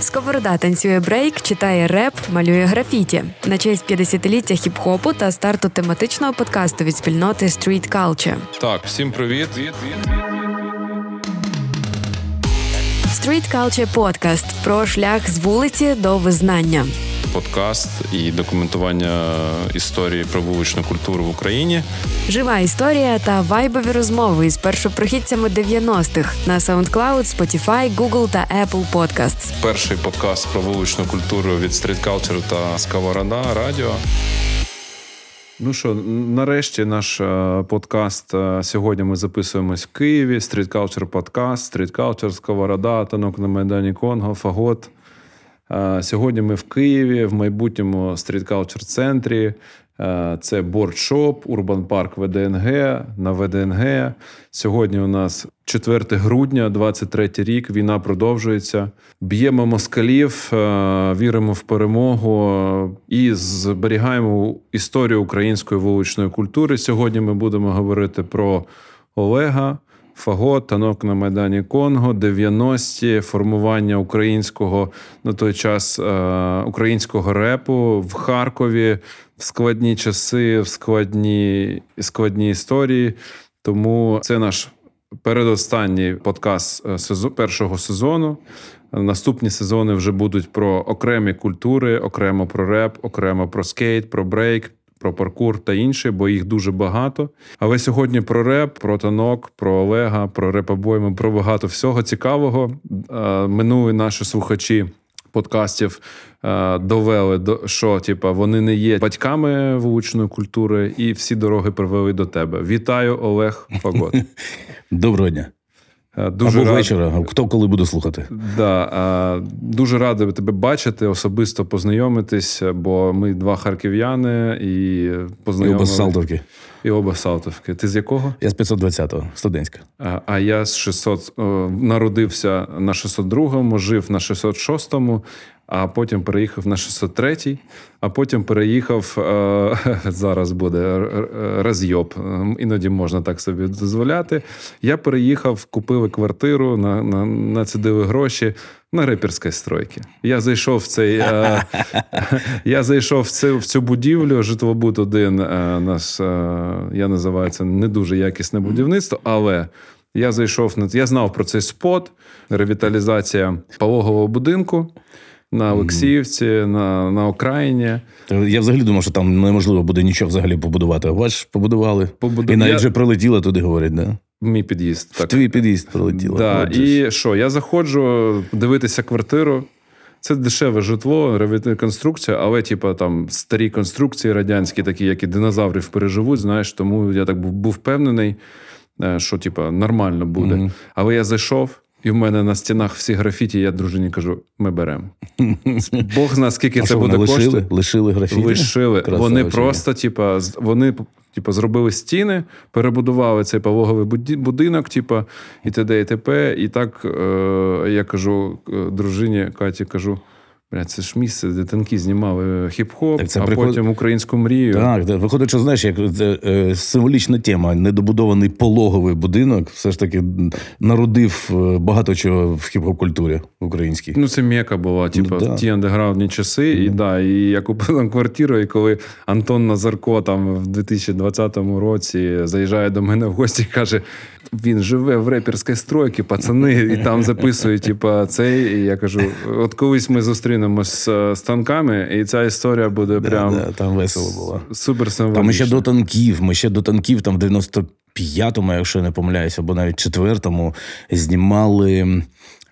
Сковорода танцює брейк, читає реп, малює графіті на честь 50-ліття хіп-хопу та старту тематичного подкасту від спільноти Street Culture. Так, всім привіт. Street Culture Podcast про шлях з вулиці до визнання. Подкаст і документування історії про вуличну культуру в Україні. Жива історія та вайбові розмови із першопрохідцями 90-х на SoundCloud, Spotify, Google та Apple Podcasts. Перший подкаст про вуличну культуру від Street Culture та Сковорода Радіо. Ну що, нарешті наш е, подкаст. Е, сьогодні ми записуємось в Києві. Street Culture подкаст, Street Culture, Сковорода, танок на Майдані Конго, Фагот. Е, сьогодні ми в Києві, в майбутньому Street Culture центрі. Це бордшоп, Урбан Парк ВДНГ на ВДНГ. Сьогодні у нас 4 грудня, 23 рік. Війна продовжується. Б'ємо москалів, віримо в перемогу і зберігаємо історію української вуличної культури. Сьогодні ми будемо говорити про Олега. Фагот, танок на Майдані Конго, 90-ті, формування українського на той час українського репу в Харкові в складні часи, в складні складні історії. Тому це наш передостанній подкаст е, першого сезону. Наступні сезони вже будуть про окремі культури, окремо про реп, окремо про скейт, про брейк. Про паркур та інше, бо їх дуже багато. Але сьогодні про реп, про танок, про Олега, про репобойми, про багато всього цікавого. Е, минулі наші слухачі подкастів е, довели до що, типа, вони не є батьками вуличної культури, і всі дороги привели до тебе. Вітаю, Олег Фагот. Доброго дня. Е, дуже Або рад... вечора, хто коли буде слухати. Да, Дуже радий тебе бачити, особисто познайомитись, бо ми два харків'яни і познайомилися. І оба Салтовки. І оба Салтовки. Ти з якого? Я з 520-го, студентська. А а я з 600 народився на 602-му, жив на 606-му, а потім переїхав на 603-й, а потім переїхав е, зараз буде розйоб. Іноді можна так собі дозволяти. Я переїхав, купили квартиру, на, на, націдили гроші. На реперській стройці. Я зайшов в цей е, я зайшов в цю в цю будівлю. Житлобуд один е, нас е, я називаю це не дуже якісне будівництво, але я зайшов на я знав про цей спот, ревіталізація пологового будинку на Олексіївці, на на окраїні. Я взагалі думав, що там неможливо буде нічого взагалі побудувати. Бач, побудували. Побуду... І навіть Я... вже прилетіло туди, говорять, да? Мій під'їзд. так. Твій під'їзд прилетіло. Да. І що? Я заходжу дивитися квартиру. Це дешеве житло, реконструкція, але, типу, там старі конструкції радянські, такі, як і динозаврів переживуть, знаєш, тому я так був був впевнений, е, що типу, нормально буде. Mm-hmm. Але я зайшов, і в мене на стінах всі графіті, я дружині кажу: ми беремо. Бог знає, скільки а це буде лишили? коштувати. Лишили графіті? Лишили. Красава, вони просто, типа, вони типа, зробили стіни, перебудували цей пологовий будинок, типа, і т.д. і т.п. І так е, я кажу е, дружині Каті, кажу. Бля, це ж місце, де танки знімали хіп-хоп, це а приход... потім українську мрію. Так, так, виходить, що знаєш, як це, е, символічна тема, недобудований пологовий будинок, все ж таки народив е, багато чого в хіп-хоп культурі українській. Ну, це м'яка була, типу, да. ті андеграундні часи. Mm. І да, і я купив там квартиру, і коли Антон Назарко там в 2020 році заїжджає до мене в гості і каже: він живе в реперській стройці, пацани, і там записує, типу, цей. І я кажу: от колись ми зустрінемо зустрінемось з танками, і ця історія буде да, прям да, там весело було. Супер символічно. Там ще до танків. Ми ще до танків, там в 95-му, якщо я не помиляюся, або навіть четвертому знімали.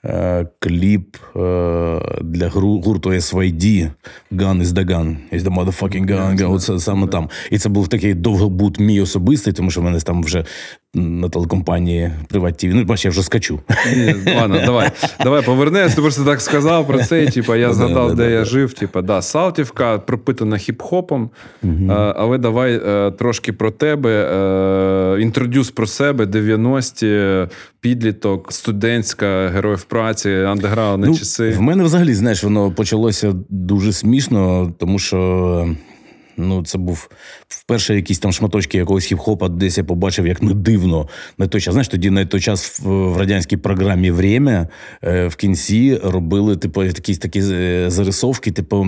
Е, кліп е, для гурту SYD Gun is the gun. Is the motherfucking gun. Оце саме там. І це був такий довгобут мій особистий, тому що в мене там вже на телекомпанії Приват ТВ. Ну, бач, я вже скачу. Ні, ладно, давай. Давай повернемось. Ти просто так сказав про це. Типа, я згадав, де я жив. Типа, да, Салтівка пропитана хіп-хопом. Але давай е, трошки про тебе. Інтродюс про себе, 90-ті, підліток, студентська, героїв праці, андеграундні ну, часи. В мене взагалі, знаєш, воно почалося дуже смішно, тому що Ну, це був вперше якісь там шматочки якогось хіп-хопа, десь я побачив, як не дивно. На той час, знаєш, тоді на той час в радянській програмі «Время» е, в кінці робили, типу, якісь такі е, зарисовки, типу,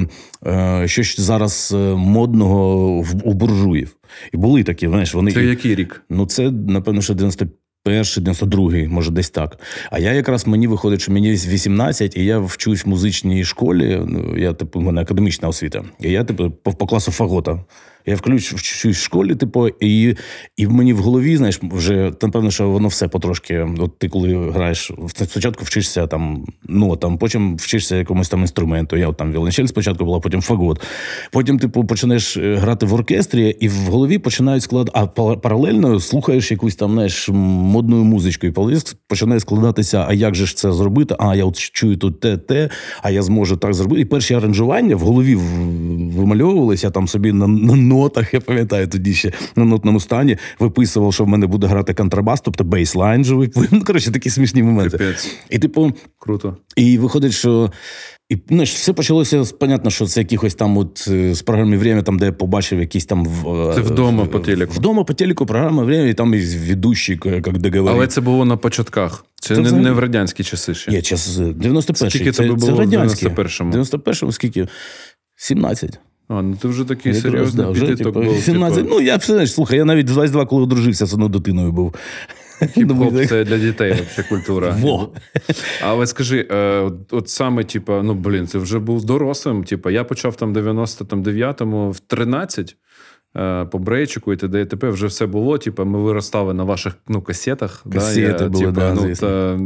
щось зараз модного у буржуїв. І були такі, знаєш, вони. Це який рік? Ну, це, напевно, що 95 91, 92, може, десь так. А я якраз мені виходить, що мені 18, і я вчусь в музичній школі. Ну, я, типу, в мене академічна освіта. І я, типу, по класу фагота. Я включ вчусь в школі, типу, і і мені в голові, знаєш, вже напевно, що воно все потрошки. От ти коли граєш, спочатку вчишся там, ну там, потім вчишся якомусь там інструменту. Я от там віолончель спочатку була, потім фагот. Потім, типу, починаєш е, грати в оркестрі, і в голові починають склад. А паралельно слухаєш якусь там знаєш, модну музичку, і починає складатися, а як же ж це зробити? А я от чую тут те, те, а я зможу так зробити. І перші аранжування в голові вимальовувалися там собі на на нотах, я пам'ятаю тоді ще на нотному стані виписував, що в мене буде грати контрабас, тобто бейслайн живий. Ну, коротше, такі смішні моменти. Пипець. І типу, круто. І виходить, що. І ну, все почалося понятно, що це якихось там от е, з програми «Время», там, де я побачив якісь там Це вдома по телеку. Вдома по телеку, програма «Время», і там і ведущий, як договорив. Але це було на початках. Це, це не, не в радянські часи ще. Є час 91-й. Скільки це, було це в 91-му? 91-му скільки? 17. А, ну ти вже такий серйозний да, підліток типу, 17. Типу... Ну, я знаєш, слухай, я навіть 22, коли одружився, з одною дитиною був. Хіп-хоп це для дітей взагалі культура. Во. Але скажи, е, от саме, типу, ну блін, це вже був дорослим. Типу, я почав там 99-му в 13 е, по брейчику і т.д. і т.п. вже все було. Типу, ми виростали на ваших ну, касетах. Касети да, були, типу, да, ну, та,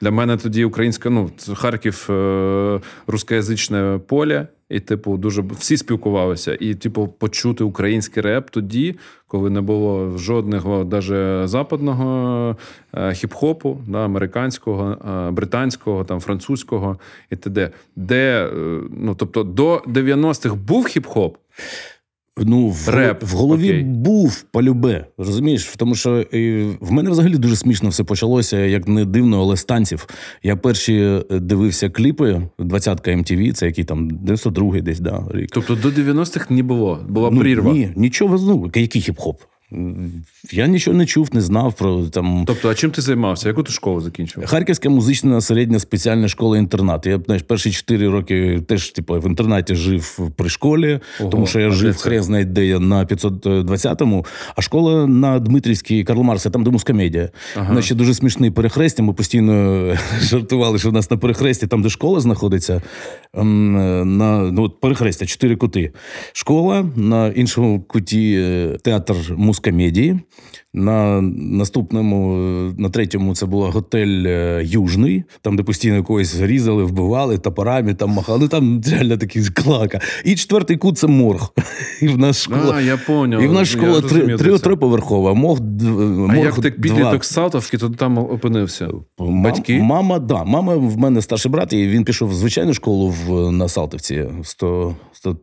Для мене тоді українська, ну, Харків е, рускоязичне поле. І, типу, дуже всі спілкувалися. І, типу, почути український реп тоді, коли не було жодного навіть западного е, хіп-хопу, да, американського, е, британського, там, французького і т.д. Де, е, ну, тобто, до 90-х був хіп-хоп. Ну, в, Реп, в голові окей. був полюбе, розумієш? Тому що і, в мене взагалі дуже смішно все почалося, як не дивно, але станців. Я перші е, дивився кліпи 20-ка MTV, це який там 92-й десь да, рік. Тобто до 90-х не було, була ну, прірва. Ні, нічого, ну, який хіп-хоп. Я нічого не чув, не знав про там. Тобто, а чим ти займався? Яку ти школу закінчив? Харківська музична середня спеціальна школа інтернат. Я знаєш, перші чотири роки теж типу, в інтернаті жив при школі, Ого, тому що я жив хрен знає де я на 520-му, а школа на Дмитрівській Карл Марса, там де мускомедія. Ага. ще дуже смішний перехрестя. Ми постійно жартували, що в нас на перехресті, там, де школа знаходиться, ем, на ну, перехрестя, чотири кути. Школа на іншому куті е, театр мускомедії комедії. На наступному, на третьому, це був готель е, Южний, там, де постійно якогось різали, вбивали, топорами там махали. Ну там реально такий клака. І четвертий кут це морг. І в нас школа а, я понял. І в нас школа три, три, триповерхова. Морг, морг А як ти підліток Салтовки, то там опинився? Батьки? Мама, да. Мама в мене старший брат, і він пішов в звичайну школу в, на Салтовці 100, 100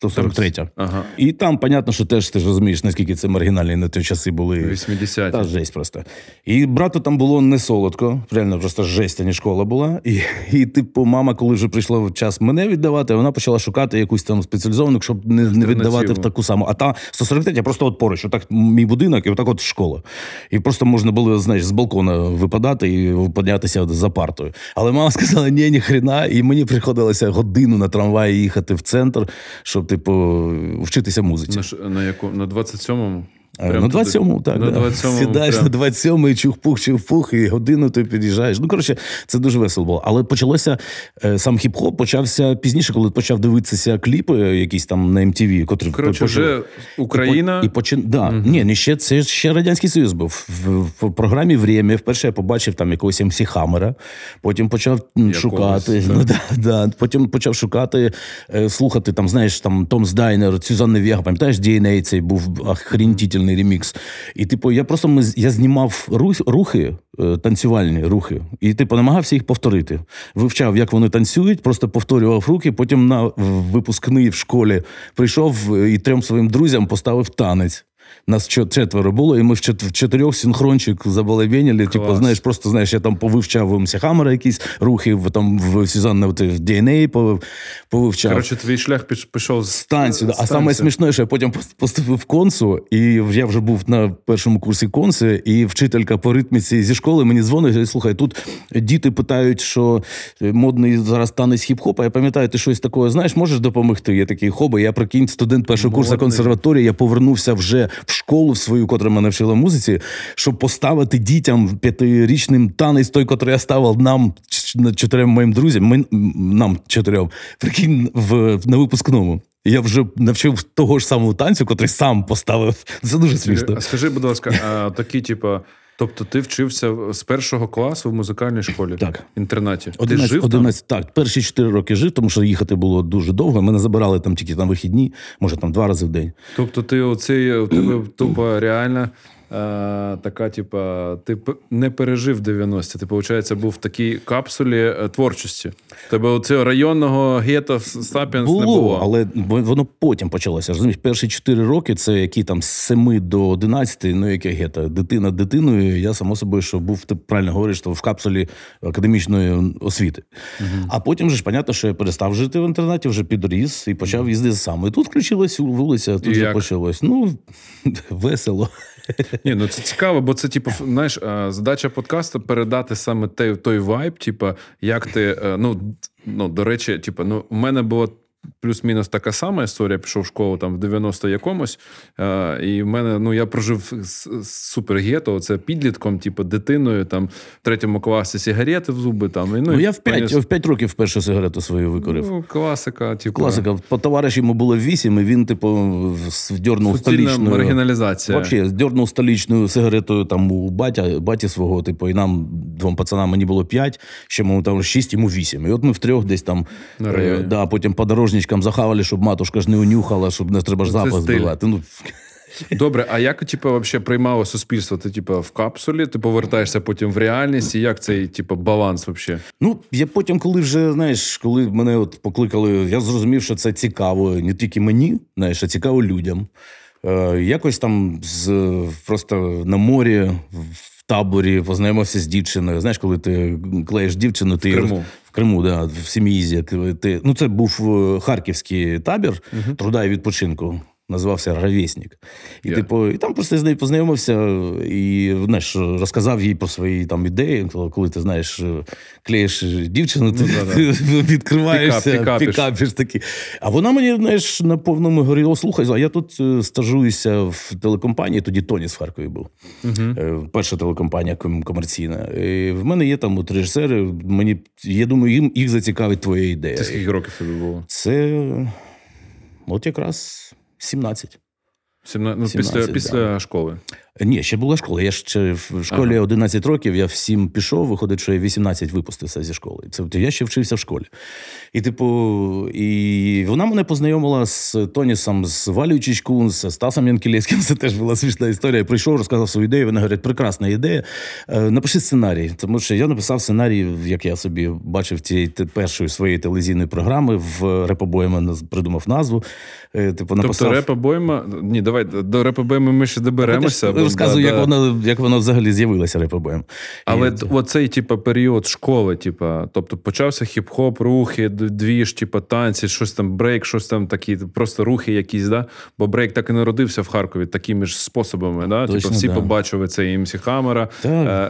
143. Ага. І там, понятно, що теж ти ж розумієш, наскільки це маргінальні на той часи були. 80 Та жесть просто. І брату там було не солодко, реально просто жесть, а не школа була. І, і типу, мама, коли вже прийшло час мене віддавати, вона почала шукати якусь там спеціалізовану, щоб не не віддавати в таку саму. А та 143 просто от поруч, отак мій будинок, і отак от школа. І просто можна було, знаєш, з балкона випадати і піднятися за партою. Але мама сказала, ні, ні хрена, і мені приходилося годину на трамваї їхати в центр, щоб типу, вчитися музиці. На на, яку? на 27-му? Прям на 27-му, так. На 27 Сідаєш прям. на 27-й, чух-пух, чух-пух, і годину ти під'їжджаєш. Ну, коротше, це дуже весело було. Але почалося е, сам хіп-хоп почався пізніше, коли почав дивитися кліпи, якісь там на MTV, котрі Коротше, вже Україна. І, і почин... да. Ні, не ще це ще Радянський Союз був. В, в програмі «Время» вперше я побачив там якогось МС Хаммера, потім почав Якогось, шукати. Ну, да, да. Потім почав шукати, слухати там, знаєш, там Томс Дайнер, Сюзанна Вєга, пам'ятаєш, DNA цей був охренітельний танцювальний ремікс. І, типу, я просто ми, я знімав рух, рухи, е, танцювальні рухи, і типу намагався їх повторити. Вивчав, як вони танцюють, просто повторював руки. Потім на випускний в школі прийшов і трьом своїм друзям поставив танець. Нас четверо було, і ми в чотирьох синхрончик забалабенили. Типу, знаєш, просто знаєш, я там повивчав у якісь рухи, в там в Сюзанна в DNA повивчав. Коротше, твій шлях пішов з станцію. А саме смішне, що я потім поступив в консу, і я вже був на першому курсі конси, і вчителька по ритміці зі школи мені дзвонить, і слухай, тут діти питають, що модний зараз танець хіп-хоп, а я пам'ятаю, ти щось такого знаєш, можеш допомогти? Я такий хоба, я прикинь, студент першого курсу консерваторії, я повернувся вже в школу свою, котра мене вчила музиці, щоб поставити дітям п'ятирічним танець, той, котрий я ставив нам чотирьом моїм друзям, ми, нам чотирьом, прикинь, в, на випускному. Я вже навчив того ж самого танцю, котрий сам поставив. Це дуже смішно. Скажи, будь ласка, а такі, типу, Тобто ти вчився з першого класу в музикальній школі? Так. В інтернаті. 11, ти жив 11, там? Так, перші 4 роки жив, тому що їхати було дуже довго. Мене забирали там тільки на вихідні, може там два рази в день. Тобто, ти оцей у тебе тупо реально така, типа, ти не пережив 90-ті. Ти, виходить, був в такій капсулі е, творчості. Тебе оцього районного гетто Сапіенс не було. Але воно потім почалося. Розумієш, перші 4 роки це які там з 7 до 11, ну яке гетто. Дитина дитиною. Я само собою, що був, ти правильно говориш, що в капсулі академічної освіти. Угу. А потім же ж, понятно, що я перестав жити в інтернаті, вже підріс і почав їздити сам. І тут включилась вулиця, тут і вже як? почалось. Ну, весело. Ні, ну це цікаво, бо це, типу, знаєш, задача подкасту передати саме той той вайб, типу, як ти. Е, ну, ну, до речі, типу, ну, у мене було плюс-мінус така сама історія. Пішов в школу там в 90 якомусь. Е, і в мене ну я прожив супер гето, це підлітком, типу, дитиною, там в третьому класі сигарети в зуби. Там, і, ну, ну, я в 5 в 5 років вперше сигарету свою викорив. Ну, Класика, типу. Класика. По товариш йому було 8, і він, типу, дьорнув столічну. маргіналізація. Взагалі, дьорнув столічною сигаретою там у батя, баті свого, типу, і нам, двом пацанам, мені було 5, ще йому там 6, йому 8. І от ми втрьох десь там, е, да, потім по дорожничкам захавали, щоб матушка ж не унюхала, щоб не треба ж запах збивати. Ну, Добре, а як типу, вообще приймало суспільство? Ти типу, в капсулі, ти повертаєшся потім в реальність, і як цей типу, баланс вообще? Ну, я потім, коли вже знаєш, коли мене от покликали, я зрозумів, що це цікаво не тільки мені, знаєш, а цікаво людям. Е, Якось там з просто на морі. в Таборі познайомився з дівчиною. Знаєш, коли ти клеїш дівчину, ти в Криму, в Криму, да, в Сім'їзі. Ти ну це був е, харківський табір uh труда і відпочинку називався Равєснік. І yeah. типу, і там просто з нею познайомився і знаєш, розказав їй про свої там ідеї. Коли ти знаєш, клеїш дівчину, ти да. відкриваєшся, Пікап, пікапіш такі. А вона мені знаєш, на повному говорила: слухай, а я тут е, стажуюся в телекомпанії, тоді Тоніс в Харкові був. Uh-huh. Перша телекомпанія комерційна. І В мене є там от режисери. Мені, Я думаю, їм їх зацікавить твоя ідея. Це скільки років тобі було? Це от якраз. 17. 17, ну, 17, Після після школи. Ні, ще була школа. Я ще в школі ага. 11 років, я всім пішов, виходить, що я 18 випустився зі школи. Це я ще вчився в школі. І, типу, і вона мене познайомила з Тонісом, з Валію Чичкун, з Стасом Янкілєвським. Це теж була смішна історія. Я прийшов, розказав свою ідею. Вони говорять, прекрасна ідея. Е, напиши сценарій. Тому що я написав сценарій, як я собі бачив цієї першої своєї телевізійної програми в Репобоєма придумав назву. Е, типу, написав... Тобто Репобойма. Ні, давай до Репобойми ми ще доберемося розказую, да, як да. воно як воно взагалі з'явилося РПБМ. Але і... оцей, типу, період школи, типу, тобто почався хіп-хоп, рухи, двіж, типу, танці, щось там, брейк, щось там такі, просто рухи якісь, да? Бо брейк так і народився в Харкові такими ж способами. Да? Точно, типу, всі да. побачили цей МС Хаммера,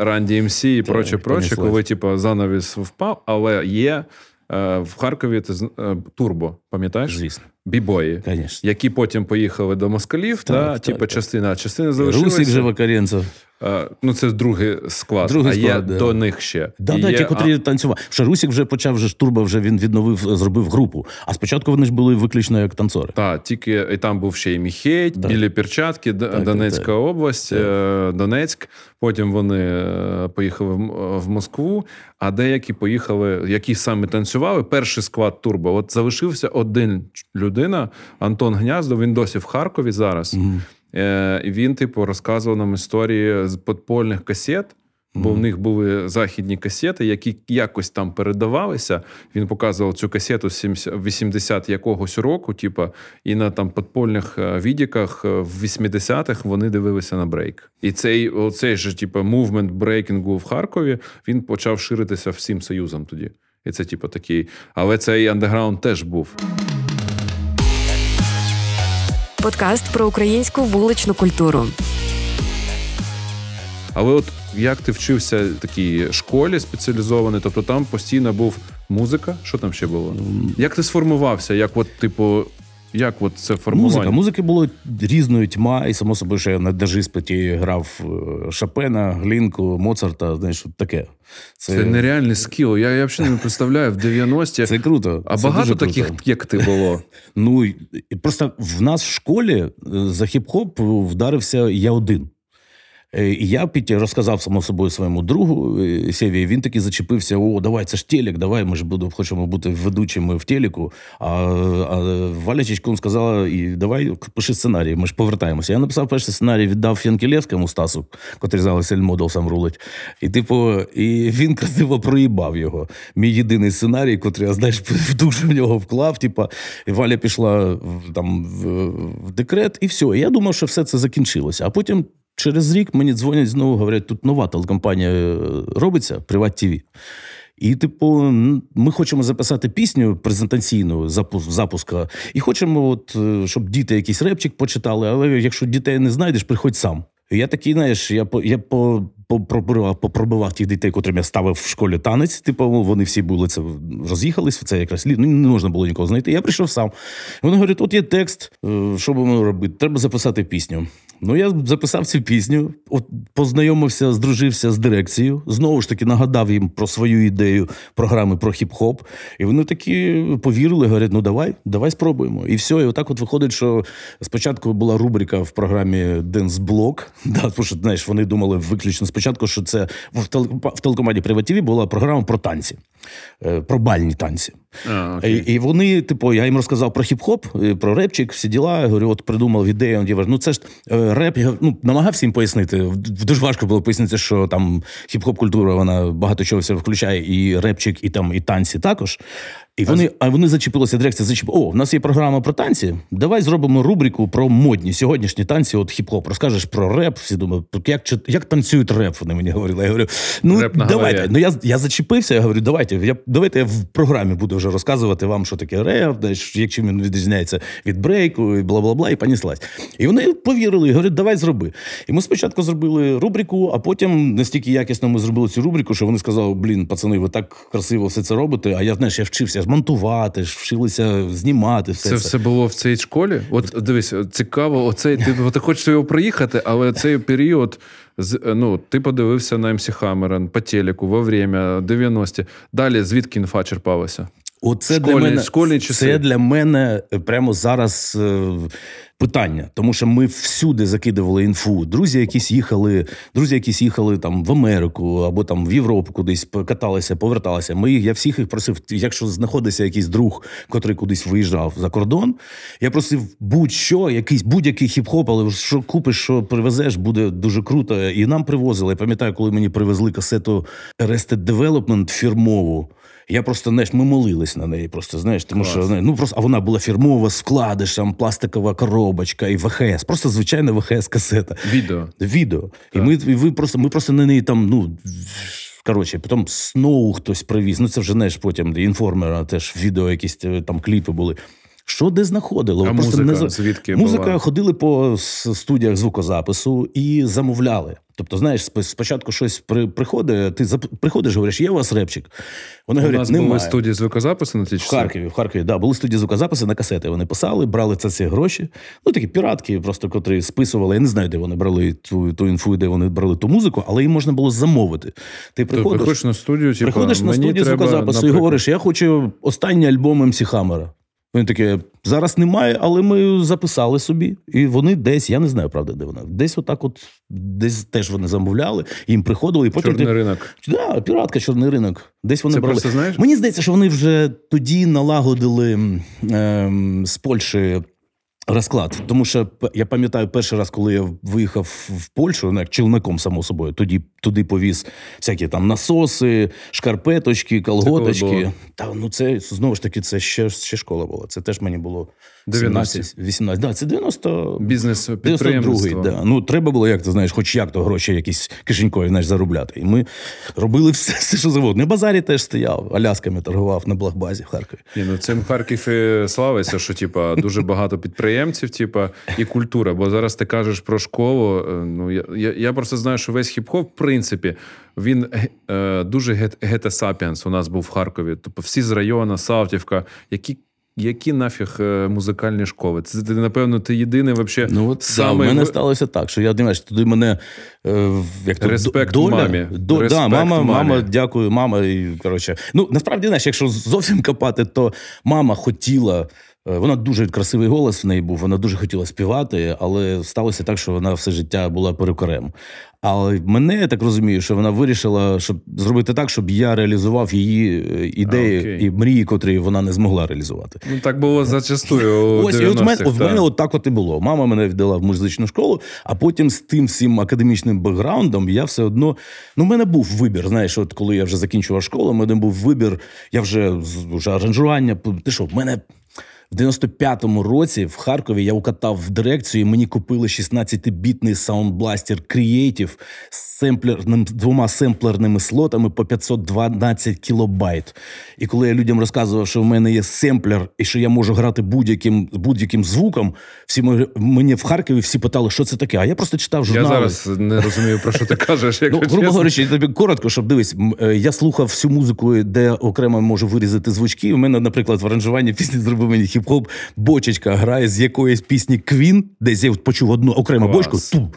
Run-DMC і проче, проче, коли типу, занавіс впав, але є. Е, в Харкові ти е, турбо, пам'ятаєш? Звісно. Бібої, Конечно. які потім поїхали до москалів, так, та, так, типу, так. частина частина залишилася. Русик Живокаренцев. Uh, ну, це другий склад, другий а склад, є да. до них ще. Да, і да, є... ті, котрі а... танцювали. Що Русік вже почав, вже штурба вже він відновив, зробив групу. А спочатку вони ж були виключно як танцори. Так, тільки і там був ще і Міхей, да. білі перчатки, так, Донецька так, область, так. Е, Донецьк. Потім вони е, поїхали в Москву, а деякі поїхали, які саме танцювали. Перший склад турбо. От залишився один людина, Антон Гняздов. Він досі в Харкові зараз. Угу. І Він, типу, розказував нам історії з подпольних касет. Бо в них були західні касети, які якось там передавалися. Він показував цю касету 80 якогось року, типу, і на там подпольних е, відіках е, в 80-х вони дивилися на брейк. І цей оцей же, типу, movement брейкінгу в Харкові він почав ширитися всім союзом тоді. І це, типу, такий. Але цей андеграунд теж був. Подкаст про українську вуличну культуру. Але от як ти вчився в такій школі спеціалізованій, тобто там постійно був музика. Що там ще було? Як ти сформувався? Як, от, типу, як от це формування? Музика. Музики було різною тьма, і само собою, що я на держиспиті грав е, Шопена, Глінку, Моцарта, знаєш, таке. Це, це нереальний скіл. Я я взагалі не представляю в 90-ті. Це круто. А це багато таких, круто. як ти було? Ну просто в нас в школі е, за хіп-хоп вдарився я один. Е, і я під розказав само собою своєму другу е, Сєві, Він таки зачепився: о, давай, це ж телек, давай, ми ж буду, хочемо бути ведучими в телеку. А а Валя Чичкун сказала: і давай пиши сценарій, ми ж повертаємося. Я написав перший сценарій, віддав Янкілєвському Стасу, котрий зараз Ельмодел сам рулить. І типу, і він красиво проїбав його. Мій єдиний сценарій, котрий я знаєш, душу в нього вклав. І Валя пішла там в, в декрет, і все. Я думав, що все це закінчилося. А потім. Через рік мені дзвонять знову, говорять, тут нова телекомпанія е, робиться, Приват ТВ. І, типу, ми хочемо записати пісню презентаційну запуска, і хочемо, от, е, щоб діти якийсь репчик почитали, але якщо дітей не знайдеш, приходь сам. Я такий, знаєш, я по я по, по, пробивав, попробував тих дітей, котрим я ставив в школі танець. Типу, вони всі були це роз'їхались. Це якраз ну, не можна було нікого знайти. Я прийшов сам. Вони говорять: от є текст, е, що будемо робити? Треба записати пісню. Ну, я записав цю пісню, от познайомився, здружився з дирекцією. Знову ж таки нагадав їм про свою ідею програми про хіп-хоп. І вони такі повірили, говорять: ну давай, давай спробуємо. І все. І отак от виходить, що спочатку була рубрика в програмі Денсблок. Да, тому що знаєш, вони думали виключно спочатку, що це в телекоманді Приватіві була програма про танці, е, про бальні танці. А, і, і вони, типу, я їм розказав про хіп-хоп, про репчик, всі діла. Я говорю, от придумав ідею. Я говорю, ну це ж е, реп. Я ну, намагався їм пояснити. Дуже важко було пояснити, що там хіп-хоп культура вона багато чого все включає, і репчик, і там і танці також. І вони а вони зачепилися, дирекція зачепила, О, в нас є програма про танці. Давай зробимо рубрику про модні сьогоднішні танці. От хіп-хоп. Розкажеш про реп. Всі думають, як як танцюють реп. Вони мені говорили. Я говорю, ну реп давайте. Ну я я зачепився. Я говорю, давайте. Я давайте я в програмі буду вже розказувати вам, що таке реп, як чим він відрізняється від брейку, і бла бла бла, і поніслась. І вони повірили, і говорять, давай зроби. І ми спочатку зробили рубрику, а потім настільки якісно ми зробили цю рубрику, що вони сказали: блін, пацани, ви так красиво все це робите. А я знаєш, я вчився монтувати, вчилися знімати. все Це це все було в цій школі. От дивись, цікаво, оцей ти, ти хочеш його проїхати, але цей період. Ну, ти подивився на МС Хаммерен по телеку во время 90-ті. Далі звідки інфа черпалася? Оце школі, для мене школі часи. це для мене прямо зараз е, питання, тому що ми всюди закидували інфу. Друзі, якісь їхали, друзі, якісь їхали там в Америку або там в Європу, кудись каталися, поверталися. Ми я всіх їх просив, якщо знаходиться якийсь друг, котрий кудись виїжджав за кордон. Я просив будь-що, якийсь будь-який хіп-хоп, але що купиш, що привезеш, буде дуже круто. І нам привозили. Я пам'ятаю, коли мені привезли касету Arrested Development фірмову. Я просто знаєш, ми молились на неї. Просто знаєш, тому Клас. що ну просто а вона була фірмова з вкладишем, пластикова коробочка і ВХС. Просто звичайна ВХС-касета. Відео. Відео. Так. І ми і ви просто ми просто на неї там, ну. Коротше, потім Сноу хтось привіз. Ну це вже знаєш, потім інформера теж відео, якісь е, там кліпи були. Що де знаходило? А просто музика, не... звідки Музика була? ходили по студіях звукозапису і замовляли. Тобто, знаєш, спочатку щось при, приходить, ти зап... приходиш, говориш, є у вас репчик. Вони у говорять, нас немає. були студії звукозапису на ті часи? В Харкові, в Харкові, да, були студії звукозапису на касети. Вони писали, брали це ці гроші. Ну, такі піратки, просто котрі списували. Я не знаю, де вони брали ту ту інфу, де вони брали ту музику, але їм можна було замовити. Ти приходиш, ти приходиш на студію, типу, приходиш на студію звукозапису наприклад... і говориш, я хочу останній альбом МС Хаммера. Він таке, зараз немає, але ми записали собі. І вони десь, я не знаю, правда, де вона. Десь отак, от десь теж вони замовляли, їм приходили, і потім. Чорний ти... ринок. Да, піратка, чорний ринок. Десь вони Це брали. просто знаєш? Мені здається, що вони вже тоді налагодили ем, з Польщі. Розклад, тому що я пам'ятаю перший раз, коли я виїхав в Польщу, ну, як челником, само собою, тоді туди повіз всякі там насоси, шкарпеточки, колготочки. Та ну це знову ж таки, це ще ще школа була. Це теж мені було 17, 18. Да, це 90... Бізнес підприємництво. Да. Ну, треба було, як ти знаєш, хоч як то гроші якісь кишенькові знаєш, заробляти. І ми робили все, все що завгодно. На базарі теж стояв, алясками торгував на Благбазі в Харкові. Ні, ну Цим Харків і славиться, що типа дуже багато підприємців, типа, і культура. Бо зараз ти кажеш про школу. Е, ну Я я, я просто знаю, що весь хіп-хоп, принципі, він е, дуже гетесапіенс у нас був в Харкові. Тобто всі з району, Савтівка, які які нафіг е, музикальні школи? Це ти, напевно, ти єдиний вообще Ну от саме... да, в мене сталося так, що я дивиш, туди мене е, як то, Респект доля, мамі. До, Респект да, мама, мамі. мама, дякую, мама. І коротше, ну насправді знаєш, якщо зовсім копати, то мама хотіла. Е, вона дуже красивий голос в неї був, вона дуже хотіла співати, але сталося так, що вона все життя була перукарем. Але мене я так розумію, що вона вирішила, щоб зробити так, щоб я реалізував її е, ідеї okay. і мрії, котрі вона не змогла реалізувати. Ну так було зачастую. Ось і от мене, в мене от так от і було. Мама мене віддала в музичну школу, а потім з тим всім академічним бекграундом я все одно. Ну, в мене був вибір. Знаєш, от коли я вже закінчував школу, в мене був вибір. Я вже вже аранжування. Ти що, в мене в 95-му році в Харкові я укатав в дирекцію. і Мені купили 16-бітний саундбластер Creative з семплерним двома семплерними слотами по 512 кілобайт. І коли я людям розказував, що в мене є семплер і що я можу грати будь-яким будь-яким звуком, всі мені в Харкові всі питали, що це таке. А я просто читав журнали. Я зараз не розумію, про що ти кажеш. Ну, грубо говорячи, тобі коротко, щоб дивись, е, я слухав всю музику, де окремо можу вирізати звучки. У мене, наприклад, в аранжуванні пісні зробив мені хіп-хоп, бочечка грає з якоїсь пісні Квін, десь я почув одну окрему бочку. Ту,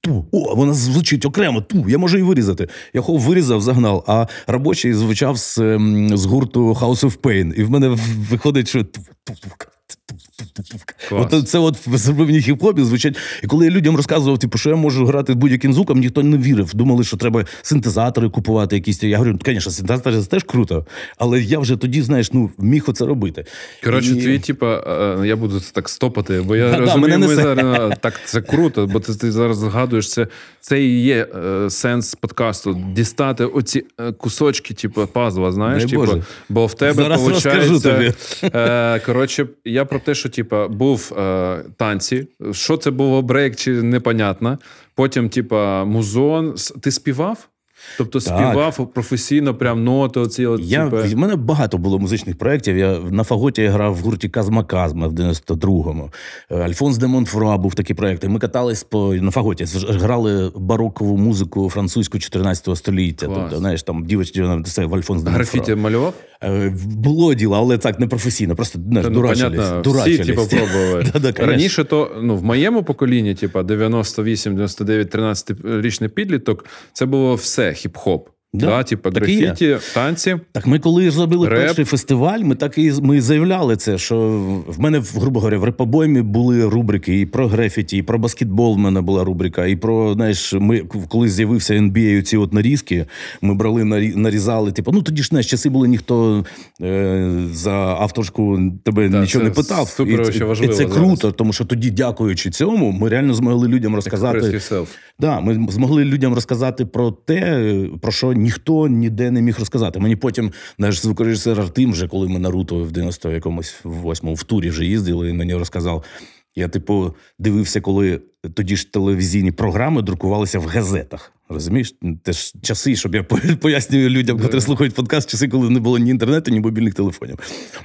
ту, о, вона звучить окремо, ту, я можу її вирізати. Я його вирізав, загнав, а робочий звучав з, ем, з гурту House of Pain. І в мене виходить, що ту, ту, ту, От Це от зробив мені хіп-хоп звучать. І коли я людям розказував, типу, що я можу грати будь-яким звуком, ніхто не вірив. Думали, що треба синтезатори купувати якісь. Я говорю, звісно, синтезатори це теж круто. Але я вже тоді, знаєш, ну, міг оце робити. Коротше, і... твій, типу, я буду це так стопати, бо я да, розумію, да, ми зараз так це круто, бо ти, ти зараз згадуєш, це це і є е, сенс подкасту. Дістати оці е, кусочки, типу, пазла, знаєш, типу, бо в тебе виходить. Е, коротше, я про те, що типа був е, танці. Що це було брейк, чи непонятно. Потім, типа, музон. Ти співав? Тобто співав так. професійно, прям ноти. Оці, от, я, типу... В мене багато було музичних проєктів. Я на фаготі я грав в гурті Казма Казма в 92-му. Е, Альфонс де Монфруа був такий проєкт. Ми катались по на фаготі, грали барокову музику французьку 14 століття. Клас. Тобто, знаєш, там дівчатки в Альфонс де Монфруа. Графіті малював? Е, було діло, але так не професійно, просто не, ну, дурачились. дурачились. Всі, типу, пробували. да, да, Раніше то ну, в моєму поколінні, типу, 98, 99, 13 річний підліток, це було все хіп-хоп. Да, да типу, графіті, танці. Так ми коли зробили реп. перший фестиваль, ми так і ми заявляли це, що в мене, грубо говоря, в репобоймі були рубрики і про графіті, і про баскетбол в мене була рубрика, і про, знаєш, ми коли з'явився NBA, ці от нарізки, ми брали, нарізали, типу, ну тоді ж знаєш, часи були ніхто е, за авторську тебе да, нічого не питав. Супер, і, важливо і це зараз. круто, тому що тоді, дякуючи цьому, ми реально змогли людям розказати. Да, Ми змогли людям розказати про те, про що ніхто ніде не міг розказати. Мені потім наш звукорежисер Артим, вже коли ми Наруто в 90 якомусь восьмому в турі вже їздили, і мені розказав. Я, типу, дивився, коли тоді ж телевізійні програми друкувалися в газетах. Розумієш? Теж часи, щоб я пояснюю людям, котрі слухають подкаст, часи, коли не було ні інтернету, ні мобільних телефонів.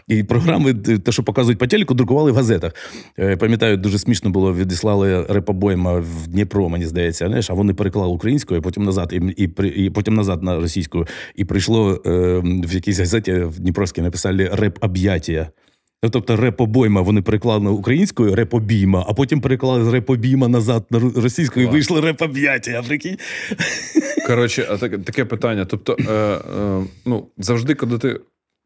І програми, те, що показують по телеку, друкували в газетах. Е, пам'ятаю, дуже смішно було, відіслали репобойма в Дніпро, мені здається, знаєш, а вони переклали українською, потім назад, і і, і потім назад на російську. І прийшло е, в якійсь газеті в Дніпровській написали реп-об'яття. Ну, тобто репобойма вони переклали українською репобійма, а потім переклали з репобійма назад на російською і вийшли репоб'яття. прикинь? Коротше, а так, таке питання. Тобто, е, е, ну, завжди, коли ти.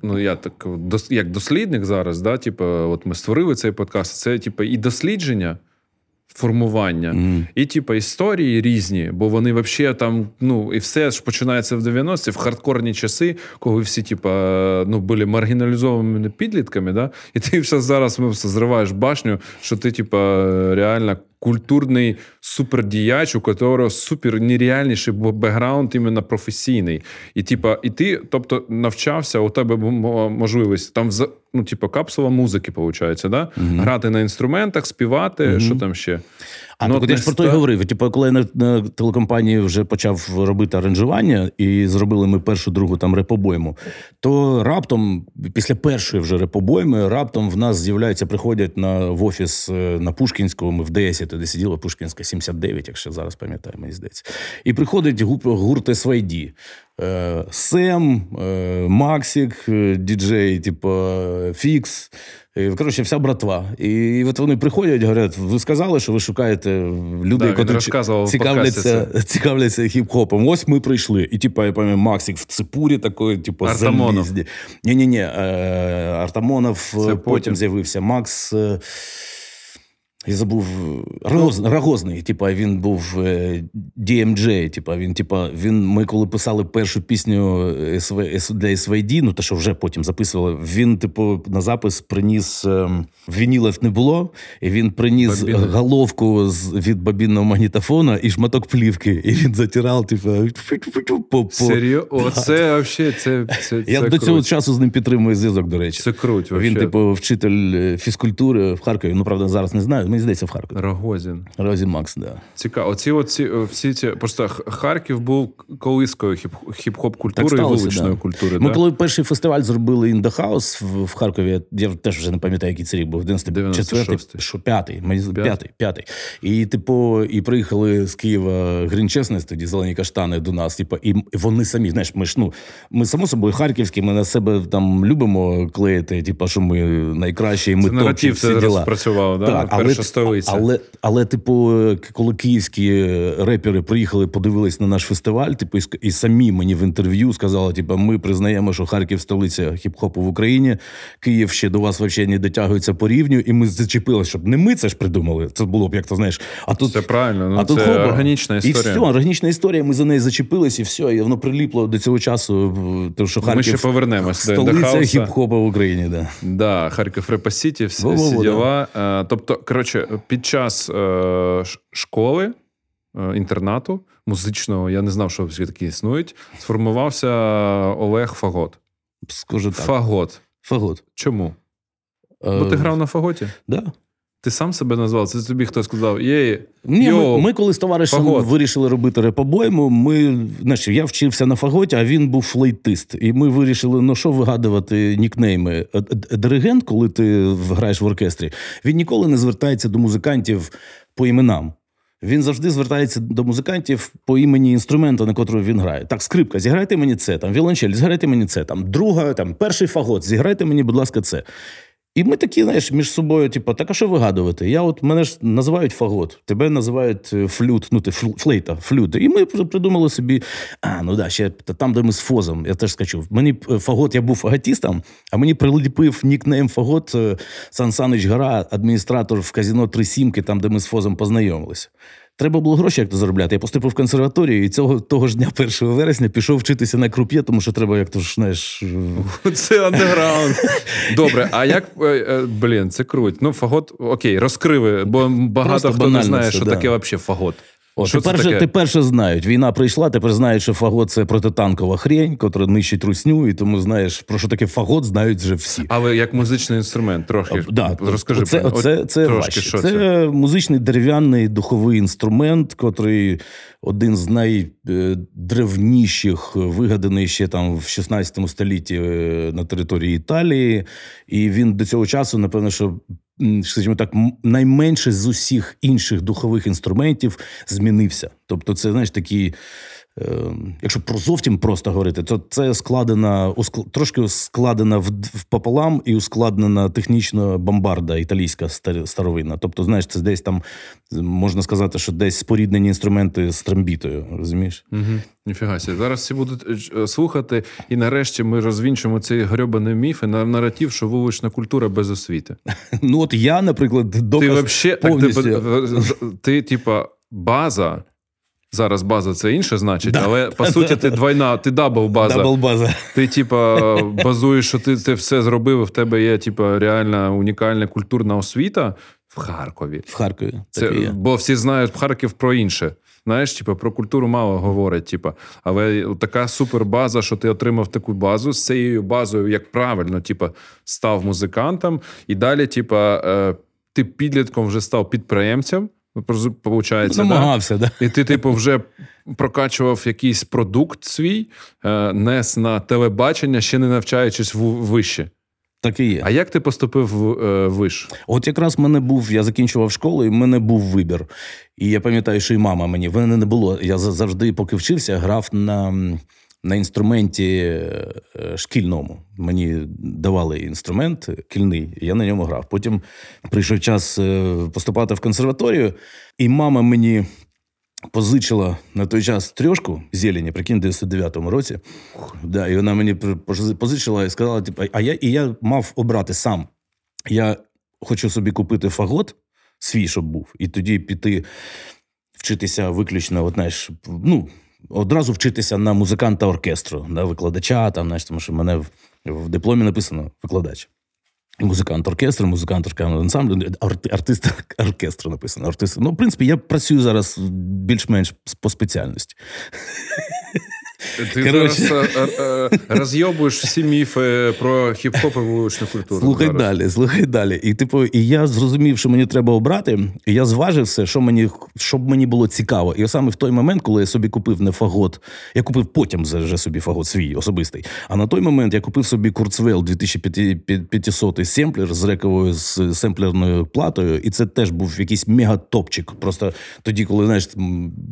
Ну, я так як дослідник зараз, да, типу, от ми створили цей подкаст, це типу, і дослідження формування, mm. і типу, історії різні, бо вони взагалі там, ну, і все ж починається в 90-ті, в хардкорні часи, коли всі, типу, ну, були маргіналізованими підлітками, да? і ти все зараз все зриваєш башню, що ти, типу, реально культурний супердіяч, у которого супер нереальніший бекграунд іменно професійний. І типа, і ти, тобто, навчався, у тебе можливість там ну, типу, капсула музики, виходить, да? Угу. грати на інструментах, співати, угу. що там ще. А ну, я ж про то й говорив. Типу, коли я на, на телекомпанії вже почав робити аранжування, і зробили ми першу другу там репобойму, то раптом, після першої вже репобойми, раптом в нас з'являються, приходять на в офіс е, на Пушкінського, ми в 10, де сиділа Пушкінська 79, якщо зараз пам'ятаю, мені здається. І приходить гурт СВД. Е, Сем, е, Максик, діджей, типу, Фікс. Коротше, вся братва. І от вони приходять, говорять: ви сказали, що ви шукаєте людей, да, які цікавляться цікавляться хіп-хопом. Ось ми прийшли. І типу, я пам'ятаю, Максик в ципурі такої, типу, залізні. Ні-ні, ні Артамонов Це потім з'явився. Макс. Е, я забув Рогоз, Рогозний, типа він був DMJ, типа він, типа, він. Ми коли писали першу пісню СВ, для SVD, ну те, що вже потім записували, він, типу, на запис приніс ем, вінілів не було, і він приніс Бабіни. головку з від бабінного магнітофона і шматок плівки. І він затирав, типу, по. Серйозно? Оце взагалі це. це, Я це до цього часу з ним підтримую зв'язок, до речі. Це круть. Він, типу, вчитель е, фізкультури в Харкові. Ну, правда, зараз не знаю мені здається, в Харкові. Рогозін. Рогозін Макс, да. Цікаво. Оці оці всі ці просто Харків був колискою хіп-хоп культури і вуличної да. культури. Ми да? коли перший фестиваль зробили In The House в Харкові, я теж вже не пам'ятаю, який це рік був 94-й, що п'ятий. І типу, і приїхали з Києва Грінчесність, тоді зелені каштани до нас. Типу, і вони самі, знаєш, ми ж ну ми само собою харківські, ми на себе там любимо клеїти, типу, що ми найкращі, і ми це топчі, всі діла. розпрацював, да? Так, але, столиця. Але, але, типу, коли київські репери приїхали, подивились на наш фестиваль, типу, і самі мені в інтерв'ю сказали, типу, ми признаємо, що Харків столиця хіп-хопу в Україні, Київ ще до вас взагалі не дотягується по рівню, і ми зачепилися, щоб не ми це ж придумали. Це було б як то знаєш. А тут це правильно. Ну, а тут це хоба. органічна історія. І все, органічна історія. Ми за неї зачепились, і все, і воно приліпло до цього часу. Тому що Харків ми ще повернемось столиця хіп-хопа в Україні. Да, Да, Харків Rap City, всі, всі діла. Е, тобто, коротше, під час е, школи, е, інтернату музичного, я не знав, що всі такі існують. Сформувався Олег Фагот. Скажу так. Фагот. Фагот. Чому? Бо ти грав на фаготі? Да. Ти сам себе назвав? Це тобі хто сказав? Є, Ні, ми, ми коли з товаришем фагот. вирішили робити репобойму, ми, значить, я вчився на фаготі, а він був флейтист. І ми вирішили, ну що вигадувати нікнейми. Диригент, коли ти граєш в оркестрі, він ніколи не звертається до музикантів по іменам. Він завжди звертається до музикантів по імені інструменту, на котрому він грає. Так, скрипка, зіграйте мені це, там віолончель, зіграйте мені це, там друга, там перший фагот, зіграйте мені, будь ласка, це. І ми такі, знаєш, між собою, типу, так а що вигадувати? Я от мене ж називають фагот, тебе називають е, flute, ну ти флейта, flute. І ми придумали собі, а ну да, ще там, де ми з Фозом, я теж скачу. Мені е, фагот, я був фаготістом, а мені приліпив нікнейм Фагот е, Сан Санич Гара, адміністратор в казіно Три Сімки, там, де ми з Фозом познайомилися. Треба було гроші як то заробляти. Я поступив в консерваторію і цього того ж дня, 1 вересня, пішов вчитися на круп'є, тому що треба, як то ж знаєш. Це андеграунд. Добре, а як е, е, блін, це круть. Ну, фагот, окей, розкриви, бо багато Просто хто не знає, що да. таке взагалі фагот. О, Що тепер, же, тепер ще знають. Війна прийшла, тепер знають, що фагот це протитанкова хрень, котра нищить русню, і тому знаєш, про що таке фагот, знають вже всі. Але як музичний інструмент, трохи? Да, розкажи це, про це, це, трошки, що це, це? музичний дерев'яний духовий інструмент, котрий один з найдревніших, вигаданий ще там в 16 столітті е, на території Італії, і він до цього часу, напевно, що скажімо так, найменше з усіх інших духових інструментів змінився. Тобто, це знаєш такий. Ем, якщо про зовсім просто говорити, то це складена трошки складена в пополам і ускладнена технічно бомбарда італійська старовинна. Тобто, знаєш, це десь там можна сказати, що десь споріднені інструменти з трамбітою. Розумієш? Угу. Ніфіга сі. Зараз всі будуть е, слухати, і нарешті ми розвінчимо цей грьобаний міф і наратив, що вулична культура без освіти. Ну от я, наприклад, доказ ти повністю... ти, ти, типа, база. Зараз база це інше значить, да. але по суті, ти двойна, ти double база. Double база. Ти, типа, базуєш, що ти це все зробив. і В тебе є, типа, реальна унікальна культурна освіта. в Харкові. В Харкові. Це, є. Бо всі знають Харків про інше. Знаєш, типу, про культуру мало говорять. Типу. Але така супербаза, що ти отримав таку базу з цією базою, як правильно, типу, став музикантом, і далі, типу, е, ти підлітком вже став підприємцем. Получається, Намагався, да? І ти, типу, вже прокачував якийсь продукт свій, е, нес на телебачення, ще не навчаючись в вище. Так і є. А як ти поступив в е, виш? От якраз в мене був, я закінчував школу, і в мене був вибір. І я пам'ятаю, що і мама мені в мене не було. Я завжди, поки вчився, грав на на інструменті е, шкільному. Мені давали інструмент кільний, я на ньому грав. Потім прийшов час е, поступати в консерваторію, і мама мені позичила на той час трьошку зелені, прикинь, в 99-му році. Да, І вона мені позичила і сказала: типу, а я і я мав обрати сам. Я хочу собі купити фагот, свій, щоб був, і тоді піти вчитися виключно, от, знаєш, ну, одразу вчитися на музиканта оркестру, на викладача, там, знаєш, тому що в мене в, в дипломі написано викладач. Музикант оркестру, музикант ансамблю, артист оркестру написано. Артист. Ну, в принципі, я працюю зараз більш-менш по спеціальності. Ти Короче. зараз е, е, е, розйобуєш всі міфи про хіп-хоп і вуличну культуру. Слухай зараз. далі, слухай далі. І типу, і я зрозумів, що мені треба обрати, і я зважив все, що мені, щоб мені було цікаво. І саме в той момент, коли я собі купив не фагот, я купив потім вже собі фагот свій особистий. А на той момент я купив собі Kurzweil 2500 семплер з рековою з семплерною платою, і це теж був якийсь мегатопчик. Просто тоді, коли знаєш,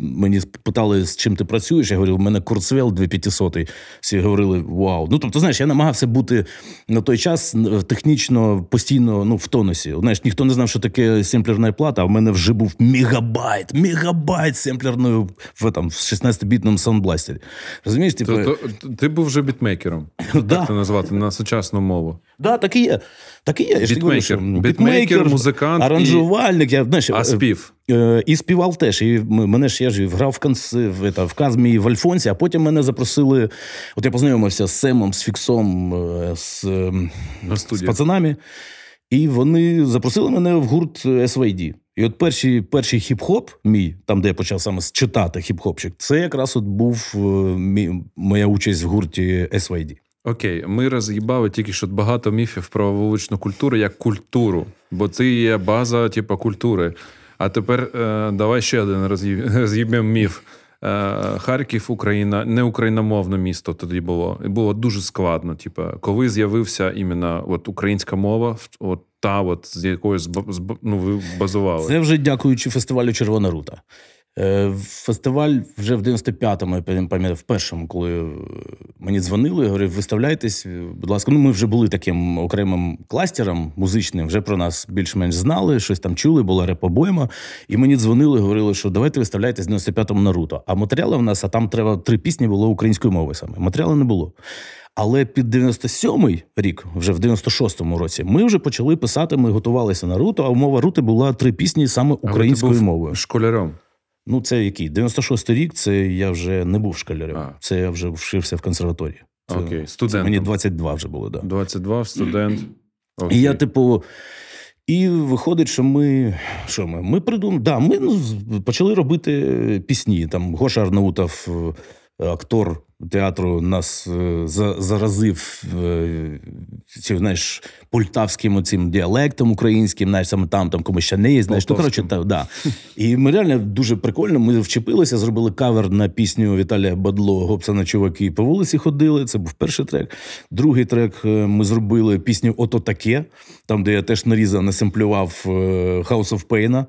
мені питали, з чим ти працюєш, я говорив, у мене Kurzweil 2500. Всі говорили вау. Ну тобто, знаєш, я намагався бути на той час технічно постійно ну, в тонусі. Знаєш, ніхто не знав, що таке семплерна плата, а в мене вже був мегабайт, мегабайт семплерною в там в 16-бітному Sound Blaster -і. Розумієш, типу... То, то, ти був вже бітмейкером, так це назвати на сучасну мову. Да, так і є. Так і є. Бітмейкер, бітмейкер, музикант, аранжувальник. Я, знаєш, а спів. Е, і співав теж. І мене ж я ж грав в конц... в, в Казмі в Альфонсі, а потім мене запросили. От я познайомився з Семом, з Фіксом, е, з, з пацанами. І вони запросили мене в гурт SYD. І от перший перший хіп-хоп, мій, там, де я почав саме читати хіп-хопчик, це якраз от був е, мій, моя участь в гурті SYD. Окей, ми роз'їбали тільки що багато міфів про вуличну культуру як культуру, бо це є база, типу, культури. А тепер е, давай ще один роз'їбемо міф. Е, Харків, Україна, не україномовне місто тоді було. І було дуже складно. Типу, коли з'явився іменно от українська мова, от та, от з якою ну, ви базували. Це вже дякуючи фестивалю Червона рута. Е, фестиваль вже в 95-му, я пам'ятаю, в першому, коли мені дзвонили, говорив, виставляйтесь, будь ласка, ну ми вже були таким окремим кластером музичним, вже про нас більш-менш знали, щось там чули, була репобойма. І мені дзвонили, говорили, що давайте виставляйтесь в 95-му Наруто. А матеріали в нас, а там треба три пісні було українською мовою саме. Матеріалу не було. Але під 97-й рік, вже в 96-му році, ми вже почали писати. Ми готувалися на Руто, а умова Рути була три пісні саме українською мовою. Школяром. Ну, це який? 96-й рік, це я вже не був школярем. А. Це я вже вшився в консерваторії. Це, Окей, студент. Мені 22 вже було, так. Да. 22 студент. Окей. І я, типу. І виходить, що ми що ми? Ми придумали, да, ми ну, почали робити пісні. Там Гоша Арнаутов, актор театру нас е, заразив е, ці, знаєш, полтавським оцим діалектом українським, знаєш, саме там там комусь ще не є. Знаєш, ну, коротше, та, да. І ми реально дуже прикольно. Ми вчепилися, зробили кавер на пісню Віталія Бадло Гопсана чуваки по вулиці ходили. Це був перший трек. Другий трек е, ми зробили пісню Ото таке, там, де я теж нарізав, насемплював House of Pain.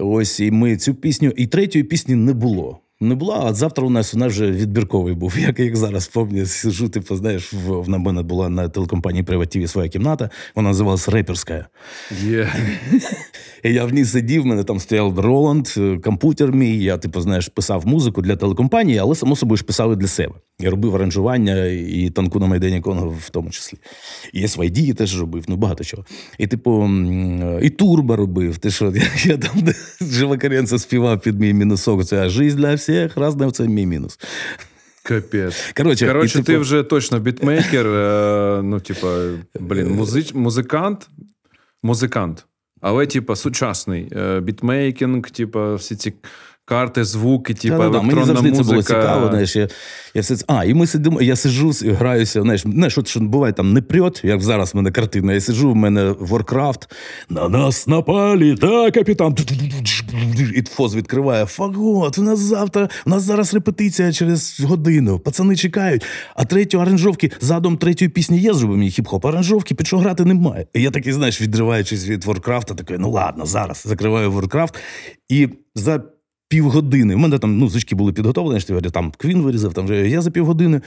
Ось і ми цю пісню, і третьої пісні не було не була, а завтра у нас у нас вже відбірковий був. Як як зараз пам'ятаю, сижу, типу, знаєш, в, в мене була на телекомпанії Приватів своя кімната, вона називалась Реперська. Yeah. І я в ній сидів, в мене там стояв Роланд, комп'ютер мій. Я, типу, знаєш, писав музику для телекомпанії, але само собою ж писав і для себе. Я робив аранжування і танку на Майдані Конго в тому числі. І SYD теж робив, ну багато чого. І, типу, і турбо робив. Ти що, я, я там Живокаренце співав під мій мінусок. Це жизнь для всіх, разне це мій мінус. Капець. Коротше, Коротше і, ти типу... вже точно бітмейкер. Е, ну, типа, блін, музич, музикант. Музикант. Але, типа, сучасний е, бітмейкінг, типа, всі ці карти, звуки, типу, да, електронна Мені завжди музика. це було цікаво. Знаєш, я, я все А, і ми сидимо, я сиджу, граюся. Знаєш, знаєш, от, що буває там не прьот, як зараз в мене картина. Я сиджу, в мене Warcraft. На нас напали, та капітан. І фоз відкриває. Фагот, у нас завтра, у нас зараз репетиція через годину. Пацани чекають. А третю аранжовки, задом третьої пісні є, зробив мені хіп-хоп. Аранжовки, під що грати немає. І я такий, знаєш, відриваючись від Warcraft, такий, ну ладно, зараз закриваю Warcraft. І за півгодини. У мене там ну, звички були підготовлені, що я там квін вирізав. Там вже я за півгодини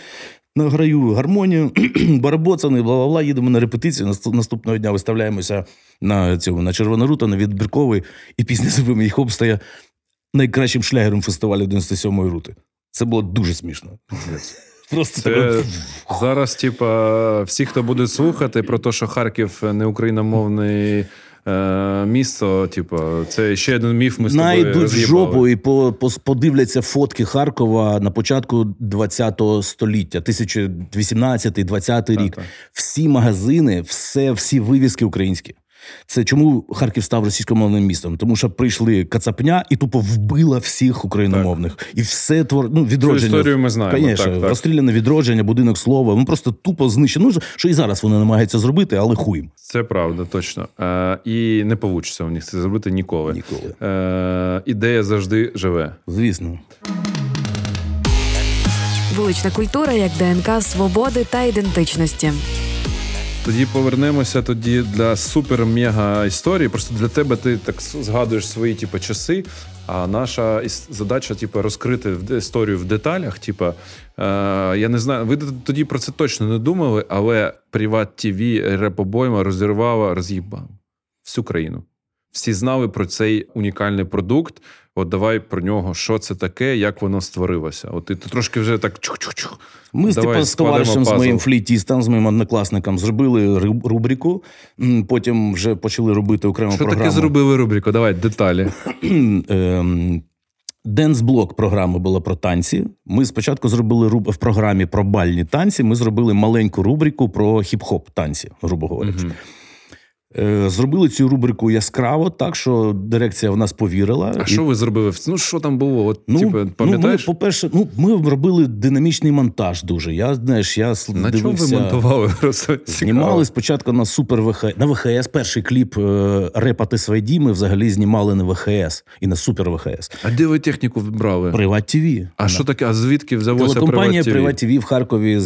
награю гармонію, барабоцани, бла бла бла. Їдемо на репетицію. Наступного дня виставляємося на цьому на Червона рута, на відбірковий, і пісня «Зубим хоп стає найкращим шлягером фестивалю 97-ї рути. Це було дуже смішно. Просто Це зараз, типа, всі, хто буде слухати про те, що Харків не україномовний е, місто. Типу, це ще один міф. Ми з тобою в жопу і по, по, подивляться фотки Харкова на початку ХХ століття, 1018-20 рік. Так, так. Всі магазини, все, всі вивіски українські. Це чому Харків став російськомовним містом? Тому що прийшли Кацапня і тупо вбила всіх україномовних. Так. І все твор... ну, відродження. Цю історію ми знаємо. Конечно, так, так. розстріляне відродження, будинок слова. Ну просто тупо знищено. Ну, що і зараз вони намагаються зробити, але хуєм. Це правда, точно. Е, І не вийде у них це зробити ніколи. Ніколи. Е, Ідея завжди живе. Звісно. Вулична культура як ДНК свободи та ідентичності. Тоді повернемося тоді для супер-мега історії. Просто для тебе ти так згадуєш свої типу, часи. А наша задача, типу, розкрити історію в деталях. Типу, е, я не знаю, ви тоді про це точно не думали, але Приват ТВ репобойма розірвала, роз'їбав всю країну. Всі знали про цей унікальний продукт. От давай про нього, що це таке, як воно створилося. От ти, трошки вже так чух-чух-чух. Ми давай, з товаришем, з моїм флійтістом, з моїм однокласником зробили рубрику. Потім вже почали робити окрему що програму. Що таке зробили рубрику? Давай деталі. Ем, Денс-блок програми була про танці. Ми спочатку зробили руб в програмі про бальні танці. Ми зробили маленьку рубрику про хіп-хоп танці, грубо говорячи. Е, зробили цю рубрику яскраво, так що дирекція в нас повірила. А і... що ви зробили? Ну що там було? От, ну, типу, ну, пам'ятаєш? Ну, по-перше, ну ми робили динамічний монтаж. Дуже я знаєш, я на дивився... чому ви монтували? Знімали спочатку на Super VH на VHS. Перший кліп е, репати свайді. Ми взагалі знімали на VHS і на Super VHS. А де ви техніку брали? Приват ТВ. А що таке? А звідки взялося Приват ТВ? Приват ТВ в Харкові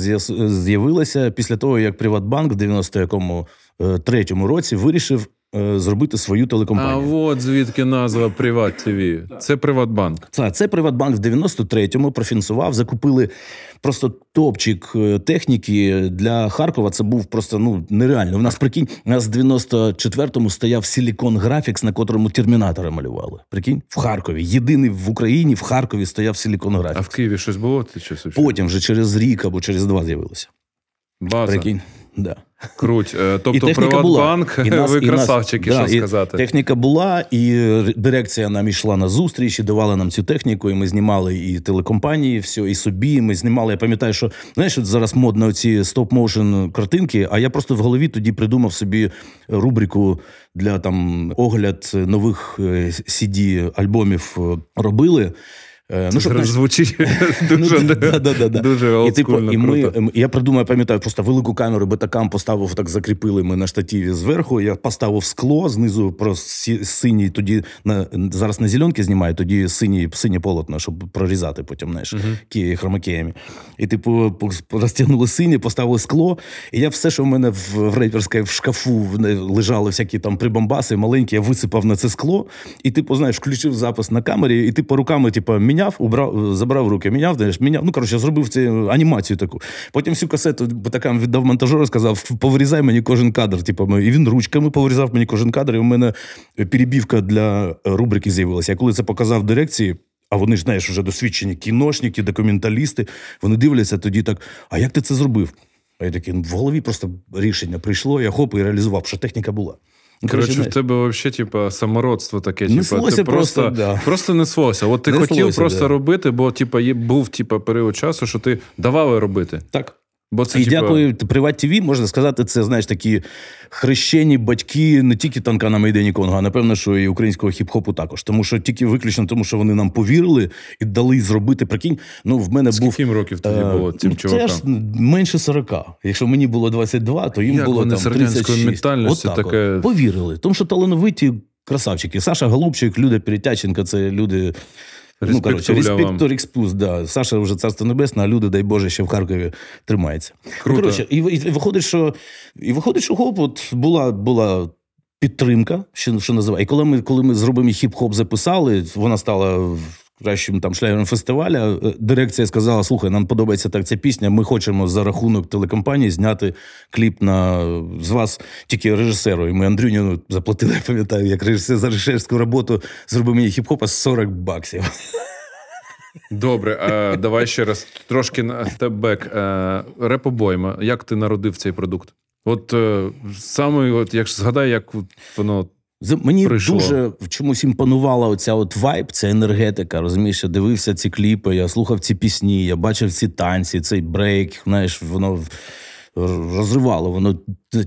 з'явилася після того, як Приватбанк в 90-му. Е, 2003 році вирішив е, зробити свою телекомпанію. А от звідки назва Приват ТВ. Це Приватбанк. Так, це Приватбанк в 93-му профінансував, закупили просто топчик е, техніки для Харкова. Це був просто ну нереально. У нас прикинь, у нас в 94-му стояв Silicon Graphics, на котрому термінатора малювали. Прикинь, в Харкові. Єдиний в Україні в Харкові стояв Silicon Graphics. А в Києві щось було? Ти часу? Потім вже через рік або через два з'явилося. База. Прикинь, да. Круть. Е, тобто Приватбанк, ви красавчики, да, що сказати. Техніка була, і дирекція нам йшла на зустріч, і давала нам цю техніку, і ми знімали і телекомпанії, все, і собі. Ми знімали. Я пам'ятаю, що знаєш, зараз модно ці стоп-моушен картинки, а я просто в голові тоді придумав собі рубрику для там огляд нових cd е, альбомів е, робили. Е, ну, щоб, звучить дуже ну, да, да, да, дуже і, типу, і ми, ем, Я придумаю, пам'ятаю, просто велику камеру бетакам поставив, так закріпили ми на штативі зверху. Я поставив скло знизу про синій, тоді на зараз на зеленки знімаю, тоді синій, синє полотно, щоб прорізати потім знаєш, uh-huh. хромакеями. І типу розтягнули синє, поставили скло. І я все, що в мене в, в рейперській в шкафу лежали всякі там прибамбаси маленькі, я висипав на це скло, і типу, знаєш, включив запис на камері, і типу руками, типу, міняв, убрав, забрав руки, міняв, знаєш, міняв. Ну, коротше, зробив цю анімацію таку. Потім всю касету такам віддав монтажеру, сказав, повирізай мені кожен кадр. Типу, і він ручками повирізав мені кожен кадр, і у мене перебівка для рубрики з'явилася. Я коли це показав дирекції. А вони ж знаєш, вже досвідчені кіношники, документалісти. Вони дивляться тоді так: а як ти це зробив? А я такий, ну, в голові просто рішення прийшло, я хоп і реалізував, що техніка була. Коротше, в тебе взагалі, типу, самородство таке. Типу, ти просто просто да. просто неслося. От ти неслося, хотів просто да. робити, бо типу, був типу, період часу, що ти давали робити. Так. Бо це і типу... дякую Приват ТВ, можна сказати, це знаєш такі хрещені батьки не тільки танка на Майдані Конго, а напевно, що і українського хіп-хопу також. Тому що тільки виключно тому, що вони нам повірили і дали зробити. Прикинь, ну в мене Скільки був років тоді е, було цим ну, чувакам? Це ж менше 40. Якщо мені було 22, то їм Як було вони там 36. ментальністю От так таке- от. повірили. Тому що талановиті красавчики. Саша Голубчик, Люда Перетяченка, це люди. Ну, коротше, респект вам. респектор експус, да. Саша вже царство небесне, а люди, дай Боже, ще в Харкові тримаються. Круто. Ну, коротше, і, і виходить, що і виходить, що хоп, от була, була підтримка, що, що називає. І коли ми, коли ми зробимо хіп-хоп записали, вона стала кращим там шлягером фестиваля. е, Дирекція сказала: слухай, нам подобається так ця пісня. Ми хочемо за рахунок телекомпанії зняти кліп на з вас тільки режисеру. І ми Андрюню заплатили, я пам'ятаю, як режисер за режисерську роботу зробив мені хіп-хопа 40 баксів. Добре, е, давай ще раз трошки на step back. Е, Реп Обойма. Як ти народив цей продукт? От е, саме, от як згадай, як воно. Мені Прийшло. дуже в чомусь імпонувала оця от вайб, ця енергетика. Розумієш, я дивився ці кліпи, я слухав ці пісні, я бачив ці танці, цей брейк. Знаєш, воно розривало, воно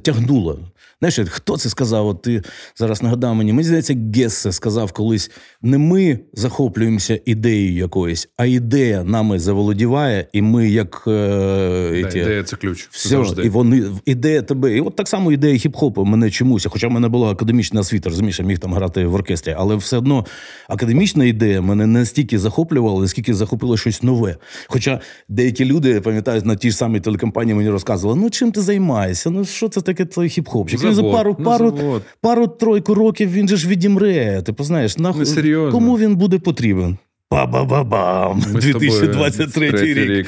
тягнуло. Знаєш, хто це сказав? От ти зараз нагадав мені. Мені здається, Гессе сказав колись: не ми захоплюємося ідеєю якоюсь, а ідея нами заволодіває, і ми як е, Да, еті- ідея це ключ. все, завжди. і вони ідея тебе. І от так само ідея хіп-хопу мене чомусь. Хоча в мене була академічна освіта, розумієш, я міг там грати в оркестрі, але все одно академічна ідея мене не настільки захоплювала, наскільки захопило щось нове. Хоча деякі люди, пам'ятаю, на ті ж самі телекомпанії мені розказували: ну чим ти займаєшся? Ну що це таке твій хіп-хопчик? Він за пару, ну, пару, завод. пару тройку років він же ж відімре. Типу, знаєш, нахуй Ну, кому він буде потрібен? Ба-ба-ба-бам! Ми тобою 2023 третій рік.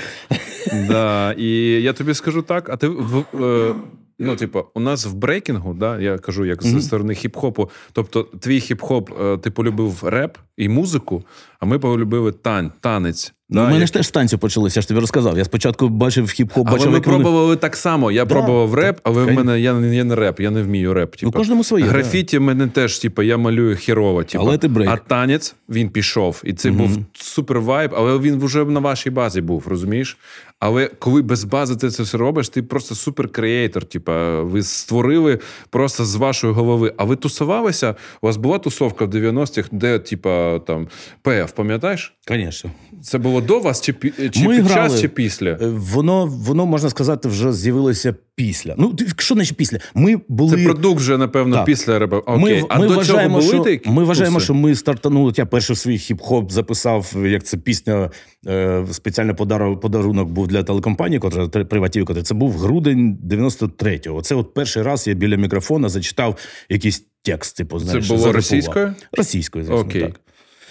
Да, і я тобі скажу так, а ти в. е, Ну, типу, у нас в брейкінгу, да, я кажу, як зі сторони хіп-хопу. Тобто, твій хіп-хоп, е, ти полюбив реп і музику, а ми полюбили тань, танець. Ну, у мене як- ж теж з танцю почалися, я ж тобі розказав. Я спочатку бачив хіп-хоп, Але бачив, ми як вони- пробували так само. Я Да, пробував реп, але в мене я, не- я не реп, я не вмію реп. Типу. кожному своє, Графіті в мене теж, типу, я малюю хєрово. Типу. Але ти брейк. А танець він пішов. І це був супер вайб, але він вже на вашій базі був, розумієш? Але коли без бази ти це все робиш, ти просто супер creator. Типу, ви створили просто з вашої голови. А ви тусувалися? У вас була тусовка в 90-х, де, типа, там ПФ, пам'ятаєш? Звісно. Це було до вас, чи, чи під грали. час, чи після? Е, Воно, воно, можна сказати, вже з'явилося після. Ну, що значить після? Ми були... Це продукт вже, напевно, Так. після репа. Окей. Ми, а ми, до вважаємо, цього були що, такі ми вважаємо, що ми стартанули. Я перший свій хіп-хоп записав, як це пісня, е, спеціальний подарунок, подарунок був для телекомпанії, котра приватів, котра це був грудень 93-го. Це от перший раз я біля мікрофона зачитав якийсь текст. Типу, Це було російською? Російською, звісно, Окей. так.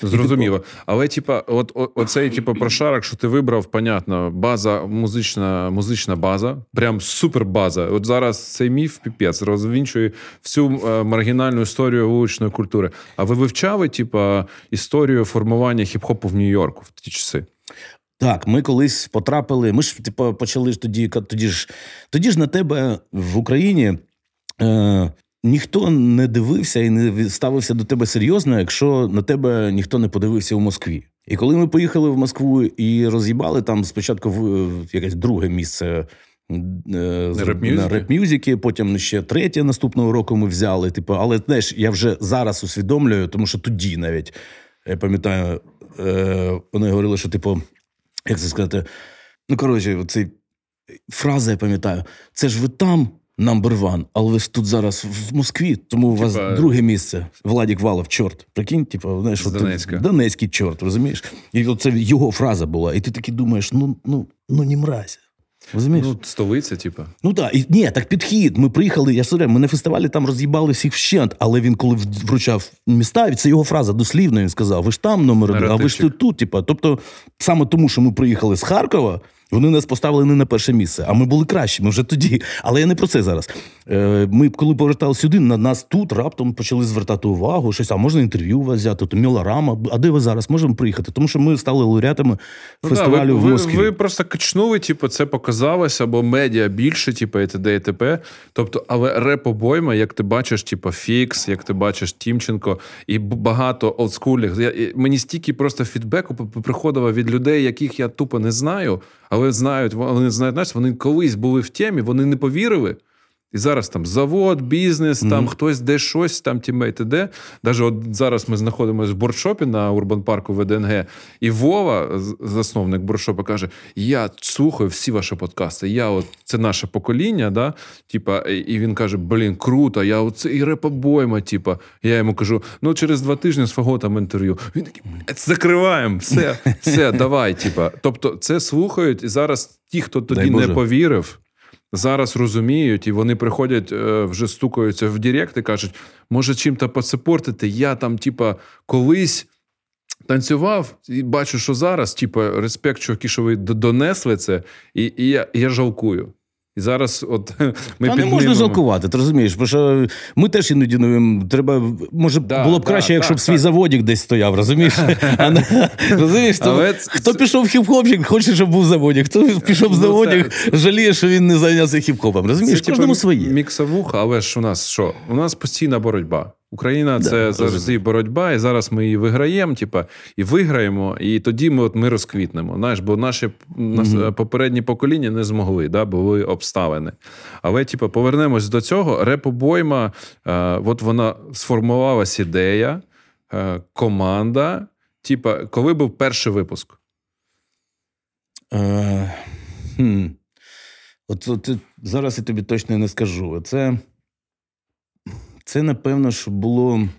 Зрозуміло. Але, типа, от о- оцей типу, прошарок, що ти вибрав, понятно, база, музична, музична база, прям супер база. От зараз цей міф піпець розвінчує всю е, маргінальну історію вуличної культури. А ви вивчали, типа, історію формування хіп-хопу в Нью-Йорку в ті часи? Так, ми колись потрапили. Ми ж типу, почали тоді, тоді ж тоді ж на тебе в Україні. Е, Ніхто не дивився і не ставився до тебе серйозно, якщо на тебе ніхто не подивився у Москві. І коли ми поїхали в Москву і роз'їбали там спочатку в, в якесь друге місце е, на реп-мюзики, потім ще третє наступного року ми взяли. Типу, але знаєш, я вже зараз усвідомлюю, тому що тоді навіть я пам'ятаю, е, вони говорили, що типу, як це сказати, ну коротше, цей фраза, я пам'ятаю, це ж ви там. Number one, але ви ж тут зараз в Москві, тому у вас Типа- друге місце. Владік Валов, чорт. Прикинь, типу, знаєш, З от ти- Донецька. Донецький чорт, розумієш? І от це його фраза була. І ти такий думаєш: ну, ну, ну не мразь. Розумієш? Ну, столиця, типа. Ну так, і ні, так підхід. Ми приїхали. Я смотрю, ми на фестивалі там роз'їбали всіх вщент, але він, коли в- вручав міста, це його фраза дослівно. Він сказав: ви ж там номер один, а ви ж Наративчик. тут, тут. Типа. Тобто, саме тому, що ми приїхали з Харкова. Вони нас поставили не на перше місце, а ми були кращі, ми вже тоді. Але я не про це зараз. Е, Ми, коли повертали сюди, на нас тут раптом почали звертати увагу, щось, а можна інтерв'ю у вас взяти, то мілорама. А де ви зараз можемо приїхати? Тому що ми стали лауреатами Ну, фестивалю да, ви, в Москві. Ви, ви просто качнули, типу, це показалося, або медіа більше, типу, і т.д. і т.п. Тобто, але реп-обойма, як ти бачиш, типу, Фікс, як ти бачиш Тімченко, і багато і мені стільки просто фідбеку приходило від людей, яких я тупо не знаю, але але знають, вони знають, знаєш, вони колись були в темі, вони не повірили. І зараз там завод, бізнес, mm-hmm. там хтось де щось, там тімейти де. Даже от зараз ми знаходимося в бордшопі на Урбан парку ВДНГ, і Вова, засновник бордшопа, каже: Я слухаю всі ваші подкасти. Я от це наше покоління, да? Типа, і він каже: Блін, круто, я оце і Реп Обойма. Типа, я йому кажу: ну через два тижні свого там інтерв'ю. Він такий, закриваємо, все, все, давай. Типа. Тобто, це слухають, і зараз ті, хто тоді не повірив зараз розуміють, і вони приходять, е, вже стукаються в Direct і кажуть, може чим-то посапортити. Я там, типа, колись. Танцював і бачу, що зараз, типу, респект, чуваки, що ви донесли це, і і я я жалкую. І зараз, от ми Та не можна жалкувати, ти розумієш, бо що ми теж іноді ну, треба. Може, да, було б краще, да, якщо б свій заводік десь стояв, розумієш? розумієш? Але Хто пішов в хіп-хопчик, хоче, щоб був заводік. Хто пішов в ну, заводік, жаліє, що він не зайнявся хіп-хопом. Розумієш, це, кожному своє. Міксовуха, але ж у нас що? У нас постійна боротьба. Україна це да, завжди боротьба, і зараз ми її виграємо, типа, і виграємо, і тоді ми от ми розквітнемо. Знаєш, бо наші mm-hmm. попередні покоління не змогли, да, були обставини. Але, типа, повернемось до цього. Репобойма, е, от вона сформувалась ідея, е, команда. Типа, коли був перший випуск? Е, хм. От, от зараз я тобі точно не скажу. Це. Це, напевно, що було е,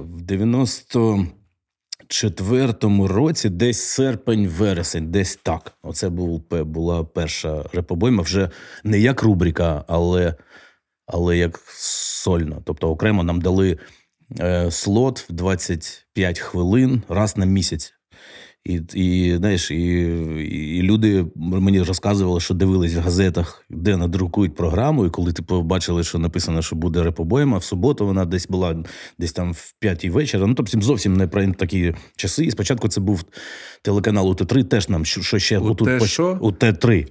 в 94-му році, десь серпень-вересень, десь так. Оце був, була перша репобойма, вже не як рубрика, але але як сольна. Тобто окремо нам дали е, слот в 25 хвилин раз на місяць. І і знаєш, і і люди мені розказували, що дивились в газетах, де надрукують програму. І коли типу, бачили, що написано, що буде репобойма, в суботу вона десь була десь там в п'ятій вечора. Ну тобто зовсім не про такі часи. І спочатку це був телеканал УТ3, теж нам що ще у тут що? УТ3.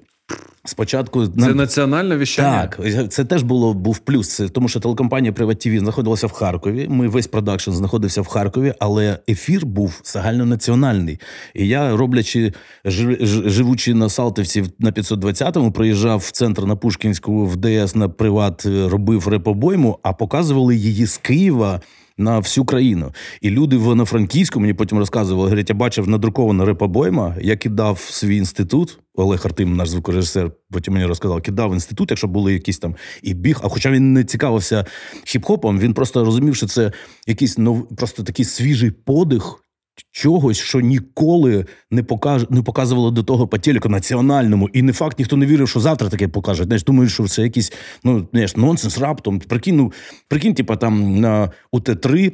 Спочатку це національне віщання? Так, це теж було був плюс. Це тому, що телекомпанія Приват ТВ знаходилася в Харкові. Ми весь продакшн знаходився в Харкові, але ефір був загальнонаціональний. І я, роблячи живучи на Салтівці на 520-му, приїжджав в центр на Пушкінську в ДС на приват, робив репобойму, а показували її з Києва на всю країну. І люди в Франківську мені потім розказували, говорять, я бачив надруковану репобойма, я кидав свій інститут. Олег Артим, наш звукорежисер, потім мені розказав, кидав інститут, якщо були якісь там і біг. А хоча він не цікавився хіп-хопом, він просто розумів, що це якийсь нов, просто такий свіжий подих чогось, що ніколи не покаж... не показувало до того по телеку національному. І не факт, ніхто не вірив, що завтра таке покаже. Знаєш, думаю, що це якийсь ну, знаєш, нонсенс раптом. Прикинь, ну, прикинь, типа там на УТ-3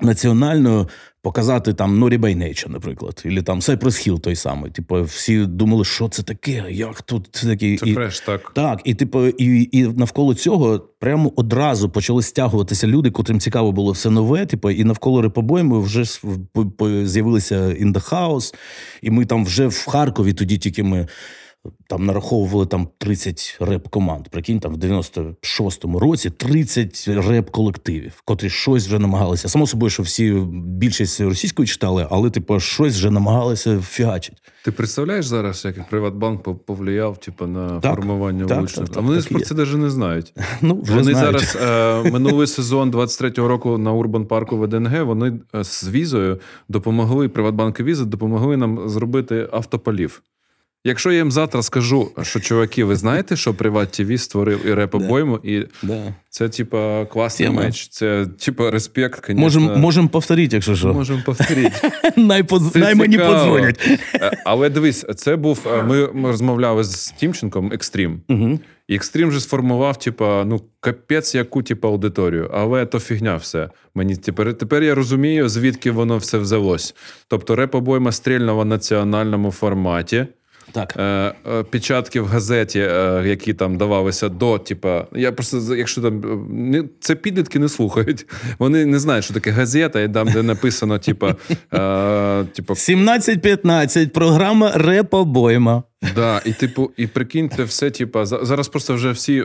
національно показати там Норі Байнеча, наприклад, або там Cypress Hill той самий. Типу, всі думали, що це таке, як тут це таке. Це і, фреш, так. Так, і типу, і і навколо цього прямо одразу почали стягуватися люди, котрим цікаво було все нове. Типу, і навколо репобойми вже з'явилися In The House, і ми там вже в Харкові тоді тільки ми там нараховували там 30 реп-команд. Прикинь, там в 96-му році 30 реп-колективів, котрі щось вже намагалися. Само собою, що всі більшість російською читали, але типу щось вже намагалися фігачити. Ти представляєш зараз, як Приватбанк повлияв типу, на так, формування так, вуличних? Так, а вони про це навіть не знають. Ну, вже Вони знають. зараз е, минулий сезон 23-го року на Урбан парку ВДНГ вони е, з візою допомогли Приватбанк і Віза допомогли нам зробити автополів. Якщо я їм завтра скажу, що чуваки, ви знаєте, що Приват ТВ створив і реп обойму, і да. це, типа, класний Тема. match, це, типа, респект. конечно. Можемо можем повторити, якщо що. Можемо повторити. Най, мені подзвонять. Е, але дивись, це був. Е, ми, розмовляли з Тімченком Екстрім. Угу. І Екстрім же сформував, типа, ну, капець, яку типу, аудиторію, але то фігня все. Мені тепер тепер я розумію, звідки воно все взялось. Тобто, реп обойма стрільна в національному форматі. Так. Е, е, Печатки в газеті, е, які там давалися до, типа, я просто, якщо там не це підлітки не слухають, вони не знають, що таке газета, і там, де написано, типа, е, типа 17-15, програма Репобойма. Да, і типу, і прикиньте, все, типа, зараз просто вже всі е,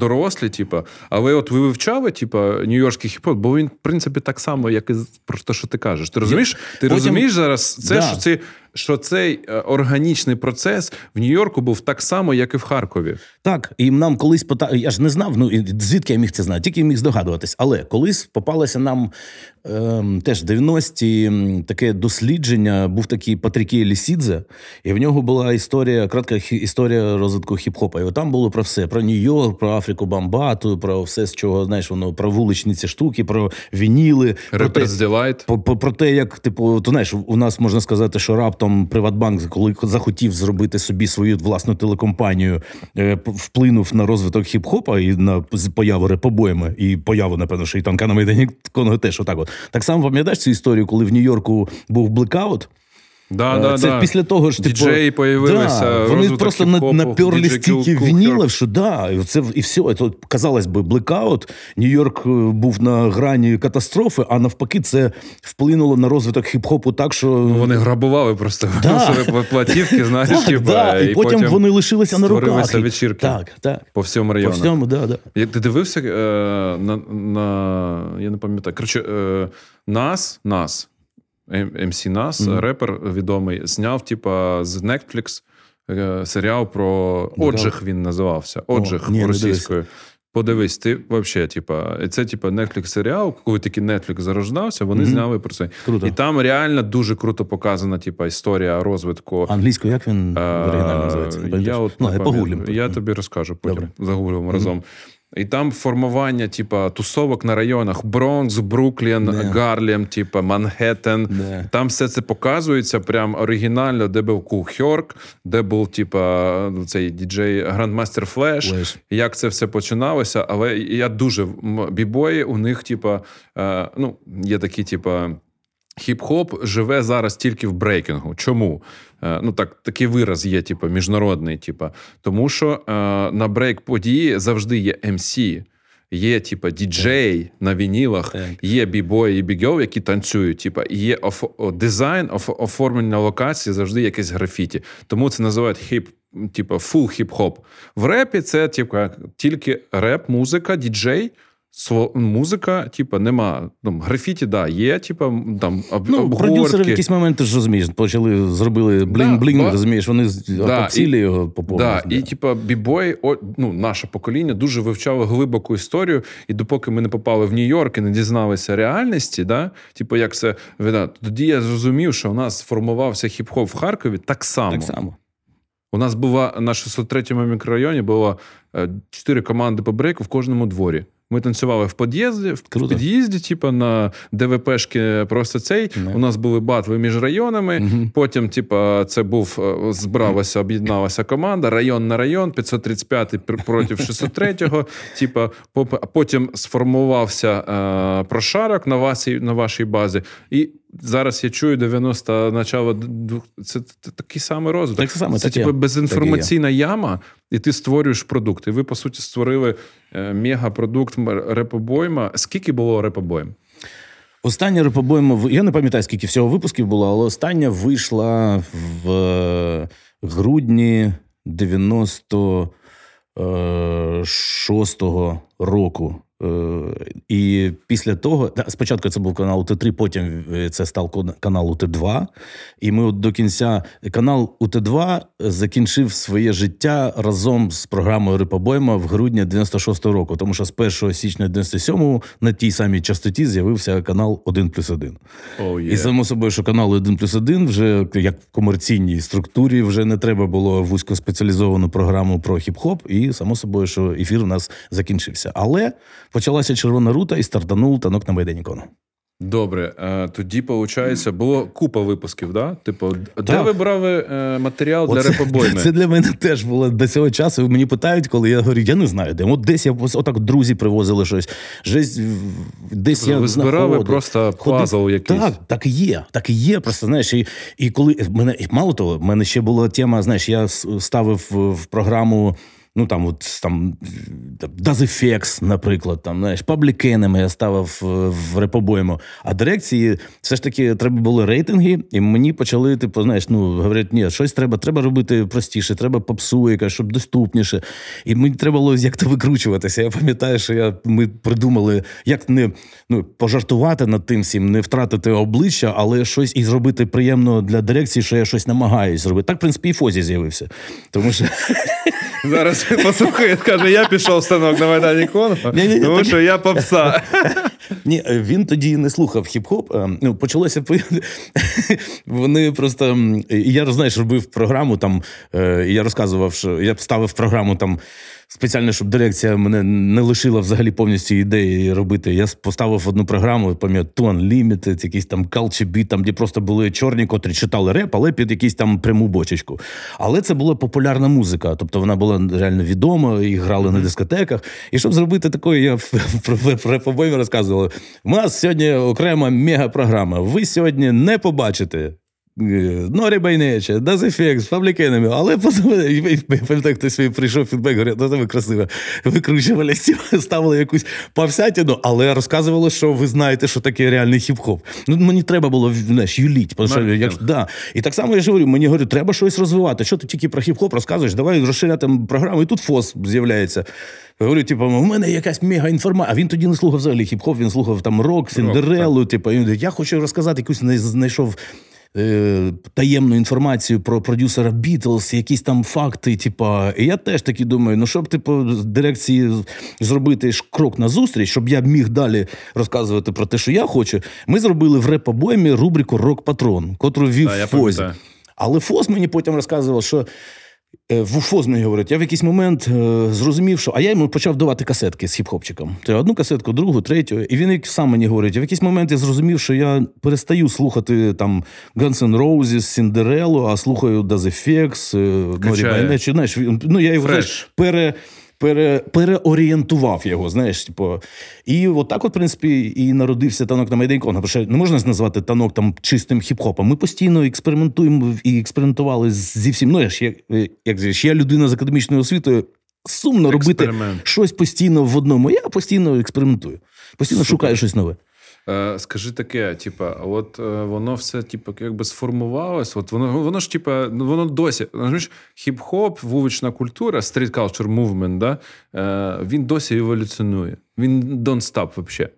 дорослі, типа, але от ви вивчали, типа, нью-йоркський хіп-хоп, бо він, в принципі, так само, як і про те, що ти кажеш. Ти розумієш? Ти Потім... розумієш зараз це, да. що це що цей е, органічний процес в Нью-Йорку був так само, як і в Харкові. Так, і нам колись пота... я ж не знав, ну звідки я міг це знати, тільки міг здогадуватись. Але колись попалося нам теж 90-ті таке дослідження, був такий Патрікій Лісідзе, і в нього була історія, кратка історія розвитку хіп-хопа. І там було про все: про Нью-Йорк, про Африку Бамбату, про все, з чого знаєш, воно про вуличні ці штуки, про вініли, про те, про, про те, як типу, то знаєш, у нас можна сказати, що раптом раптом Приватбанк, коли захотів зробити собі свою власну телекомпанію, е, вплинув на розвиток хіп-хопа і на появу репобоями, і появу, напевно, що і танка на Майдані Конго теж отак. От так само пам'ятаєш цю історію, коли в Нью-Йорку був блекаут. Да, да, Це да. після того ж типу, Діджеї появилися. Да, вони просто наперли стільки вінілів, що да, і це і все. Це, казалось би, блекаут. Нью-Йорк е, був на грані катастрофи, а навпаки, це вплинуло на розвиток хіп-хопу так, що ну, вони грабували просто да. платівки, знаєш, так, типу, да. і, і потім, потім вони лишилися на руках. вечірки так, так. по всьому району. По всьому, да, да. Ти дивився е, на, на я не пам'ятаю. Коротше, е, нас, нас. MC Нас, mm-hmm. репер відомий, зняв, типа, з Netflix е, серіал про Оджих він називався. Оджих російською. Подивись, ти взагалі, типа, це типа Netflix серіал, коли тільки Netflix зарождався, вони mm-hmm. зняли про це. Круто. І там реально дуже круто показана, типа, історія розвитку. Англійською, як він оригінально називається? Я от ну, я, я тобі розкажу потім. Загуглимо mm-hmm. разом. І там формування, типа, тусовок на районах: Бронкс, Бруклін, yeah. Гарлем, типа Манхеттен. Yeah. Там все це показується прям оригінально, де був Kool Herc, де був, типа, цей діджей Grandmaster Flash, як це все починалося. Але я дуже бібої, у них, типа, е, ну, є такі, типа. Хіп-хоп живе зараз тільки в брейкінгу. Чому? Е, ну так, такий вираз є, типу, міжнародний, типу. тому що е, на брейк події завжди є MC, є, типу, діджей на вінілах, є бібої і бігьорл, які танцюють. Типу, і є оф... дизайн, оф... оформлення локації завжди якесь графіті. Тому це називають хіп. Типу, full хіп-хоп. В репі це типу, тільки реп, музика, діджей, музика, типа, нема. Там, графіті, да, є, типа, там, об, ну, Продюсери в якийсь момент ти ж розумієш, почали, зробили bling-bling, да, розумієш, вони да, і, його по повністю. Да, да. І, типа, бібой, ну, наше покоління дуже вивчало глибоку історію, і допоки ми не попали в Нью-Йорк і не дізналися реальності, да, типу, як це, да, тоді я зрозумів, що у нас сформувався хіп-хоп в Харкові так само. Так само. У нас була на 603-му мікрорайоні було е, чотири команди по брейку в кожному дворі. Ми танцювали в під'їзді, в під'їзді, типу, на ДВПшки просто цей. Не. У нас були батви між районами. Угу. Потім, типу, це був е, збралася, об'єдналася команда, район на район, 535 проти 603-го. Типу, потім сформувався е, прошарок на вашій, на вашій базі. І зараз я чую 90 начало це, такий самий розвиток. Так саме, це типу безінформаційна яма, і ти створюєш продукт. І ви, по суті, створили мегапродукт репобойма. Скільки було репобойм? Остання репобойма, я не пам'ятаю, скільки всього випусків було, але остання вийшла в е, грудні 96-го е, року. Е, і після того, спочатку це був канал УТ3, потім е, це став канал УТ2. І ми от до кінця канал УТ2 закінчив своє життя разом з програмою Рипобойма в грудні 96-го року. Тому що з 1 січня 97-го на тій самій частоті з'явився канал 1 плюс 1. Oh, yeah. І само собою, що канал 1 плюс 1 вже як в комерційній структурі вже не треба було вузькоспеціалізовану програму про хіп-хоп, і само собою, що ефір у нас закінчився. Але почалася червона рута і стартанув танок на Майдані Кону. Добре, е, тоді, виходить, було купа випусків, да? Типу, де ви брали е, матеріал для репобойми? Це для мене теж було до цього часу. Мені питають, коли я говорю, я не знаю, де. От десь я отак друзі привозили щось. Жесть, десь тобто я Ви збирали просто пазл якийсь. Так, так і є. Так і є. Просто знаєш, і і коли мене мало того, в мене ще була тема, знаєш, я ставив в програму Ну там, от там Дазефекс, наприклад, там знаєш, Паблікенами я ставив в репобойму. А дирекції все ж таки треба були рейтинги, і мені почали, типу, знаєш, ну говорять, ні, щось треба, треба робити простіше, треба попсу, яка, щоб доступніше. І мені треба було як-то викручуватися. Я пам'ятаю, що я ми придумали, як не ну, пожартувати над тим всім, не втратити обличчя, але щось і зробити приємно для дирекції, що я щось намагаюсь зробити. Так, в принципі, і Фозі з'явився. Тому що Зараз послухає, каже, я пішов станок на Майдані Конго, тому що я попса. Ні, він тоді не слухав хіп-хоп. Е, ну, почалося Вони просто. Я знаєш, робив програму там. Е, я розказував, що я ставив програму там спеціально, щоб дирекція мене не лишила взагалі повністю ідеї робити. Я поставив одну програму, пам'ятаю, Tone Limited, якийсь там Culture Beat, там де просто були чорні, котрі читали реп, але під якийсь там пряму бочечку. Але це була популярна музика, тобто вона була реально відома і грали на дискотеках. І щоб зробити таке, я в репобоймі розказував. У нас сьогодні окрема мега-програма. Ви сьогодні не побачите. Норі Байнече, Дазефекс, Фаблікенами, але пам'ятаю, хтось прийшов фідбек, говорить, ну ви красиво викручувалися, ставили якусь павсятіну, але розказували, що ви знаєте, що таке реальний хіп-хоп. Ну, Мені треба було знаєш, юліть. Що, як, да. І так само я ж говорю, мені говорю, треба щось розвивати. Що ти тільки про хіп-хоп розказуєш, давай розширяти програму, і тут ФОС з'являється. Я говорю, типу, у мене якась мега інформація. А він тоді не слухав взагалі хіп-хоп, він слухав там рок, Сіндерелу. Типу, я хочу розказати, якусь знайшов Е, таємну інформацію про продюсера Бітлз, якісь там факти. Типа, і я теж таки думаю, ну щоб типу дирекції зробити крок на зустріч, щоб я міг далі розказувати про те, що я хочу. Ми зробили в реп-обоймі рубрику Рок-Патрон, котру вів Фоз. Але Фос мені потім розказував, що Е, в говорить, я в якийсь момент е, зрозумів, що а я йому почав давати касетки з хіп-хопчиком. Одну касетку, другу, третю. І він сам мені говорить, я в якийсь момент я зрозумів, що я перестаю слухати там Guns N' Roses, Cinderella, а слухаю Does Effects, Байнечі. Знаєш, ну я його знаєш, пере пере, переорієнтував його, знаєш, типу. І от так, от, в принципі, і народився танок на Майданкона. Конга. що не можна назвати танок там чистим хіп-хопом. Ми постійно експериментуємо і експериментували зі всім. Ну, я ж як, як я людина з академічною освітою. Сумно робити щось постійно в одному. Я постійно експериментую, постійно Супер. шукаю щось нове. Е, Скажи таке, типа, от е, воно все, типа, якби сформувалось. От воно воно ж, типа, воно досі. Розумієш, хіп-хоп, вулична культура, стріт culture movement, да, е, він досі еволюціонує. Він don't stop взагалі.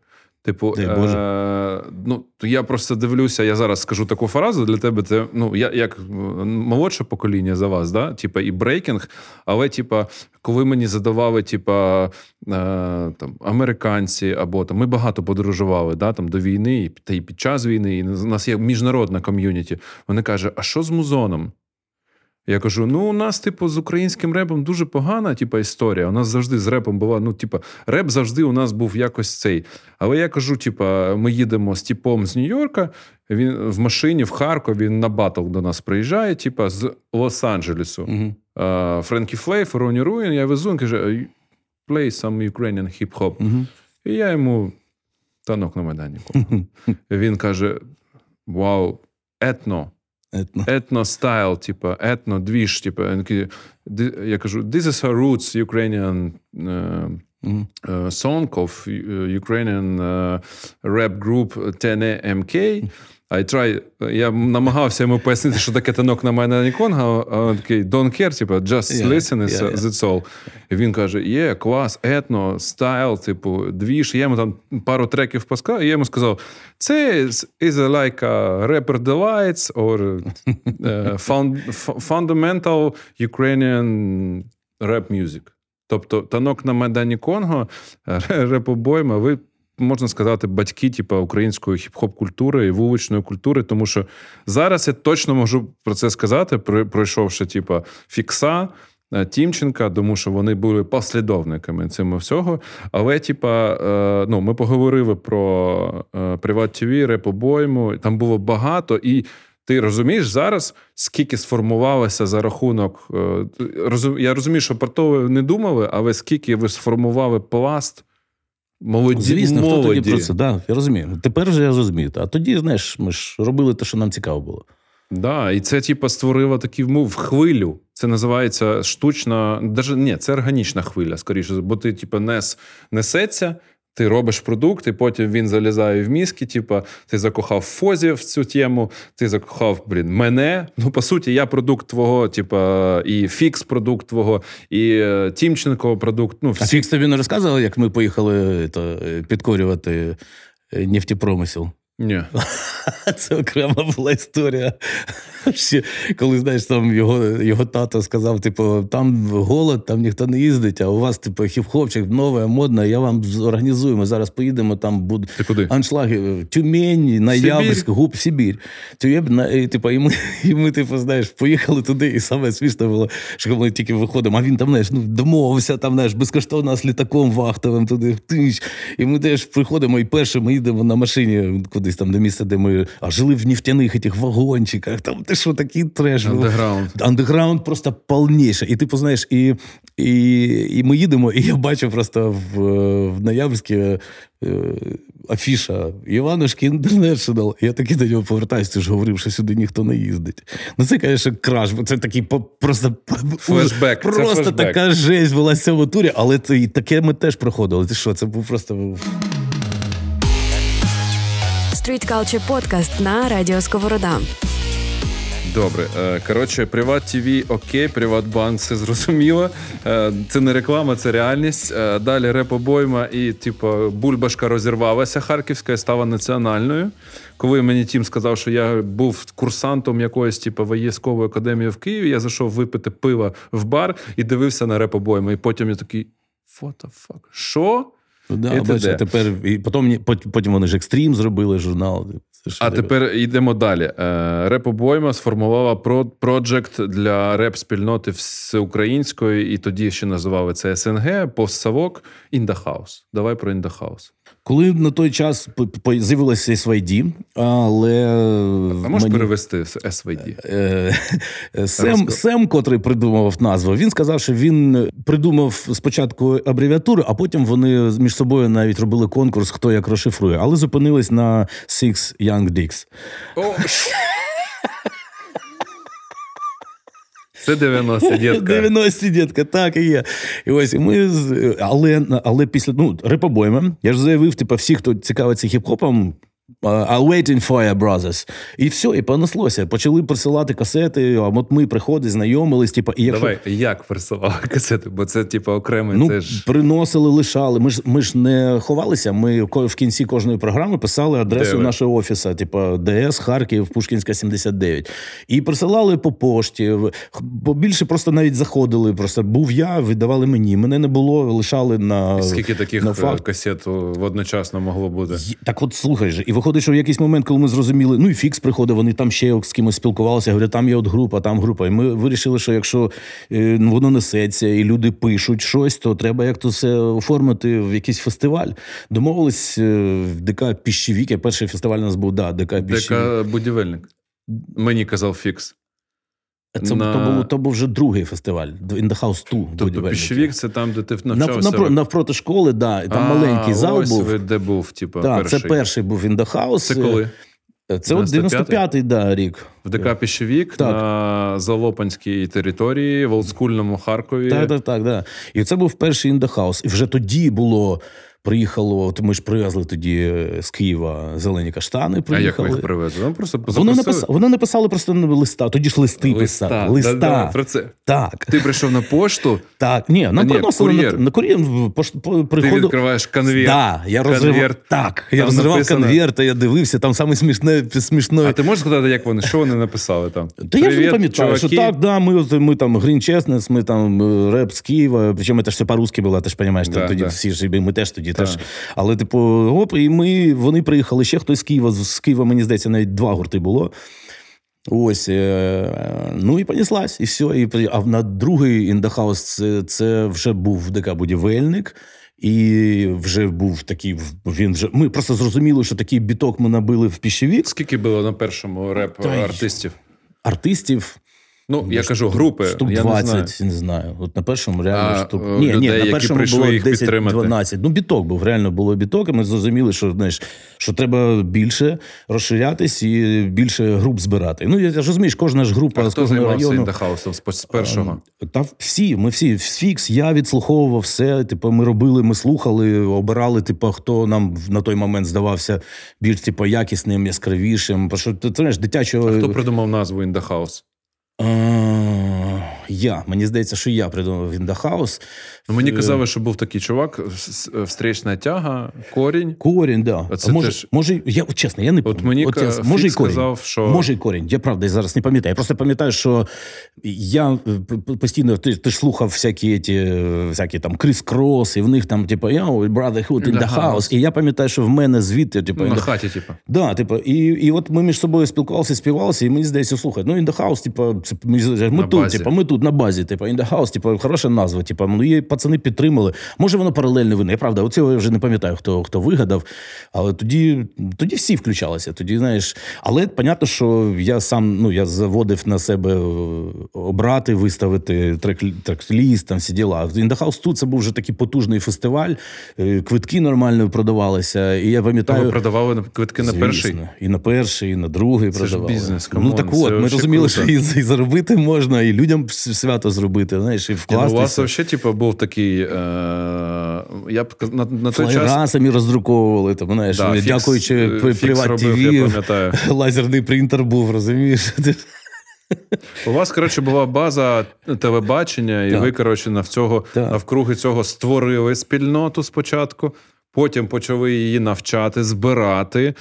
Типу, е, ну я просто дивлюся, я зараз скажу таку фразу для тебе. Це ну я як молодше покоління за вас, да? Типа і брейкінг. Але, типа, коли мені задавали, типа е, там американці або там ми багато подорожували да, там до війни, та і під час війни, і у нас є міжнародна ком'юніті. Вони кажуть, а що з музоном? Я кажу: ну, у нас, типу, з українським репом дуже погана, типу, історія. У нас завжди з репом була. Ну, типу, реп завжди у нас був якось цей. Але я кажу: типу, ми їдемо з типом з Нью-Йорка. Він в машині в Харкові він на батл до нас приїжджає, типу, з Лос-Анджелесу. Uh-huh. Frankie Flave, Ronnie Ruen. Я везу, він каже: play some Ukrainian hip-hop. Uh-huh. І я йому танок на Майдані. Він каже: Вау, етно. Етно. Етно стайл, типа, етно, двіж, типа. Я кажу, this is her roots Ukrainian uh, mm-hmm. uh, song of Ukrainian uh, rap group TNE MK. I try, Я намагався йому пояснити, що таке танок на Майдані Конга, а він такий don't care, типу, just yeah, listen, yeah, yeah. that's all. І він каже: є, клас, етно, стайл, типу, двіж. Я йому там пару треків паскав, і я йому сказав: це is like a rapper delights or uh, fundamental Ukrainian rap music. Тобто танок на Майдані Конго, репобойма, ви можна сказати, батьки, типу, української хіп-хоп культури і вуличної культури, тому що зараз я точно можу про це сказати, пройшовши, типу, фікса. Е, Тімченка, тому що вони були послідовниками цього всього. Але, типа, е, ну, ми поговорили про е, Приват ТВ, репобойму, там було багато, і ти розумієш зараз, скільки сформувалося за рахунок. Я розумію, що про то не думали, але скільки ви сформували пласт Молоді, Звісно, молоді. хто тоді про це, да, я розумію. Тепер вже я розумію. А тоді, знаєш, ми ж робили те, що нам цікаво було. Да, і це, типу, створило такі мов хвилю. Це називається штучна, даже ні, це органічна хвиля, скоріше, бо ти, типу, нес, несеться, ти робиш продукт, і потім він залізає в мізки. Типа, ти закохав Фозі в цю тему, ти закохав блін, мене. Ну, по суті, я продукт твого, типа, і фікс продукт твого, і е, Тімченко продукт. Ну, всі... А Фікс тобі не розказував, як ми поїхали то, підкорювати е, нефтепромисел? Ні. Це окрема була історія. Ще, Коли знаєш, там його його тато сказав: типу, там голод, там ніхто не їздить, а у вас, типу, хіп-хопчик нове, модне, я вам організую. Ми зараз поїдемо, там будуть аншлаги Тюмень, Ноябрьськ, Губ, Сибір. І, типу, і ми, і ми, типу, знаєш, поїхали туди, і саме смішно було, що ми тільки виходимо, а він там, знаєш, ну, домовився, там, знаєш, безкоштовно з літаком вахтовим туди. І ми теж приходимо, і перше ми їдемо на машині кудись там до місця, де ми а жили в нефтяних этих вагончиках. Там ти що такий треш. Андеграунд. Андеграунд просто повніше. І ти познаєш, і і, і ми їдемо, і я бачу просто в в Ноябрьській е, афіша Іванушки Інтернешнл. Я такий до нього повертаюся, ти ж говорив, що сюди ніхто не їздить. Ну це, звісно, краш, бо це такий просто флешбек. Просто це флешбек. така жесть була в цьому турі, але це, і таке ми теж проходили. Ти що, це був просто. Street Culture Podcast на Радіо Сковорода. Добре. Е, коротше, Приват ТВ окей, Приватбанк, все зрозуміло. Е, це не реклама, це реальність. Е, далі реп-обойма і, типу, бульбашка розірвалася харківська і стала національною. Коли мені Тім сказав, що я був курсантом якоїсь типу, військової академії в Києві, я зайшов випити пива в бар і дивився на реп-обойму. І потім я такий: what the fuck? Що? Да, і бач, тепер і потім потім вони ж екстрім зробили журнал. А тепер йдемо далі. Е, Реп-обойма сформувала проджект для реп-спільноти всеукраїнської, і тоді ще називали це СНГ, постсавок Індахаус. Давай про House. Коли на той час з'явилося SVD, але а можеш мені... перевести SVD? Е, е, Сем, Сем, котрий придумав назву, він сказав, що він придумав спочатку абревіатуру, а потім вони між собою навіть робили конкурс, хто як розшифрує, але зупинились на Six Young Dicks. Це 90 дітка. 90 дітка, так і є. І ось і ми, Але але після ну, репобойми, я ж заявив, типу, всі, хто цікавиться хіп-хопом, Waiting for brothers. І все, і понеслося. Почали присилати касети, а от ми приходили, знайомились. Типу, і якщо... Давай, як присилали касети? Бо це, типу, окремий. Ну, це ж... Приносили, лишали. Ми ж ми ж не ховалися. Ми в кінці кожної програми писали адресу нашого офісу, типу ДС, Харків, Пушкінська, 79. І присилали по пошті. Бо більше просто навіть заходили. Просто був я, віддавали мені. Мене не було, лишали на. Скільки таких на факт. касет водночасно могло бути? Так, от слухай же, і виходить, що в якийсь момент, коли ми зрозуміли, ну і фікс приходив, вони там ще з кимось спілкувалися. Говорять, там є от група, там група. І ми вирішили, що якщо е, ну, воно несеться, і люди пишуть щось, то треба як то все оформити в якийсь фестиваль. Домовились е, в ДК Піщевік. Перший фестиваль у нас був да, ДК Піщевік. ДК Будівельник. Мені казав фікс. Це на... то, був, то був вже другий фестиваль In the House 2. Тобто Піщевік це там, де ти навчався? Навпро, навпроти школи, да, там а, маленький зал ось був. де був, типу, да, перший. Це перший був In the House. Це коли? Це 95-й да, рік. В ДК Піщевік так. на Залопанській території, в олдскульному Харкові. Так, так, так. Да. І це був перший In the House. І вже тоді було Приїхало, от ми ж привезли тоді е, з Києва зелені каштани. Приїхали. А як ви їх привезли? Вони просто вони написали, вони написали просто на листа. Тоді ж листи листа. писали. Листа. Да, да, про це. Так. Ти прийшов на пошту? Так. Ні, нам приносили на, на кур'єр. Ти відкриваєш конверт. Да, я розривав, так, я розривав написано... конверт, я дивився, там саме смішне, смішне. А ти можеш сказати, як вони, що вони написали там? Та я ж не пам'ятаю, що так, да, ми, ми там Green Chestnuts, ми там е, реп з Києва, причому це ж все по-русски було, ти ж розумієш, тоді всі ж, ми теж тоді теж. Але типу, оп, і ми вони приїхали ще хтось з Києва. З Києва, мені здається, навіть два гурти було. Ось, е, ну і поніслась, і все. І, А на другий індахаус це, це вже був ДК будівельник. І вже був такий. Він вже ми просто зрозуміли, що такий біток ми набили в піщевік. Скільки було на першому реп Та артистів? Артистів Ну, я кажу, групи. Штук я 20, не не, знаю. знаю. От на першому реально штук. е, Ні, ні, на першому було їх підтримати. 10-12. Ну, біток був, реально було біток, і ми зрозуміли, що знаєш, що треба більше розширятись і більше груп збирати. Ну, я ж розумієш, кожна ж група А з кожного району. індехаусом з з першого? Та всі, ми всі фікс, я відслуховував все. Типу, ми робили, ми слухали, обирали, типу, хто нам на той момент здавався більш типу, якісним, яскравішим. Бо що ти знаєш, дитячого. А хто придумав назву індехаус? А, Я. Мені здається, що я придумав the Ну, мені Е, казали, що був такий чувак, с- встречна тяга, корінь. Корінь, да. Оце може, теж- може, я чесно, я не От мені от, я- може і корінь. сказав, що- Може і корінь. Я правда я зараз не пам'ятаю. Я просто пам'ятаю, що я е, постійно ти, ти ж слухав всякі ті, е, всякі там Крис Крос, і в них там, типу, yo, brotherhood in the house. І я пам'ятаю, що в мене звідти, типу, Ну, на хаті, типу. Да, типу, і, і от ми між собою спілкувалися, співалися, і мені здається, слухай, ну in the house, типу, це мені ми тут, типу, ми тут на базі, типу, in the house, типу, хороша назва, типу, ну і пацани підтримали. Може, воно паралельно вине. Я правда, оцього я вже не пам'ятаю, хто хто вигадав. Але тоді, тоді всі включалися. Тоді, знаєш, але понятно, що я сам ну я заводив на себе е, обрати, виставити трек, трек-ліст, там всі діла. In the House тут це був вже такий потужний фестиваль, е, квитки нормально продавалися. І я пам'ятаю. ви продавали квитки на Звісно. перший. І на перший, і на другий Це ж продавали. бізнес, Ну так от, ми розуміли, круто. що і, і заробити можна, і людям свято зробити, знаєш, і Ні, ну, у вас вкластися. взагалі, типу, був такий. Е, я б на, на той час. Самі роздруковували, там, знаєш, Да, Фікс- дякуючи е, Приват пам'ятаю. лазерний принтер був, розумієш? У вас, коротше, була база телебачення, і Так. ви, коротше, навкруги цього створили спільноту спочатку. Потім почали її навчати, збирати,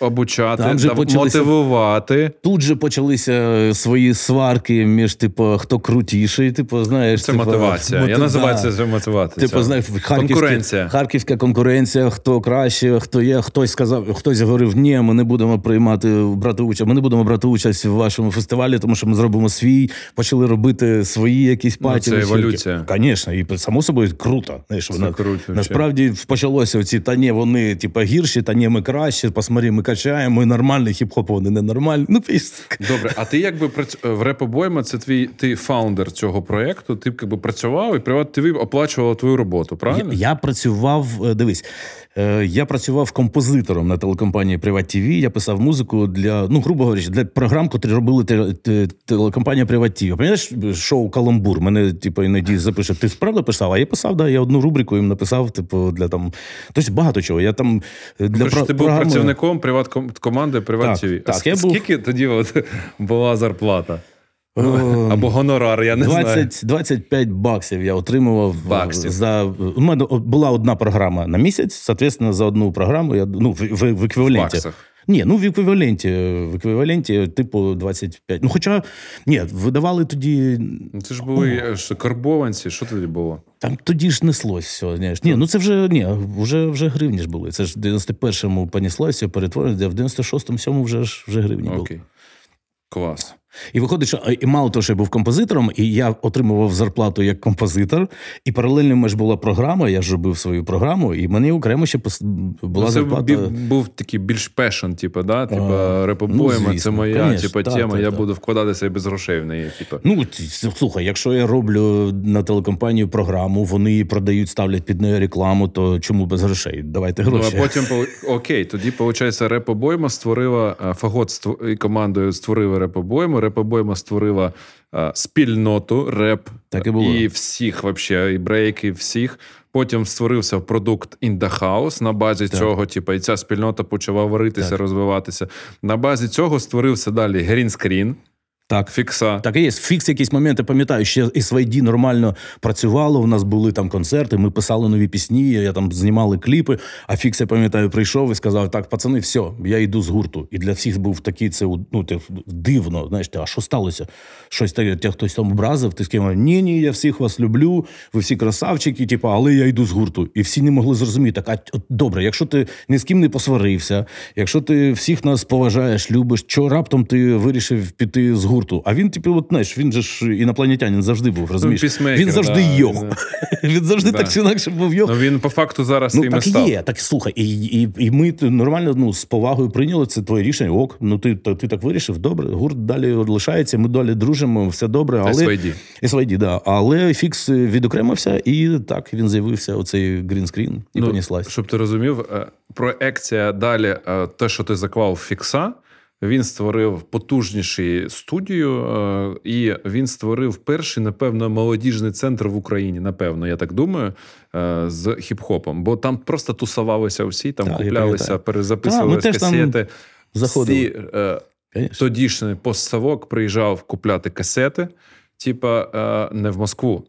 обучати, Там же дав- почалися- мотивувати. Тут же почалися е, свої сварки між, типу, хто крутіший, типу, знаєш. Це типу, мотивація. мото- Я називаю це вже мотивація. Типу, знаєш, Конкуренція. Харківська конкуренція, хто краще, хто є. Хтось сказав, хтось говорив, ні, ми не будемо приймати брати участь. Ми не будемо брати участь в вашому фестивалі, тому що ми зробимо свій. Почали робити свої якісь Ну, паті. це вечірки. еволюція. Звісно, і само собою круто. Знаєш, Це вона- круто, насправді почалося оці та ні, вони типа гірші, та ні, ми краще. Посмотри, ми качаємо, ми нормальний хіп-хоп, вони ненормальні. Ну, піс. Добре, а ти якби прац- в Репобойма, це твій ти фаундер цього проєкту, ти якби працював і Приват ТВ оплачувало твою роботу, правильно? Я, я працював, е, дивись, е, я працював композитором на телекомпанії Приват TV. Я писав музику для, ну, грубо говорячи, для програм, котрі робили те- те- телекомпанія Приват TV. Пам'ятаєш шоу Каламбур? Мене, типу, іноді запише, ти справді писав? А я писав, да, я одну рубрику їм написав, типу, для там. Тобто багато чого. Я там е, для Коротше, про- ти був програми- працівником приват команди Приват Так, ТВ. А так, я був- скільки тоді от була зарплата? Або гонорар, я не знаю. 25 баксів я отримував е, Баксів. за у мене була одна програма на місяць. Соответственно, за одну програму я ну в, в, в еквіваленті. баксах. Ні, ну в еквіваленті, в еквіваленті, типу, 25. Ну, хоча ні, видавали тоді. Ну, Це ж були що, карбованці, що тоді було? Там тоді ж неслось все. Знаєш. Ні, ну це вже ні, вже, вже гривні ж були. Це ж в 91-му понеслося, перетворилося, а в 96-му, 7-му вже вже гривні були. Окей. Клас. І виходить, що і мало того, що я був композитором, і я отримував зарплату як композитор. І паралельно меж була програма, я ж робив свою програму, і мені окремо ще була Ну, це зарплата. був, був такий більш пешен, типу, да? Типу, А, ну, це моя конечно, типу, так, тема, так, я так. буду вкладатися без грошей в неї. Типу. Ну, слухай, якщо я роблю на телекомпанію програму, вони її продають, ставлять під нею рекламу, то чому без грошей? Давайте Ну, а потім окей, тоді, виходить, репобойма створила а, Фагот командою створили репобойму. Репобойма створила а, спільноту, реп Так і було. і всіх, вообще, і брейки, всіх. Потім створився продукт In The House. На базі Так. цього, типу, і ця спільнота почала варитися, Так. розвиватися. На базі цього створився далі грінскрін, Так. фікса. Так і є. Фікс якісь моменти, пам'ятаю, ще SYD нормально працювало. У нас були там концерти, ми писали нові пісні, я там знімали кліпи. А фікс, я пам'ятаю, прийшов і сказав: так, пацани, все, я йду з гурту. І для всіх був такий це ну, дивно. Знаєш, а що сталося? Щось таке, тебе хтось там образив, ти сказав, ні, ні, я всіх вас люблю, ви всі красавчики, типу, але я йду з гурту. І всі не могли зрозуміти. Так, а добре, якщо ти ні з ким не посварився, якщо ти всіх нас поважаєш, любиш, що раптом ти вирішив піти з гурту? Гурту. А він, типу, от, знаєш, він же ж інопланетянин завжди був, розумієш? пісмейкер, він завжди да, йо. він- Він завжди Да. так чи інакше був йо. Ну він по факту зараз Ну, і так став. є, так слухай, і, і, і ми нормально ну, з повагою прийняли це твоє рішення. Ок, ну ти, та- ти так вирішив, добре, гурт далі лишається, ми далі дружимо, все добре. Але SYD. SYD, да. Але фікс відокремився, і так він з'явився оцей грінскрін і Ну, поніслась. Щоб ти розумів, е, проекція далі, е, те, що ти заклав фікса, він створив потужніший студію, е, і він створив перший, напевно, молодіжний центр в Україні. Напевно, я так думаю, е, з хіп-хопом. Бо там просто тусувалися всі, там Так, куплялися, пам'ятаю. перезаписували Так, ми теж там касети. Всі, е, тодішній постсовок приїжджав купляти касети, типа не в Москву,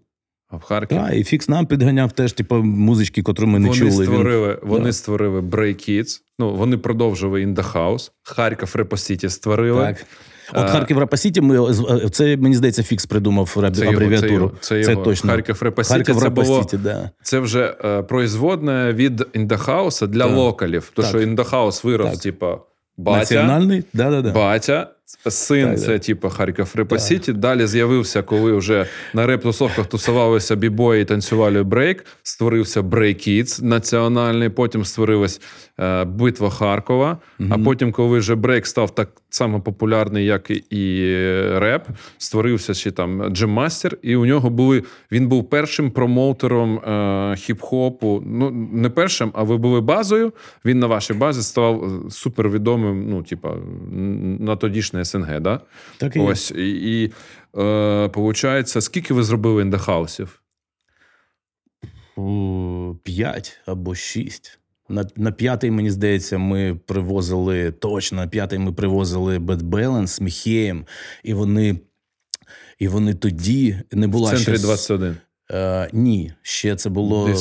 а в Харків. Так, і фікс нам підганяв теж, типу, музички, котру ми не вони чули. Він- створили, вони Да. створили Break Kids, Ну, вони продовжили In The House. Харків Rap City створили. Так. От Харків Rap City, ми е, це мені здається, фікс придумав Це його, абревіатуру. це його, це його. точно. Харків Rap City. Харків Це було да. Це вже е, производне від In Da House а для Так. локалів. Тому Так. що In Da House вирос, типа, батя, Національний, да, да, да. батя, син Так, це, так. типу, Харків Rap City. Далі з'явився, коли вже на реп-тусовках тусувалися бібої і танцювали брейк. Створився Kids національний. Потім створилась е, Битва Харкова. А потім, коли вже брейк став так само популярний, як і- і реп, створився ще там Jam Master, і у нього були він був першим промоутером е, хіп-хопу. Ну не першим, а ви були базою. Він на вашій базі став е, супервідомим. Ну, типа на тодішнє СНГ, да? Так і є. Ось і, і е, получається, скільки ви зробили індехаусів? П'ять або шість. На, на п'ятий, мені здається, ми привозили точно на п'ятий ми привозили Bad Balance з Міхеєм, і вони, і вони тоді не В центрі ще... 21. Е, ні, ще це було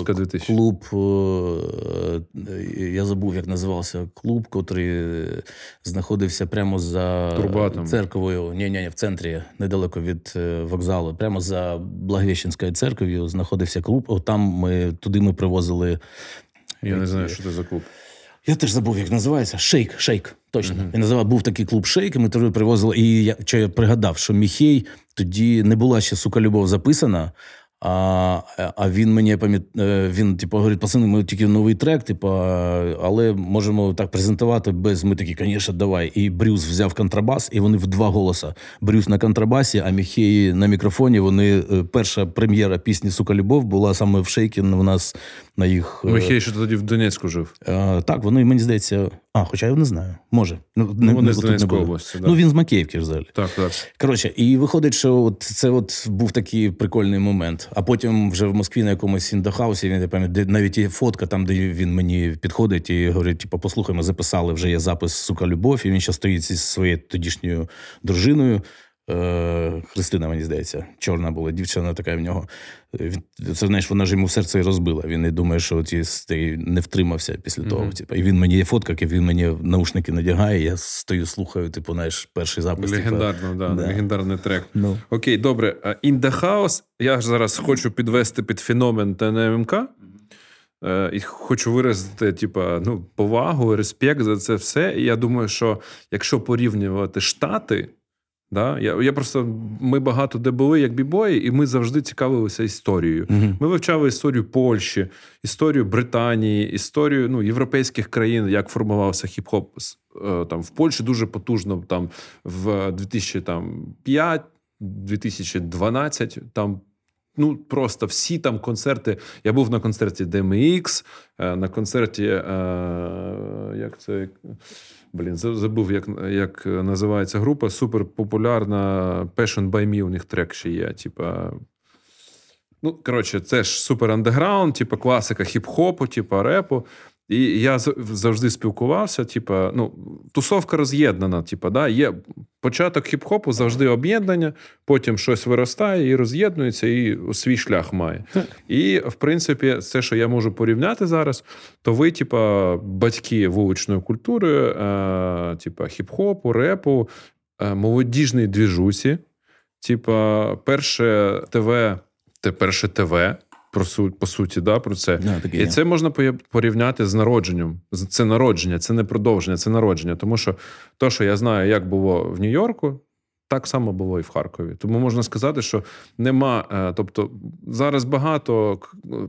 клуб. е, Я забув, як називався клуб, котрий е, знаходився прямо за Турбатом. церквою. Ні, ні, ні, в центрі, недалеко від е, вокзалу. Прямо за Благовіщенською церквою знаходився клуб. О, там ми туди ми привозили. Я не знаю, що це за клуб. Я теж забув, як називається. Шейк, шейк. Точно. Він називав, був такий клуб шейк, і ми туди привозили. І я, що я пригадав, що Міхей тоді не була ще сука любов записана. А, а він мені пам'ят... е, він, типу, говорить, пацани, ми тільки новий трек, типу, але можемо так презентувати без. Ми такі, звісно, давай. І Брюс взяв контрабас, і вони в два голоса. Брюс на контрабасі, а Міхей на мікрофоні. Вони е, перша прем'єра пісні Сука любов була саме в Шейкі. У нас на їх. е, Михей ще тоді в Донецьку жив. Е, так, вони, мені здається. А, хоча я не знаю. Може. Ну, не, вони не- з не Донецької області, да. Ну, він з Макеївки взагалі. Так, так. Коротше, і виходить, що от це от був такий прикольний момент. А потім вже в Москві на якомусь індохаусі, він я пам'ятаю, навіть є фотка, там, де він мені підходить і говорить: типу, послухай, ми записали, вже є запис сука любов, і він ще стоїть зі своєю тодішньою дружиною. Е, Христина, мені здається, чорна була дівчина така в нього. Е, це знаєш, вона ж йому серце і розбила. Він не думає, що ті, ти не втримався після того. Мгм. Типу, і він мені є фотка, як він мені наушники надягає. Я стою, слухаю, типу, знаєш, перший запис. типу, Легендарно, да, да. легендарний трек. Ну. Окей, добре. А In The House я ж зараз хочу підвести під феномен ТНМК. Е, І хочу виразити, типа, ну, повагу, респект за це все. І я думаю, що якщо порівнювати штати, да, я, я просто ми багато де були, як бібої, і ми завжди цікавилися історією. Мгм. Ми вивчали історію Польщі, історію Британії, історію ну, європейських країн, як формувався хіп-хоп. Е, Там в Польщі дуже потужно там в 2005 2012 там. Ну, просто всі там концерти. Я був на концерті DMX, е, на концерті. е, Як це? Блін, забув, як, як називається група. Суперпопулярна Passion by Me, у них трек ще є. Типа. Ну, коротше, це ж супер андеграунд, типу класика хіп-хопу, типу репу. І я завжди спілкувався. Типу, ну, тусовка роз'єднана. Типу, да? Є початок хіп-хопу, завжди об'єднання, потім щось виростає і роз'єднується, і свій шлях має. І, в принципі, це, що я можу порівняти зараз, то ви, типа, батьки вуличної культури, е, типа хіп-хопу, репу, е, молодіжної двіжусі. Типа, перше ТВ, те перше ТВ, про су- по суті, да, про це. Да, таке І це можна порівняти з народженням. Це народження, це не продовження, це народження. Тому що то, що я знаю, як було в Нью-Йорку, Так само було і в Харкові. Тому можна сказати, що нема. Е, тобто зараз багато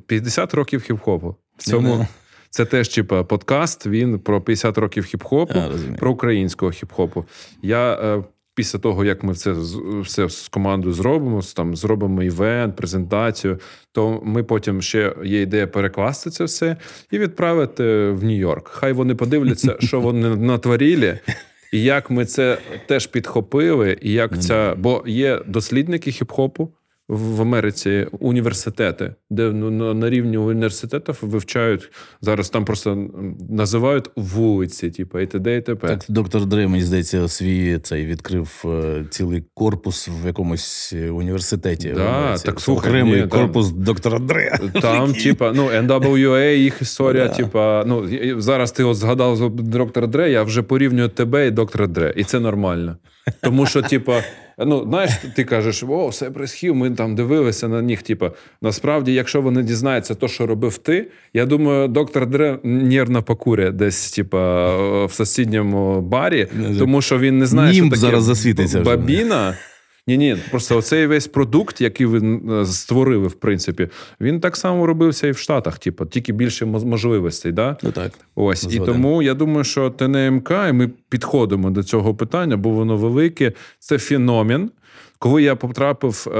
50 років хіп-хопу. В цьому це теж типа подкаст. Він про 50 років хіп-хопу, про українського хіп-хопу. Я е, після того, як ми це все з командою зробимо, там зробимо івент, презентацію, то ми потім ще є ідея перекласти це все і відправити в Нью-Йорк. Хай вони подивляться, що вони натворили. І як ми це теж підхопили, і як ця, бо є дослідники хіп-хопу, в Америці університети, де ну, на рівні університетів вивчають зараз. Там просто називають вулиці, типу, і т.д. і т.п. Так, доктор Дре, мені здається, свій цей відкрив е, цілий корпус в якомусь університеті. Да, так слухай, окремий ні, корпус там, доктора Дре. Там, типа, ну NWA, їх історія. Типа, ну зараз ти от згадав доктора Дре. Я вже порівнюю тебе і доктора Дре, і це нормально. Тому що, типа. Ну, знаєш, ти кажеш, о, все присхів, ми там дивилися на них. Типу, насправді, якщо вони дізнаються, то, що робив ти, я думаю, доктор Дре нервно покуря десь, типа, в сусідньому барі, тому що він не знає, Німб що таке зараз засвітиться бабіна. Ні, ні, просто оцей весь продукт, який ви е, створили, в принципі, він так само робився і в Штатах, типу, тільки більше можливостей. Да? Ну так. Ось Зводимо. і тому я думаю, що ТНМК, і ми підходимо до цього питання, бо воно велике. Це феномен. Коли я потрапив е,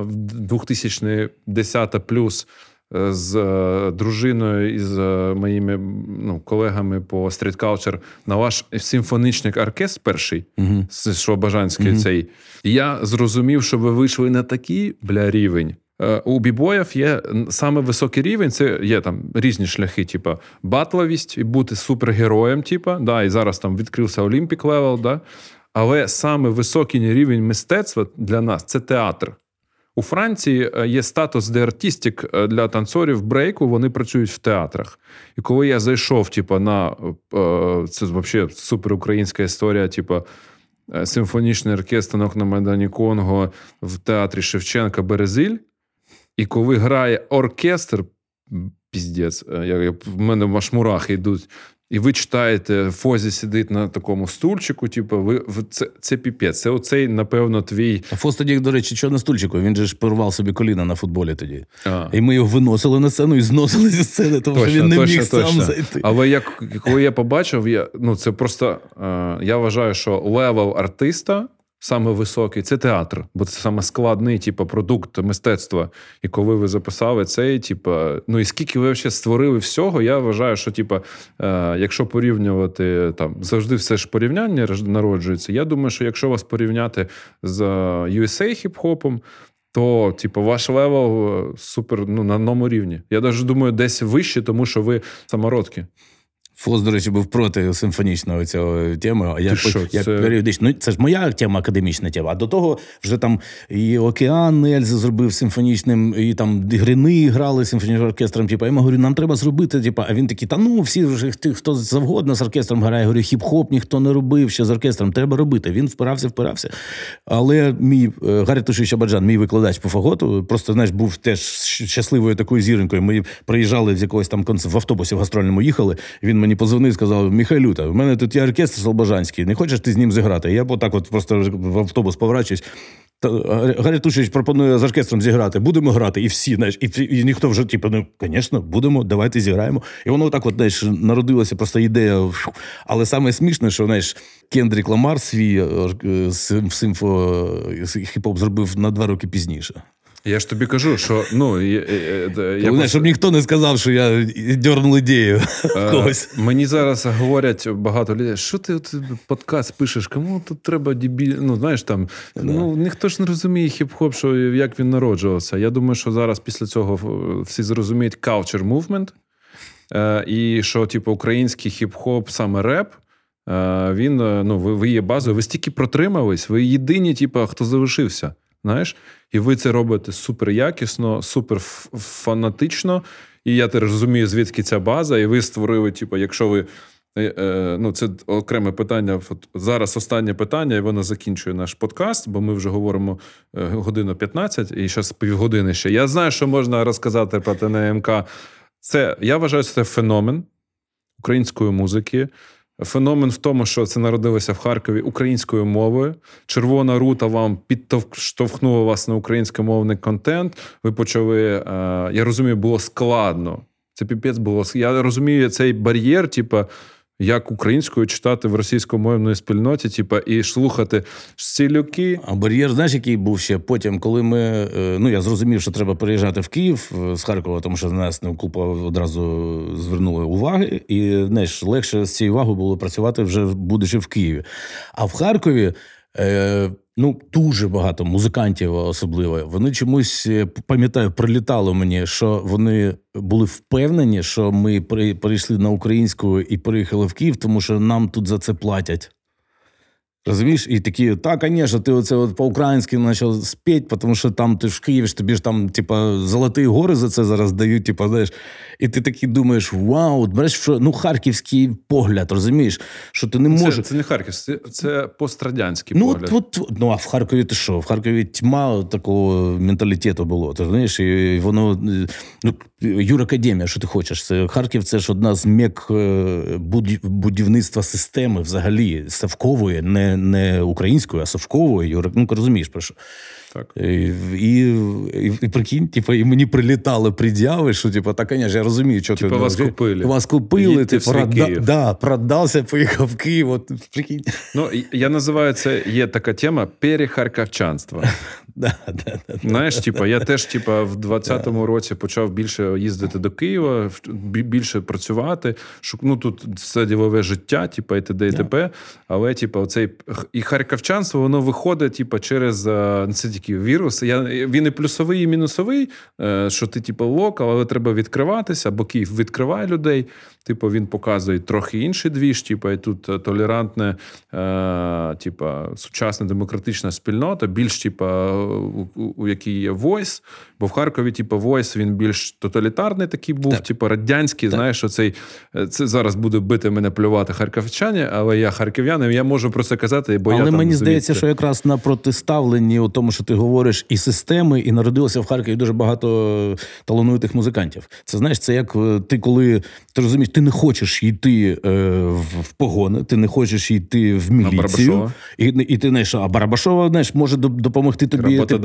в 2010 плюс з е, дружиною і з е, моїми ну, колегами по Street Culture на ваш симфонічний оркестр перший uh-huh. Шобажанський uh-huh. цей. І я зрозумів, що ви вийшли на такий бля рівень. Е, у бібоїв є саме високий рівень. Це є там різні шляхи, типа батловість і бути супергероєм, типа, да, і зараз там відкрився Olympic level, да. Але саме високий рівень мистецтва для нас це театр. У Франції е, є статус d'artistique е, для танцорів брейку. Вони працюють в театрах. І коли я зайшов, типу, на е, це взагалі суперукраїнська історія, типу, симфонічний оркестр на Майдані Конго в театрі Шевченка Березиль. І коли грає оркестр, піздець, в мене аж мурахи йдуть. І ви читаєте, Фозі сидить на такому стульчику, типу, ви це це піпець. Це оцей, напевно, твій. А Фоз тоді, до речі, чого на стульчику? Він же ж порвав собі коліна на футболі тоді. А. І ми його виносили на сцену і зносили зі сцени, тому точно, що він не точно, міг точно. сам зайти. Але як коли я побачив, я ну це просто е, я вважаю, що level артиста саме високий це театр, бо це саме складний, типу, продукт мистецтва. І коли ви записали цей, типу, ну і скільки ви ще створили всього, я вважаю, що типу, е, якщо порівнювати там завжди все ж порівняння народжується. Я думаю, що якщо вас порівняти з USA хіп-хопом, то, типу, ваш level е, супер ну, на одному рівні. Я навіть думаю, десь вище, тому що ви самородки. Фоз, до речі, був проти симфонічного цього теми. А я що, як це... періодично. Ну, це ж моя тема, академічна тема. А до того вже там і Океан Ельзи зробив симфонічним, і там Грини грали симфонічним оркестром. Типу, я йому говорю, нам треба зробити. Типу, а він такий, та ну всі вже хто завгодно з оркестром грає. Я говорю, хіп-хоп ніхто не робив ще з оркестром. Треба робити. Він впирався, впирався. Але мій е, Гаррі Тушич Абаджан, мій викладач по фаготу, просто знаєш, був теж щасливою такою зіренькою. Ми приїжджали з якогось там концерту, в автобусі в гастрольному їхали. Він мені позвонив, і сказав: Михайлюта, в мене тут є оркестр Слобожанський, не хочеш ти з ним зіграти? Я отак от просто в автобус поворачуюсь. Гаррі Тушич пропонує з оркестром зіграти, будемо грати, і всі, знаєш, і і ніхто вже, типу, ну, звісно, будемо, давайте зіграємо. І воно так от, знаєш, народилася просто ідея. Але саме смішне, що знаєш, Кендрік Ламар свій е, симфо хіп-хоп зробив на два роки пізніше. Я ж тобі кажу, що ну я, я, я просто... щоб ніхто не сказав, що я дьорнув ідею. когось. Мені зараз говорять багато людей, що ти от подкаст пишеш, кому тут треба дебіль... Ну, знаєш там, да. ну ніхто ж не розуміє хіп-хоп, що як він народжувався. Я думаю, що зараз після цього всі зрозуміють culture movement, е, і що, типу, український хіп-хоп, саме реп. Е, він ну, ви, ви є базою, ви стільки протримались, ви єдині, типу, хто залишився знаєш, і ви це робите супер якісно, супер фанатично. І я теж розумію, звідки ця база, і ви створили, типу, якщо ви. Е, е, ну, це окреме питання. Зараз останнє питання, і воно закінчує наш подкаст, бо ми вже говоримо е, годину 15 і зараз півгодини ще. Я знаю, що можна розказати про ТНМК. Це я вважаю, це феномен української музики. Феномен в тому, що це народилося в Харкові українською мовою. Червона рута вам підштовхнула вас на українськомовний контент. Ви почали, е, я розумію, було складно. Це піпець було. Я розумію цей бар'єр, типу, як українською читати в російськомовній спільноті, типа, і слухати «Сілюки». А бар'єр, знаєш, який був ще потім, коли ми. Е, ну я зрозумів, що треба переїжджати в Київ е, з Харкова, тому що на нас не купа одразу звернули уваги, і знаєш, легше з цією увагою було працювати вже будучи в Києві. А в Харкові. Е, Ну, дуже багато музикантів, особливо. Вони чомусь е, пам'ятаю, прилітало мені, що вони були впевнені, що ми прийшли на українську і приїхали в Київ, тому що нам тут за це платять. Розумієш? І такі, так, звісно, ти оце от по-українськи почав спіти, тому що там ти ж в Києві, тобі ж там, типа, золоті гори за це зараз дають, типа, знаєш. І ти такий думаєш, вау, береш, що ну харківський погляд, розумієш, що ти не можеш. Це, це не Харків, це, це пострадянський ну, погляд. От, от, ну, а в Харкові ти що? В Харкові тьма такого менталітету було. Ти знаєш, і воно. ну, Юракадемія, що ти хочеш? Це Харків це ж одна з мек е, будівництва системи взагалі Савкової, не не української, а Савкової. Ну, розумієш про що? Так. І і, і, і прикинь, типу, і мені прилітали пред'яви, що типу, так, звісно, я розумію, що типу, ти вас купили. Вас купили, ти прода, да, продався, поїхав в Київ. От, прикинь. Ну, я називаю це, є така тема перехарківчанство. Да, да, да, Знаєш, типа, я теж, типа, в 20-му році почав більше їздити до Києва, більше працювати. Ну тут це ділове життя, типа, і т.д. і т.п. Але, типа, оцей і харківчанство, воно виходить, типа, через е, це тільки вірус. Я, Він і плюсовий, і мінусовий, е, що ти, типу, локал, але треба відкриватися, бо Київ відкриває людей. Типу, він показує трохи інший двіж, типу, і тут е, толерантне, е, типу, сучасна демократична спільнота, більш типу, у, у якій є Voice, Бо в Харкові, типу, Voice, він більш тоталітарний такий був, так. типу радянський. Так. Знаєш, оцей е, це зараз буде бити мене плювати харківчані, але я харків'янин, я можу про це казати. бо Але я мені там, здається, що якраз на протиставленні у тому, що ти говориш, і системи, і народилося в Харкові дуже багато талановитих музикантів. Це знаєш, це як ти коли ти розумієш ти не хочеш йти е, в погони, ти не хочеш йти в міліцію. І і ти знаєш, а Барабашова знаєш, може допомогти тобі. Типу,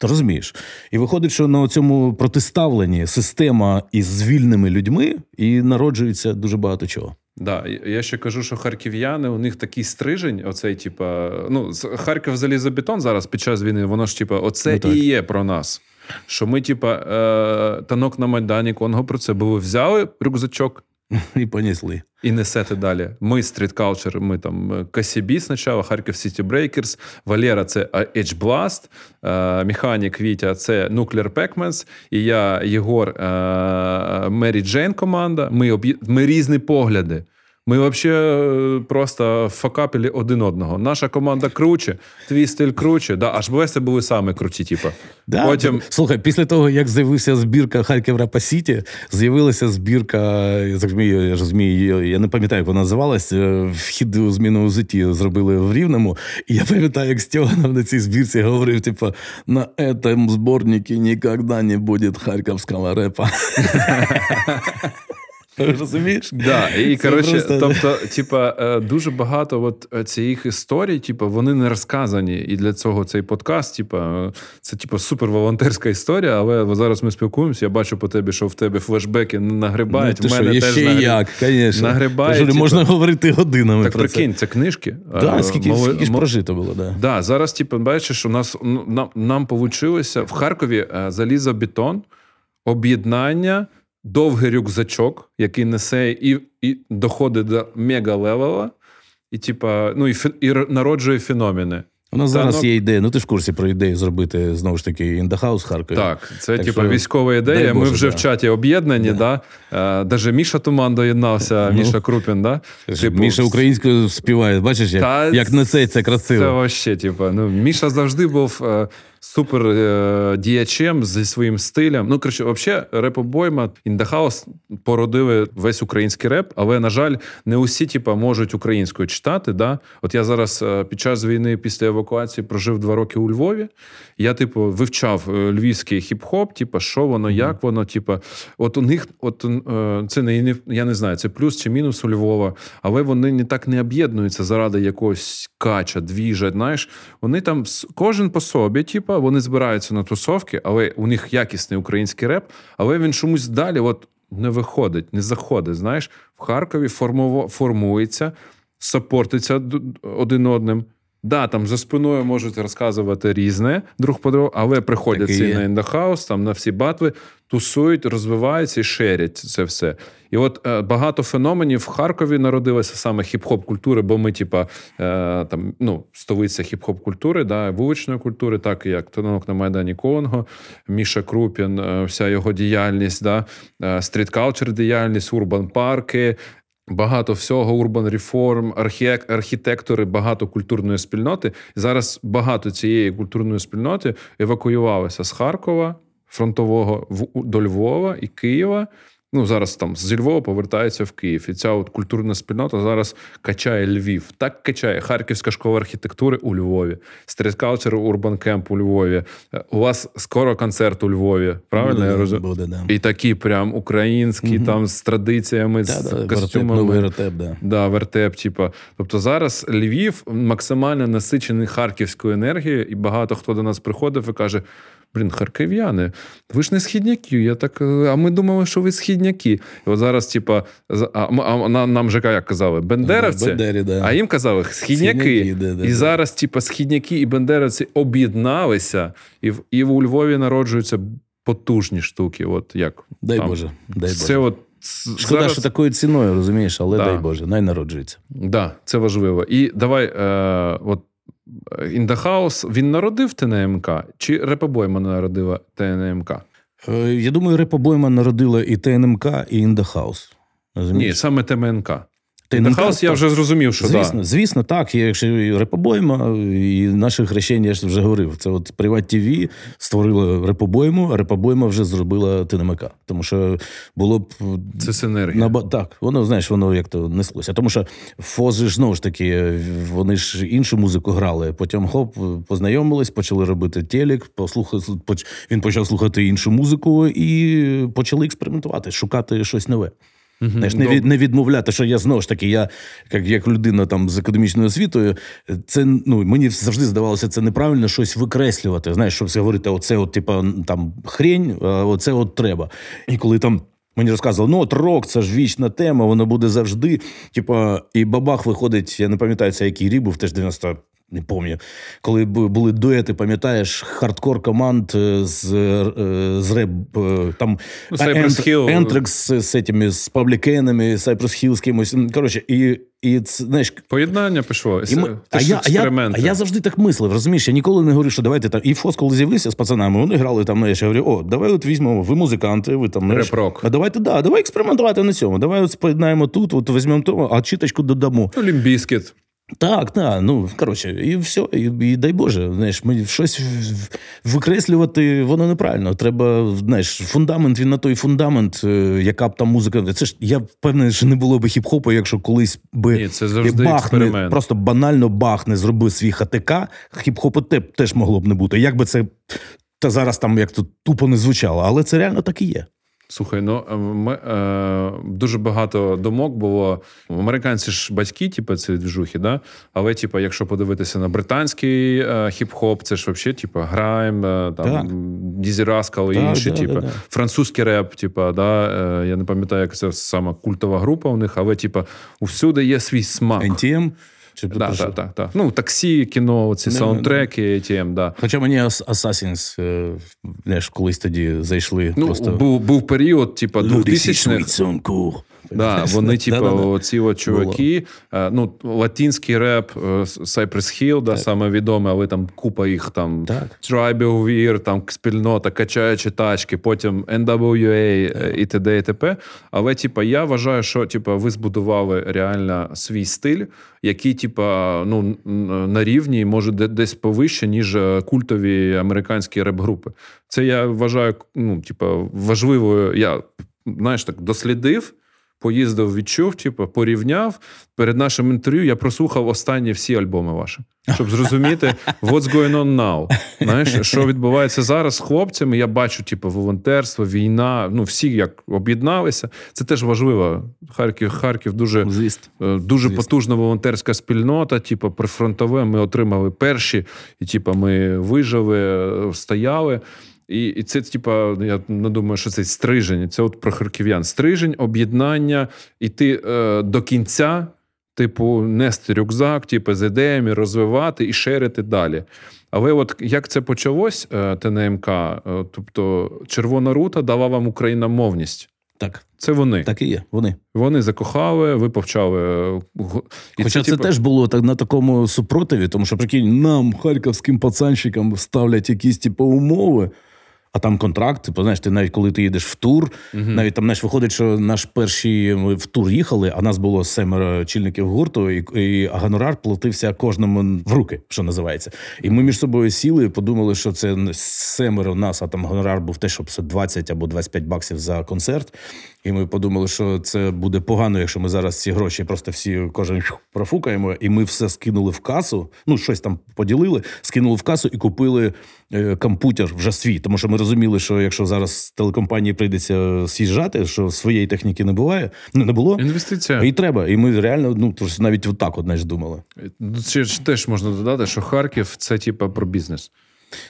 ти розумієш. І виходить, що на цьому протиставленні система із вільними людьми і народжується дуже багато чого. Да, я ще кажу, що харків'яни у них такий стрижень, оцей, типа, ну, Харків залізобетон зараз під час війни, воно ж, типа, оце ну, і є про нас. Що ми, типа, е, танок на Майдані Конго про це було взяли рюкзачок, і понесли. І несете далі. Ми street culture, ми там KCB спочатку, Kharkiv City Breakers, Валера це Edge Blast, Механік Вітя це Nuclear Pac-Mans, і я, Єгор, Mary Jane команда. Ми ми різні погляди. Ми взагалі просто факапили один одного. Наша команда круче, твій стиль круче. Да, аж Веси були саме круті. Типу. Да, Потім... Слухай, після того, як з'явився збірка Харків Рапа Сіті, з'явилася збірка, я розумію, я не пам'ятаю, як вона називалась. Е, вхід у зміну у житті зробили в Рівному. І я пам'ятаю, як Стьоганов на цій збірці говорив: типу, на цьому зборнику ніколи не буде харківського репа. Розумієш? Да, І коротше, просто... тобто, типа, е, дуже багато от е, цих історій, типа, вони не розказані. І для цього цей подкаст, типа, це типа супер волонтерська історія. Але зараз ми спілкуємося. Я бачу по тебе, що в тебе флешбеки нагрибають. Ну, в мене що, теж ще нагриб... як, звісно. Нагрибають. Типа... Можна говорити годинами. Так про прикинь, це це книжки. Да, а, скільки, мов... скільки ж прожито було, да. Да, Зараз, типу, бачиш, у нас нам, нам вийшло в Харкові е, залізобетон, об'єднання довгий рюкзачок, який несе і і доходить до мега-level а, і типа, ну, і, і народжує феномени. У нас Та, зараз ну, є ідея, ну ти ж в курсі про ідею зробити знову ж таки In Da House Харкові. Так, це так, типу військова ідея. Боже, Ми вже да. в чаті об'єднані. Да. Да? Даже Міша Туман доєднався, ну, Міша Крупін. Да? Типу, Міша українською співає, бачиш, як та, як несеться красиво. Це вообще, типу, ну, Міша завжди був е, супер е, діячем зі своїм стилем. Ну, коротше, взагалі, реп-обойма Індахаус породили весь український реп, але, на жаль, не усі типа, можуть українською читати. Да? От я зараз е, під час війни після евакуації прожив два роки у Львові. Я, типу, вивчав е, львівський хіп-хоп, типу, що воно, як воно, типу, от у них, от е, це не я не знаю, це плюс чи мінус у Львова, але вони не так не об'єднуються заради якогось кача, двіжа. Знаєш, вони там кожен по собі, типа, вони збираються на тусовки, але у них якісний український реп, але він чомусь далі от не виходить, не заходить. Знаєш, в Харкові формується, сапортиться один одним. Да, там за спиною можуть розказувати різне друг по другу, але приходять всі на індахаус, там на всі батви, тусують, розвиваються і шерять це все. І от е, багато феноменів в Харкові народилося саме хіп-хоп культури, бо ми, типа, е, там ну, столиця хіп-хоп культури, да, вуличної культури, так як Тонок на Майдані Конго, Міша Крупін, е, вся його діяльність, да, стріт-калчер діяльність, урбан парки, Багато всього, урбан реформ, архітектори, багато культурної спільноти. Зараз багато цієї культурної спільноти евакуювалися з Харкова, фронтового до Львова і Києва. Ну, зараз там з Львова повертається в Київ. І ця от культурна спільнота зараз качає Львів. Так качає Харківська школа архітектури у Львові, Culture Urban Camp у Львові. Е, у вас скоро концерт у Львові. Правильно? Буде, я розумію? Буде, да. І такі прям українські, угу. там з традиціями, да, з да, костюмами. Вертеп, вертеп, да. Да, вертеп, типа. Тобто зараз Львів максимально насичений харківською енергією, і багато хто до нас приходив і каже. Блін, харків'яни, ви ж не східняки. Я так, А ми думали, що ви східняки. І от зараз, типа, а, а нам ЖК як казали, бендеровці, Бендері, да. а їм казали східняки. східняки да, да, і зараз, типа, східняки і бендеровці об'єдналися, і в і у Львові народжуються потужні штуки. От як Дай там. Боже, дай Це Боже. от Шкода, зараз... що такою ціною, розумієш, але да. дай Боже, най народжується. Так, да, це важливо. І давай, е, от Індахаус він народив ТНМК, чи Репобойма народила ТНМК? Е, я думаю, Репобойма народила і ТНМК, і In Da House. Ні, саме ТМНК. House я вже зрозумів, що звісно, да. звісно, так. Якщо і репобойма, і наше хрещення, я ж вже говорив. Це от Приват ТВ створило репобойму, а репобойма вже зробила ТНМК. Тому що було б це синергія. На, так, воно знаєш, воно як то неслося. Тому що фози ж знову ж таки, вони ж іншу музику грали. Потім хоп, познайомились, почали робити телек, послухали, поч... він почав слухати іншу музику і почали експериментувати, шукати щось нове. Угу, Знаєш, не від, не відмовляти, що я знову ж таки, я як як людина там з академічною освітою, це ну мені завжди здавалося це неправильно щось викреслювати. Знаєш, щоб говорити, оце от типа там хрень, оце от треба. І коли там. Мені розказували, ну от рок, це ж вічна тема, воно буде завжди. Типа, і бабах виходить, я не пам'ятаю, це який рік був, теж 90 не пам'ятаю, коли були дуети, пам'ятаєш, хардкор команд е, з е, з реп е, там ну, Anthrax з цими, з Public Enemy ами, Cypress Hill з кимось. Коротше, і і це, знаєш, поєднання пішло. І ми, а, я, а, я, а я завжди так мислив, розумієш, я ніколи не говорю, що давайте там. І Фоз, коли з'явився з пацанами, вони грали там, знаєш, я говорю, о, давай от візьмемо, ви музиканти, ви там знаєш, А давайте да, давай експериментувати на цьому. Давай от поєднаємо тут, от візьмемо тому, а читочку додамо. Ну, Limp Bizkit. Так, так, ну коротше, і все, і, і дай Боже, знаєш, ми щось викреслювати, воно неправильно. Треба, знаєш, фундамент, він на той фундамент, е, яка б там музика. Це ж я впевнений, що не було б хіп-хопу, якщо колись би Ні, це завжди бах експеримент. просто банально бах не зробив свій ХТК, хіп-хопу теж могло б не бути. Як би це та зараз там як то тупо не звучало, але це реально так і є. Слухай, ну е, ми е, дуже багато думок було. Американці ж батьки, типу, ці двіжухи, да? Але, типу, якщо подивитися на британський е, хіп-хоп, це ж взагалі, типу, грайм, е, там Дізі Раскал і інші, да, типу, да, французький реп, типу, да? Е, я не пам'ятаю, як це сама культова група у них, але, типу, усюди є свій смак. NTM? Чи да, так, так, так. Ну, таксі, кіно, ці саундтреки, ATM, да. Хоча мені Assassins, знаєш, колись тоді зайшли. Ну, просто... Був був період, типу, 2000-х. Да, Вони, типу, оці от чуваки, е, ну, латинський реп, е, Cypress Hill, да, саме відомий, але там купа їх там Tribal Weir, там спільнота, качаючи тачки, потім NWA і т.д. і т.п. Але, типу, я вважаю, що типу, ви збудували реально свій стиль, який, типу, ну, на рівні, може, десь повище, ніж е, культові американські реп-групи. Це я вважаю, ну, типу, важливою. Я знаєш так, дослідив поїздив, відчув, типу, порівняв. Перед нашим інтерв'ю я прослухав останні всі альбоми ваші, щоб зрозуміти, what's going on now. Знаєш, що відбувається зараз з хлопцями. Я бачу, типу, волонтерство, війна. Ну, всі як об'єдналися. Це теж важливо. Харків, Харків дуже Звісно. дуже Звісно. потужна волонтерська спільнота. Типу, прифронтове. Ми отримали перші, і типу, ми вижили, е, стояли. І і це, типа, я не думаю, що це стрижень. Це от про харків'ян. Стрижень, об'єднання, іти е, до кінця, типу, нести рюкзак, типу, з ідеями, розвивати і шерити далі. Але от як це почалось, е, ТНМК, е, тобто Червона рута дала вам україномовність. Так, Це вони. так і є. Вони. Вони закохали, ви повчали. е, І Хоча це, типу, теж було так на такому супротиві, тому що прикинь, нам, харківським пацанчикам, ставлять якісь типу, умови. А там контракт, типу, знаєш, ти навіть коли ти їдеш в тур, навіть там знаєш, виходить, що наш перший ми в тур їхали, а нас було семеро чільників гурту, і, і гонорар платився кожному в руки, що називається. І ми між собою сіли подумали, що це семеро семеро нас, а там гонорар був те, щоб це 20 або 25 баксів за концерт. І ми подумали, що це буде погано, якщо ми зараз ці гроші просто всі кожен профукаємо, і ми все скинули в касу. Ну, щось там поділили, скинули в касу і купили е, комп'ютер вже свій. Тому що ми розуміли, що якщо зараз телекомпанії прийдеться з'їжджати, що своєї техніки не буває, ну не було. інвестиція. І треба. І ми реально, ну тож навіть отак от знаєш, думали. Ну, Це ж теж можна додати, що Харків це типа про бізнес.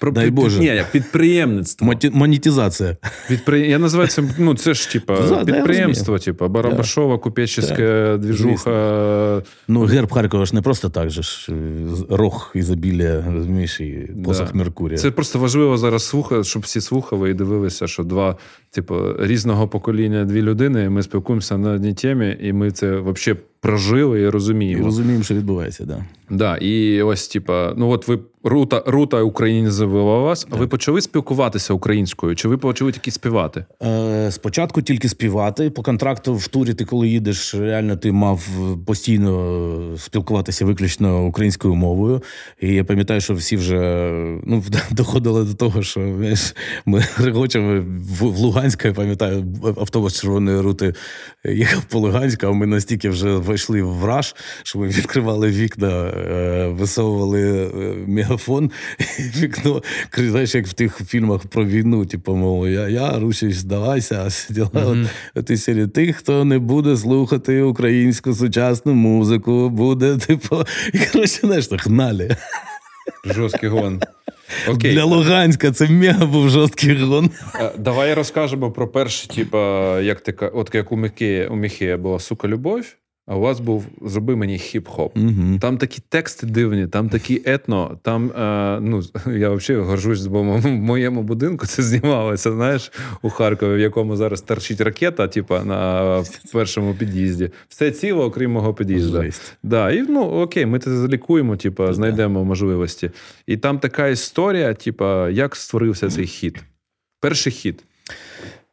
Про Дай під- Боже. Ні, підприємництво. Моті- Монетизація. Підпри... Я називаю це, ну це ж типа Да, да, підприємство, типа Барабашова, купечеська двіжуха. Ну, герб Харкова ж не просто так же ж. е, Рог ізобілля, розумієш, і посох Да. Меркурія. Це просто важливо зараз слухати, щоб всі слухали і дивилися, що два, типу, різного покоління дві людини, і ми спілкуємося на одній темі, і ми це взагалі прожили і І розуміємо. розуміємо, що відбувається, да. Да, і ось, типа, ну от ви рута, рута українізувала вас, а ви почали спілкуватися українською? Чи ви почали тільки співати? Е, спочатку тільки співати. По контракту в турі, ти коли їдеш, реально ти мав постійно спілкуватися виключно українською мовою. І я пам'ятаю, що всі вже ну, доходили до того, що знаєш, ми регочемо в, в Луганську, я пам'ятаю, автобус червоної рути їхав по Луганську, а ми настільки вже вийшли в раж, що ми відкривали вікна, е, висовували е, мегафон, і вікно, знаєш, як в тих фільмах про війну, типу, мов, я, я Русі, здавайся, а всі діла. От, ти серед тих, хто не буде слухати українську сучасну музику, буде, типу, і коротше, знаєш, так гнали. Жорсткий гон. Окей. Для Луганська це мега був жорсткий гон. Е, Давай розкажемо про перший, типа, як ти от як у Міхея була сука любов, а у вас був зроби мені хіп-хоп. Угу. Там такі тексти дивні, там такі етно. Там е, ну я взагалі горжусь, бо в моєму будинку це знімалося. Знаєш, у Харкові, в якому зараз торчить ракета, типа на першому під'їзді. Все ціло, окрім мого під'їзду. Да, і ну окей, ми це залікуємо, типа, знайдемо можливості. І там така історія, типа, як створився цей хіт. Перший хіт.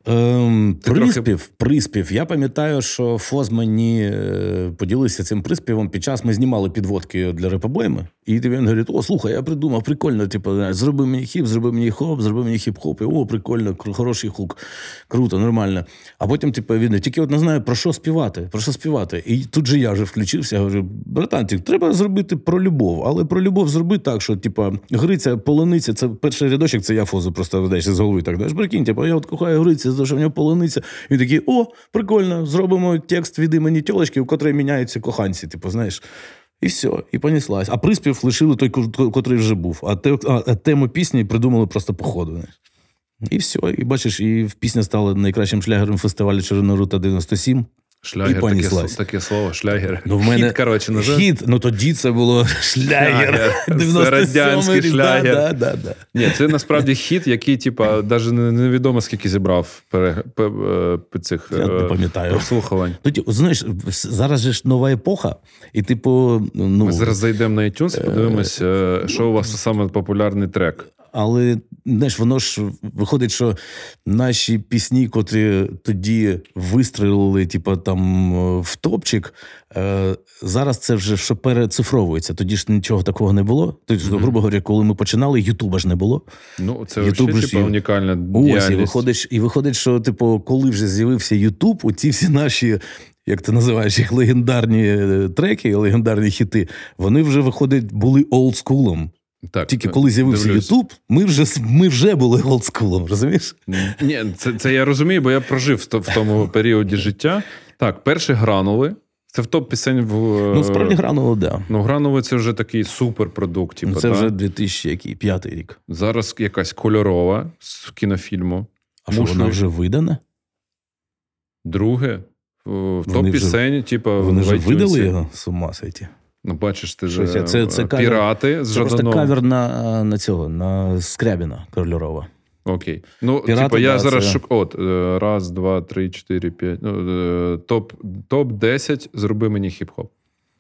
Ем, приспів, трохи- приспів. Я пам'ятаю, що Фоз мені е, поділився цим приспівом. Під час ми знімали підводки для репобойми. І він говорить: О, слухай, я придумав, прикольно, типу, знаєш, зроби мені хіп, зроби мені хоп, зроби мені хіп-хоп. І о, прикольно, хороший хук. Круто, нормально. А потім, типу, він тільки от не знаю, про що співати, про що співати. І тут же я вже включився, говорю, братанчик, треба зробити про любов, але про любов зроби так, що, типу, Гриця, полониця, це перший рядочок, це я фозу просто знаєш, з голови так. Знаєш, прикинь, типу, я от кохаю Гриця, за що в нього полониця. Він такий, о, прикольно, зробимо текст від імені тілочки, у котрій міняються коханці, типу, знаєш. І все, і понеслась. А приспів лишили той, ко- котрий вже був. А, те, а, тему пісні придумали просто по ходу. Знаєш. І все. І бачиш, і пісня стала найкращим шлягером фестивалю Червона рута 97. Шлягер, І таке, понеслась. с- таке слово, шлягер. Ну, в мене Хіт, коротше, називається. Хіт, ну тоді це було шлягер. 97 Радянський рік, шлягер. Да, да, да. Ні, це насправді хіт, який, типа, навіть невідомо скільки зібрав пере... е, цих Я не е, пам'ятаю. прослухувань. Тоді, знаєш, зараз же ж нова епоха, і типу, ну Ми зараз зайдемо на iTunes і подивимось, е, що у вас саме популярний трек. Але знаєш, воно ж виходить, що наші пісні, котрі тоді вистрілили, типу, там в топчик, е, зараз це вже що перецифровується. Тоді ж нічого такого не було. Тобто, mm-hmm. грубо говоря, коли ми починали, Ютуба ж не було. Ну, це YouTube вже типу, унікальна Ось, і виходить, і виходить, що, типу, коли вже з'явився Ютуб, оці всі наші як ти називаєш їх легендарні е, треки, легендарні хіти, вони вже виходять, були олдскулом. Так, Тільки коли з'явився Ютуб, ми вже ми вже були олдскулом, розумієш? Ні, це це я розумію, бо я прожив в тому періоді життя. Так, перші гранули. Це в топ пісень в. Ну, справді гранули, да. Ну, гранули це вже такий суперпродукт. Типу, це вже 2005 рік. Зараз якась кольорова з кінофільму. А що вона вже видана? Друге В топ пісень, типу, вони вже видали його з ума сайті. Ну, бачиш, ти ж це, це пірати кавер, з Це просто кавер на на цього, на Скрябіна Кольорова. Окей. Ну, Пірати, типу, я да, зараз це... шук. От, е, раз, два, три, чотири, п'ять. Ну, е, топ топ 10 зроби мені хіп-хоп.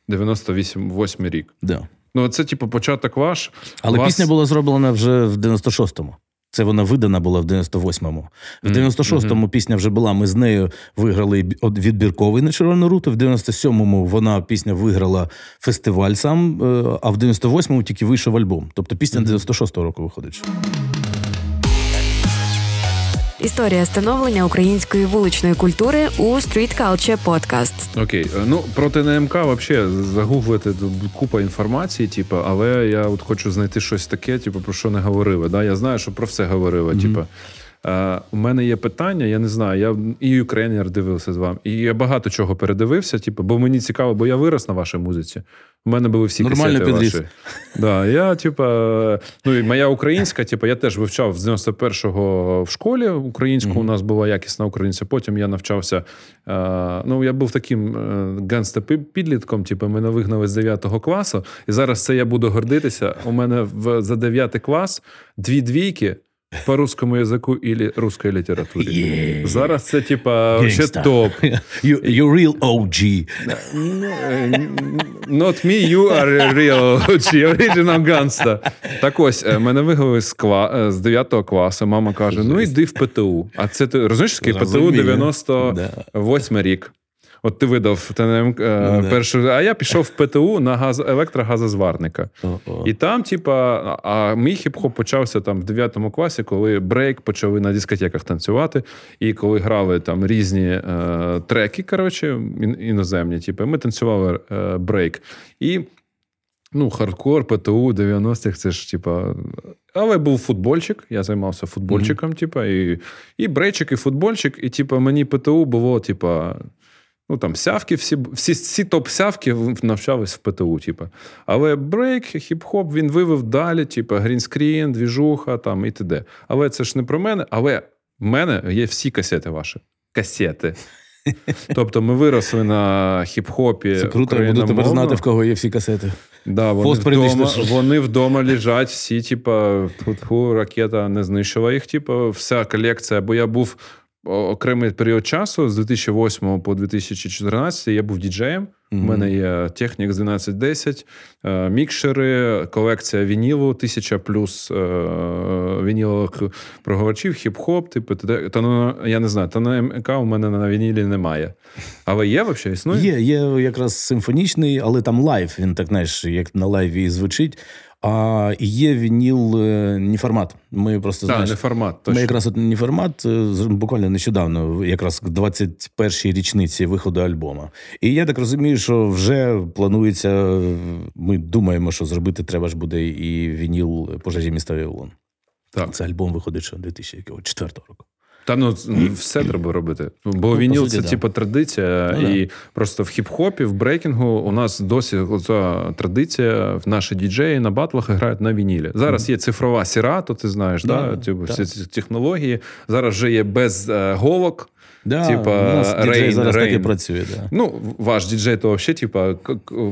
98 8 рік. Да. Ну, це, типу, початок ваш. Але вас... пісня була зроблена вже в 96-му. Це вона видана була в 98-му. В 96-му пісня вже була. Ми з нею виграли відбірковий на червону руту. В 97-му вона пісня виграла фестиваль сам, е, а в 98-му тільки вийшов альбом. Тобто пісня 96-го року виходить. Історія становлення української вуличної культури у Street Culture Podcast. Окей, ну про ТНМК взагалі загуглити купа інформації, типу, але я от хочу знайти щось таке, типу, про що не говорили. Да? Я знаю, що про все говорили. Mm-hmm. Типу. Uh, у мене є питання, я не знаю. Я і Українер дивився з вами, і я багато чого передивився. Типу, бо мені цікаво, бо я вирос на вашій музиці. У мене були всі Нормально касети ваші. Да, я, типа, ну і моя українська, типа, я теж вивчав з 91-го в школі українську. Mm-hmm. У нас була якісна українця. Потім я навчався. А, ну, я був таким е, підлітком. Типу, мене вигнали з 9 класу, і зараз це я буду гордитися. У мене в за 9 клас дві двійки по русскому язику или русской літературі. Yeah. Зараз це, типа, ще топ. You, you real OG. Not me, you are real OG, original gangsta. Так ось, е, мене вигнали з, кла... Е, з 9 класу. Мама каже: ну йди в ПТУ. А це ти розумієш, такий ПТУ 98 рік. От ти видав ТНМ е, ну, першу, а я пішов в ПТУ на газ електрогазозварника. І там, типа, а мій хіп-хоп почався там в 9 класі, коли брейк почали на дискотеках танцювати, і коли грали там різні е, треки, коротше, іноземні, типу, ми танцювали е, брейк. І Ну, хардкор, ПТУ 90-х, це ж, типа. Але був футбольчик, я займався футбольчиком, mm-hmm. типа, і і брейчик, і футбольчик, і типа, мені ПТУ було, типа, Ну там сявки, всі всі, всі топ-сявки навчались в ПТУ. Типу. Але брейк, хіп-хоп він вивів далі, типу, green screen, двіжуха там і т.д. Але це ж не про мене. Але в мене є всі касети ваші. Касети. Тобто ми виросли на хіп-хопі. Це круто, я буду тепер знати, в кого є всі касети. Да, Вони вдома вони вдома лежать, всі, типа, ракета не знищила їх, типу, вся колекція. Бо я був окремий період часу з 2008 по 2014 я був діджеєм. Mm-hmm. У мене є Technics 1210, е, мікшери, колекція вінілу, тисяча плюс е, вінілових проговорчів, хіп-хоп, типу, та ну, я не знаю, та на МК у мене на вінілі немає. Але є взагалі існує? Є, є якраз симфонічний, але там лайв. Він так знаєш, як на лайві звучить. А є вініл е, не формат. Ми просто знаєш, не формат. Точно. Ми якраз от не формат е, буквально нещодавно, якраз к 21-й річниці виходу альбому. І я так розумію, що вже планується. Ми думаємо, що зробити треба ж буде і вініл пожежі міста Віолон. Так. Це альбом виходить що 2004 року. Та ну все треба робити. Бо ну, вініл це да. типу традиція, ну, і да. просто в хіп-хопі, в брейкінгу у нас досі ця традиція. В наші діджеї на батлах грають на вінілі. Зараз mm. є цифрова сіра, то ти знаєш, да, типу, всі ці технології. Зараз вже є без е, голок. Да, Типа Рейн, зараз Рейн. так і працює. Да. Ну, ваш діджей, то взагалі, типа,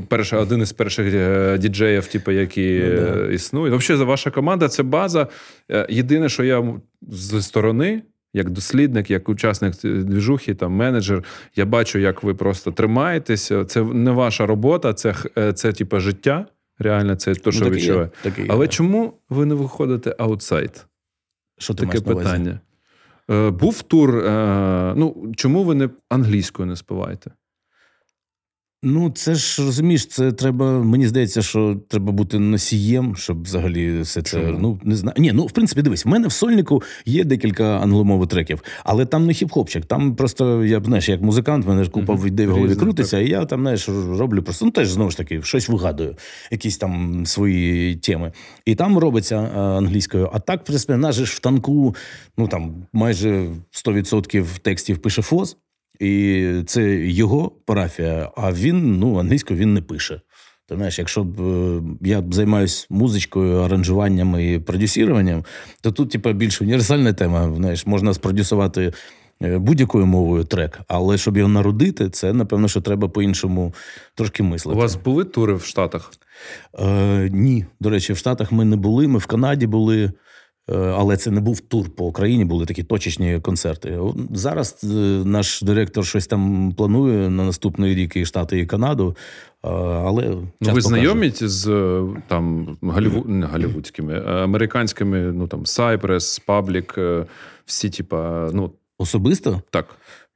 перша, один із перших е, діджеїв, типу, які ну, да. існують. Взагалі, ваша команда це база. Е, єдине, що я з сторони як дослідник, як учасник двіжухи, там менеджер, я бачу, як ви просто тримаєтеся. Це не ваша робота, це це типа життя. Реально, це те, що ну, відчуває. Але є. чому ви не виходите аутсайд? Що ти Таке маєш на увазі? питання. Е, був тур. Е, ну, чому ви не англійською не співаєте? Ну, це ж розумієш, це треба. Мені здається, що треба бути носієм, щоб взагалі все це. Чому? Ну не знаю. Ні, ну в принципі, дивись, в мене в сольнику є декілька англомових треків, але там не хіп-хопчик. Там просто я знаєш, як музикант, в мене ж купа Мгм. ідей в голові крутиться, і я там знаєш, роблю просто ну теж знову ж таки щось вигадую, якісь там свої теми. І там робиться англійською. А так, в принципі, наш ж в танку, ну там майже 100% текстів пише ФОЗ. І це його парафія, а він ну англійською він не пише. Ти знаєш, якщо б е, я займаюся музичкою, аранжуванням і продюсіруванням, то тут, типа, більш універсальна тема. Знаєш, можна спродюсувати е, будь-якою мовою трек, але щоб його народити, це напевно, що треба по-іншому трошки мислити. У вас були тури в Штатах? Е, ні, до речі, в Штатах ми не були, ми в Канаді були. Е, Але це не був тур по Україні, були такі точечні концерти. Зараз е, наш директор щось там планує на наступний рік і Штати, і Канаду. е, Але Ну, ви знайомі з там галіву... не голівудськими, американськими, ну там Cypress, Public, всі, типа, ну особисто? так.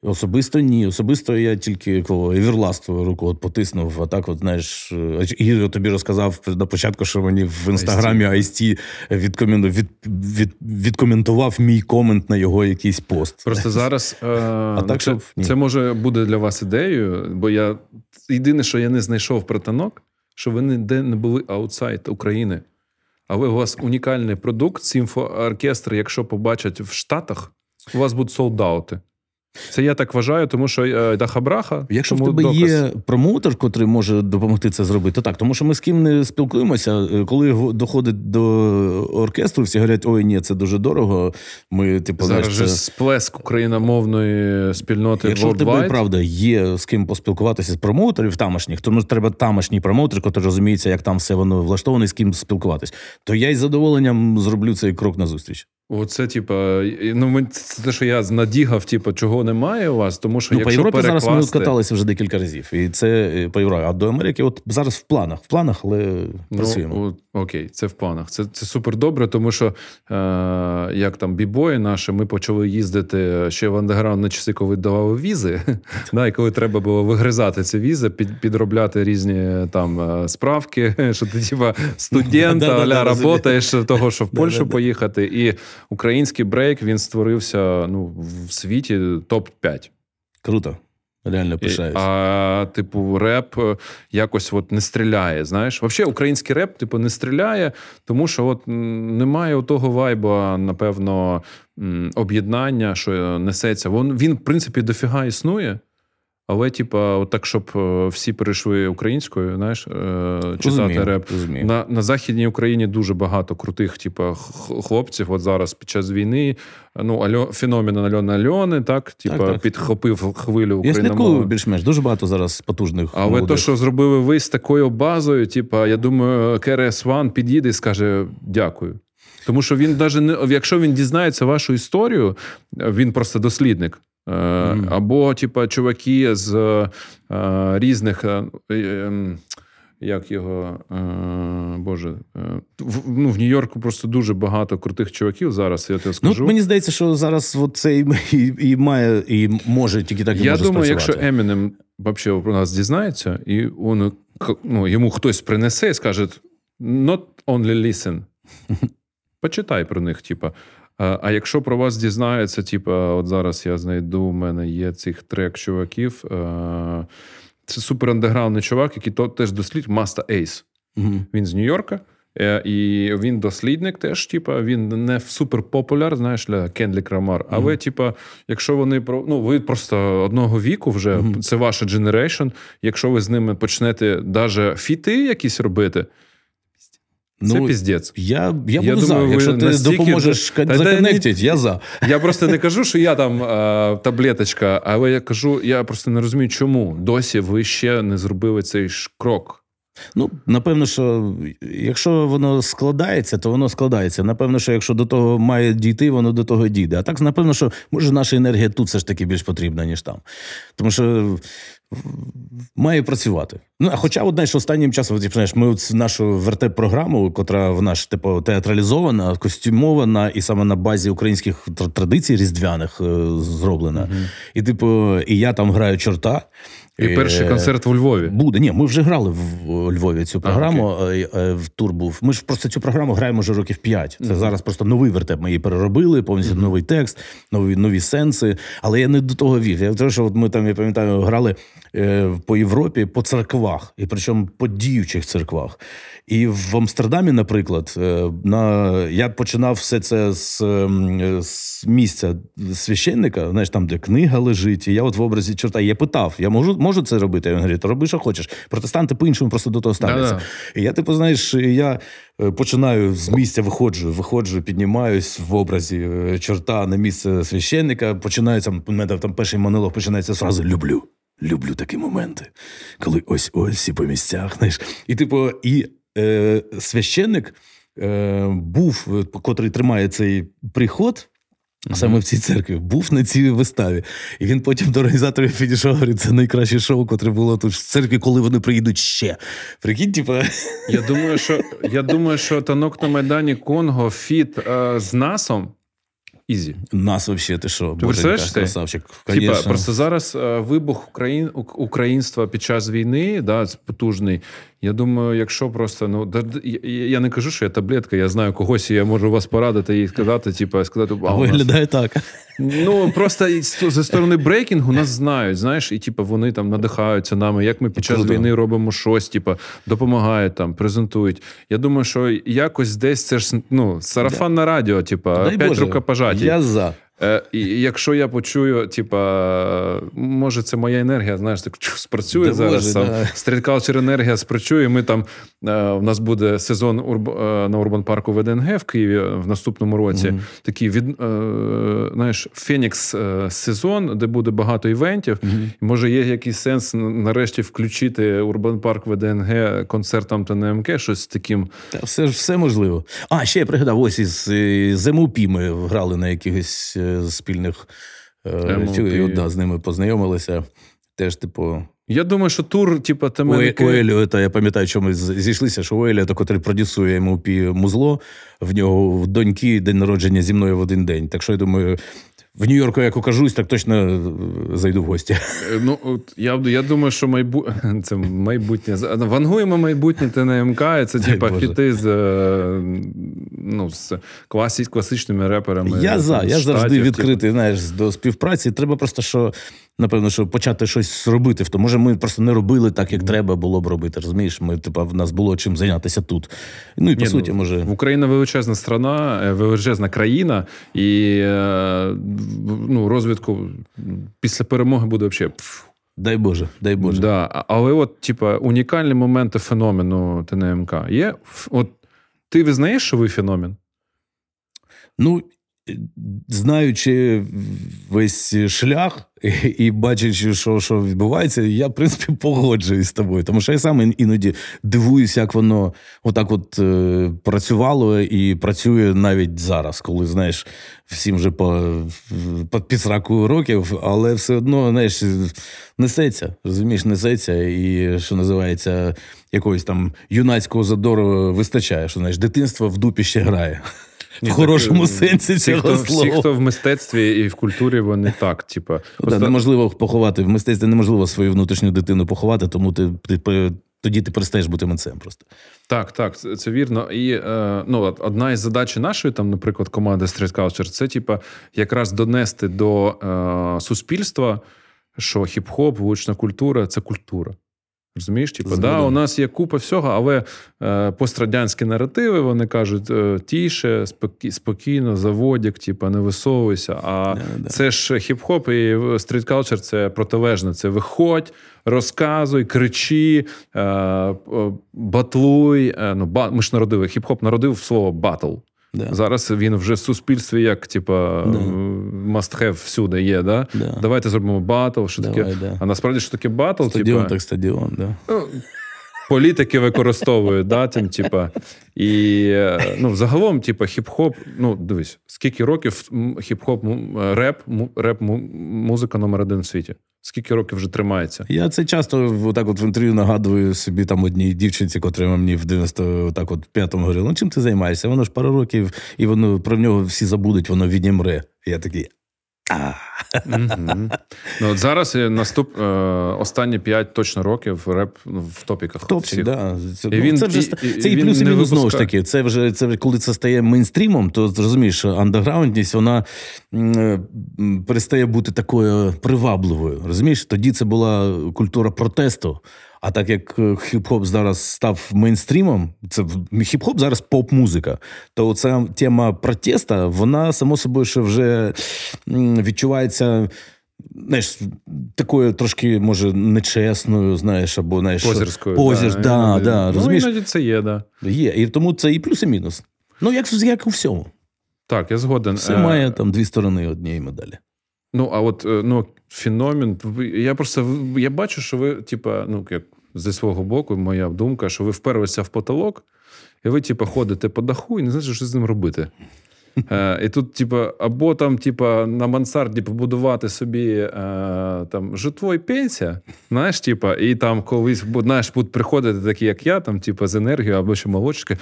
Особисто ні. Особисто я тільки кого Еверласту руку от потиснув. А так, от знаєш, е, Ігор тобі розказав на початку, що мені в інстаграмі IST відкомен... від... Від... відкоментував мій комент на його якийсь пост. Просто зараз е, ну, так, це, щоб це може буде для вас ідеєю, бо я єдине, що я не знайшов протанок, що ви ніде не були аутсайд України. Але у вас унікальний продукт, симфооркестр, якщо побачать в Штатах, у вас будуть солдаути. Це я так вважаю, тому що е, Даха-Браха. Якщо в тебе доказ. є промоутер, котрий може допомогти це зробити, то так. Тому що ми з ким не спілкуємося. е, Коли доходить до оркестру, всі говорять: ой, ні, це дуже дорого. Ми, типу, Зараз знаєш, це... сплеск україномовної спільноти Якщо в тебе правда є з ким поспілкуватися з промоутерів тамошніх, то ну, треба тамошній промоутер, який розуміється, як там все воно влаштовано, і з ким спілкуватись. То я із задоволенням зроблю цей крок назустріч. Оце, типа, ну це те, що я надігав, типа, чого немає у вас, тому що Ну, по Європі Європі зараз ми каталися вже декілька разів, і це е, по Європі. А до Америки, от зараз в планах, в планах, але працюємо. Ну, о- окей, це в планах. Це, це супер добре, тому що е, як там бібої наші, ми почали їздити ще в андеграунд на часи, коли давали візи. да, і коли треба було вигризати ці візи, під, підробляти різні там е, справки, що ти типа студент, аля розумію. того, що в Польщу поїхати. І український брейк він створився ну, в світі топ 5 Круто. Реально пишаюсь. А, типу, реп е, якось от не стріляє. Знаєш, взагалі, український реп, типу, не стріляє, тому що от немає того вайба, напевно, об'єднання, що несеться. Він, він, в принципі, дофіга існує. Але, типа, от так, щоб е, всі перейшли українською, знаєш, е, читати Розумію, реп. розумію. На, на Західній Україні дуже багато крутих, типа, хлопців. От зараз під час війни. Ну, Альо, феномен Альони Альони, так, типа, так. підхопив хвилю слідкую більш-менш. Дуже багато зараз потужних. Але молодих. то, що зробили ви з такою базою, типа, я думаю, КРС Ван під'їде і скаже дякую. Тому що він навіть не якщо він дізнається вашу історію, він просто дослідник. Е, Або, типа, чуваки з е, різних. е, е, як його Боже, в, ну, в Нью-Йорку просто дуже багато крутих чуваків зараз. Я тебе Ну, скажу. от мені здається, що зараз от це і, і, має, і може тільки так і Я може думаю, якщо спрацювати. Емінем взагалі про нас дізнається, і он, ну, йому хтось принесе і скаже: not only listen. Почитай про них, типа. А а якщо про вас дізнається, типа, от зараз я знайду, у мене є цих трек чуваків. е, Це супер андеграундний чувак, який то теж дослід Masta Ace. Мгм. Він з Нью-Йорка. е, І він дослідник теж, типа, він не супер популяр, знаєш, для Kendrick Lamar. Але, типа, якщо вони про ну, ви просто одного віку вже, Мгм. це ваша generation, Якщо ви з ними почнете даже фіти якісь робити, це Ну, піздець. Я, я, Я буду думаю, за. Якщо ти настільки- допоможеш законектити, я за. Я просто не кажу, що я там е, таблеточка, але я кажу, я просто не розумію, чому досі ви ще не зробили цей ж крок. Ну, напевно, що якщо воно складається, то воно складається. Напевно, що якщо до того має дійти, воно до того дійде. А так, напевно, що може наша енергія тут все ж таки більш потрібна, ніж там. Тому що має працювати. Ну, хоча, одне, що останнім часом, ти знаєш, ми от нашу вертеп-програму, котра в наш типу театралізована, костюмована і саме на базі українських традицій різдвяних е, зроблена. Mm-hmm. І, типу, і я там граю чорта. І перший е, концерт в Львові буде. Ні, ми вже грали в Львові цю програму. А, е, в тур був. Ми ж просто цю програму граємо вже років п'ять. Це mm-hmm. зараз просто новий вертеп. Ми її переробили, повністю mm-hmm. новий текст, нові нові сенси. Але я не до того вів. Я того, що от ми там я пам'ятаю, грали е, по Європі по церквах, і причому по діючих церквах. І в Амстердамі, наприклад, е, на я починав все це з ем, з місця священника, знаєш, там, де книга лежить. І я от в образі чорта я питав: я можу можу це робити? Він говорить, роби, що хочеш. Протестанти по-іншому просто до того ставляться. Да-да. І я, типу, знаєш, я е, починаю з місця, виходжу, виходжу, піднімаюсь в образі е, чорта на місце священника. Починається у мене там перший монолог починається зразу люблю. Люблю такі моменти, коли ось ось і по місцях. знаєш. І типу, і е, священник е, був, котрий тримає цей приход. Саме в цій церкві був на цій виставі, і він потім до організаторів підійшов, говорить, це найкраще шоу, котре було тут в церкві, коли вони приїдуть ще. Прикинь, типа. Я думаю, що я думаю, що танок на Майдані Конго фіт е, з насом Ізі. Нас взагалі, ти що, Боже, красавчик. Типа, просто зараз е, вибух Україн, українства під час війни, да, потужний. Я думаю, якщо просто ну я не кажу, що я таблетка, я знаю когось, і я можу вас порадити і сказати, типу, сказати, а виглядає нас... так. Ну просто зі сторони брейкінгу нас знають, знаєш, і типу, вони там надихаються нами. Як ми під час Круто. війни робимо щось, типу, допомагають там, презентують. Я думаю, що якось десь це ж ну сарафан на радіо, типу, п'ять рукопожаті. Я за. Е, І якщо я почую, типа, може, це моя енергія, знаєш, так спрацює да зараз. Може, да. Стріткалчер енергія спрацює. Ми там е, у нас буде сезон урб, е, на Урбан парку ВДНГ в Києві в наступному році. Mm-hmm. Такий від е, знаєш, Фенікс е, сезон, де буде багато івентів. Mm-hmm. Може є якийсь сенс нарешті включити Урбан Парк ВДНГ концертом та НМК, щось таким. Та все все можливо. А ще я пригадав, ось із ЗМУПІ ми грали на якихось спільних е, да, з ними познайомилися. Теж, типу. Я думаю, що тур, типу, там. У, у Еліо, я пам'ятаю, що ми зійшлися, що у Еліота, котрий продюсує МОП музло, в нього в доньки день народження зі мною в один день. Так що я думаю, в Нью-Йорку, як окажусь, так точно е, зайду в гості. Е, ну, от Я я думаю, що майбу... це майбутнє. Вангуємо майбутнє ТНМК, і це типа хіти з е, ну, з класі... класичними реперами. Я за, я завжди відкритий знаєш, до співпраці. Треба просто що напевно, що почати щось робити. В тому, може, ми просто не робили так, як треба було б робити. Розумієш, ми типа в нас було чим зайнятися тут. Ну і по Ні, суті, ну, може Україна величезна страна, величезна країна, і ну, розвитку після перемоги буде взагалі. Дай Боже, дай Боже. Да. Але от, типа, унікальні моменти феномену ТНМК є. От ти визнаєш, що ви феномен? Ну, знаючи весь шлях і бачачи, що що відбувається, я в принципі погоджуюсь з тобою. Тому що я сам іноді дивуюся, як воно отак от е, працювало і працює навіть зараз, коли знаєш, всім вже по по підсраку років, але все одно знаєш, несеться, розумієш, несеться, і що називається, якогось там юнацького задору вистачає, що знаєш, дитинство в дупі ще грає. Ні, в хорошому так, сенсі всі, цього хто, слова. Всі, хто в мистецтві і в культурі, вони так. Типа, просто... неможливо поховати. В мистецтві неможливо свою внутрішню дитину поховати, тому ти, ти тоді ти перестаєш бути митцем просто. Так, так, це, це вірно. І е, ну, одна із задач нашої, там, наприклад, команди Street Culture, це типа якраз донести до е, суспільства, що хіп-хоп, вулична культура це культура. Розумієш, типу, да, у нас є купа всього, але е, пострадянські наративи вони кажуть е, тіше, спокій, спокійно, заводік, типу, не висовуйся. А yeah, це ж хіп-хоп і street culture це протилежне. Це виходь, розказуй, кричи, е, батлуй. Е, ну, ба, Ми ж народили хіп-хоп народив слово батл. Да. Зараз він вже в суспільстві, як типа да. must have всюди є. Да? да. Давайте зробимо батл. Що Давай, таке? А насправді що таке батл? Стадіон, типа... так стадіон, да. Ну, політики використовують, да, тим, типа. І е, ну, загалом, типа, хіп-хоп, ну, дивись, скільки років хіп-хоп, реп, реп музика номер один в світі. Скільки років вже тримається? Я це часто отак от в інтерв'ю нагадую собі там одній дівчинці, котра мені в 90 так от п'ятому говорила, ну чим ти займаєшся? Воно ж пару років, і воно про нього всі забудуть, воно відімре. Я такий. Ну, от Зараз наступ е, останні 5 точно років реп ну, в топіках. В топсі, да. Це, і він, це вже і, це і, і плюс і мінус знову ж таки. Це вже це коли це стає мейнстрімом, то зрозумієш, андеграундність вона е, перестає бути такою привабливою. Розумієш, тоді це була культура протесту. А так як е, хіп-хоп зараз став мейнстрімом, це хіп-хоп зараз поп-музика, то ця тема протеста, вона само собою ще вже відчувається. Знаєш, такою трошки, може, нечесною, знаєш, або знаєш, позірською. Позір, да, да, да, ну, іноді це є, да. Є. І тому це і плюс, і мінус. Ну, як як у всьому. Так, я згоден. Все е, має там дві сторони однієї медалі. Ну, а от е, ну, феномен. Я просто я бачу, що ви, типа, ну, як зі свого боку, моя думка, що ви вперлися в потолок, і ви, типа, ходите по даху і не знаєте, що з ним робити. Е, І тут, типа, або там, типа, на мансарді побудувати собі е, там житло і пенсія, знаєш, типа, і там колись знаєш, будуть приходити такі, як я, там, типа, з енергією або ще молодчики.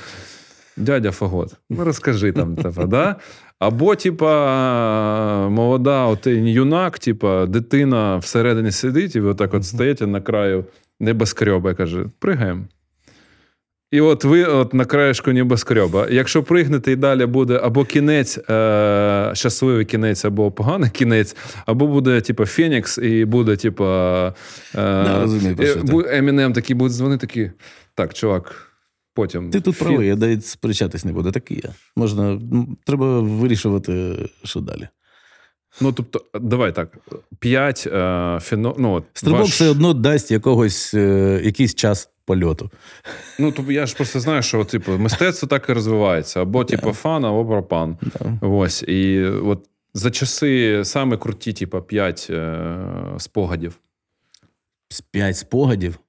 Дядя Фагот, ну розкажи там, типа, да? Або, типа, молода, от юнак, типа, дитина всередині сидить, і ви отак от стоїте на краю небоскреба каже: пригаємо. І от ви от на краєшку небоскреба. Якщо пригнете і далі буде або кінець, е, щасливий кінець, або поганий кінець, або буде, типу, Фенікс, і буде, типу, е, Емінем такий буде дзвонити, такий. Так, чувак, потім. Ти тут правий, я навіть сперечатись не буду. Так і є. Можна, треба вирішувати, що далі. Ну, тобто, давай так. П'ять е, фіно... ну, Стрибок ваш... все одно дасть якогось, е, якийсь час польоту. Ну, тобто, я ж просто знаю, що типу, мистецтво так і розвивається. Або, типу, фан, або пропан. Ось. І от за часи саме круті, типу, п'ять е, спогадів. П'ять спогадів?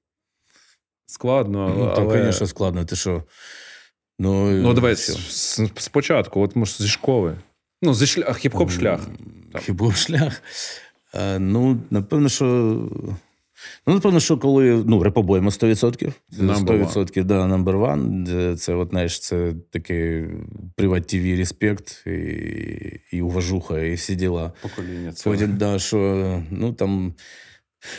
Складно. Ну, так, звісно, складно. Ти що? Ну, ну давай спочатку, от може зі школи. Ну, зі шлях, хіп-хоп шлях. Хіп-хоп шлях. А, ну, напевно, що. Ну, напевно, що коли ну, репобоємо 100%. 100%, да, number one. Це, от, знаєш, це такий приват TV респект і і уважуха, і всі діла. Покоління. Потім, да, що, ну, там,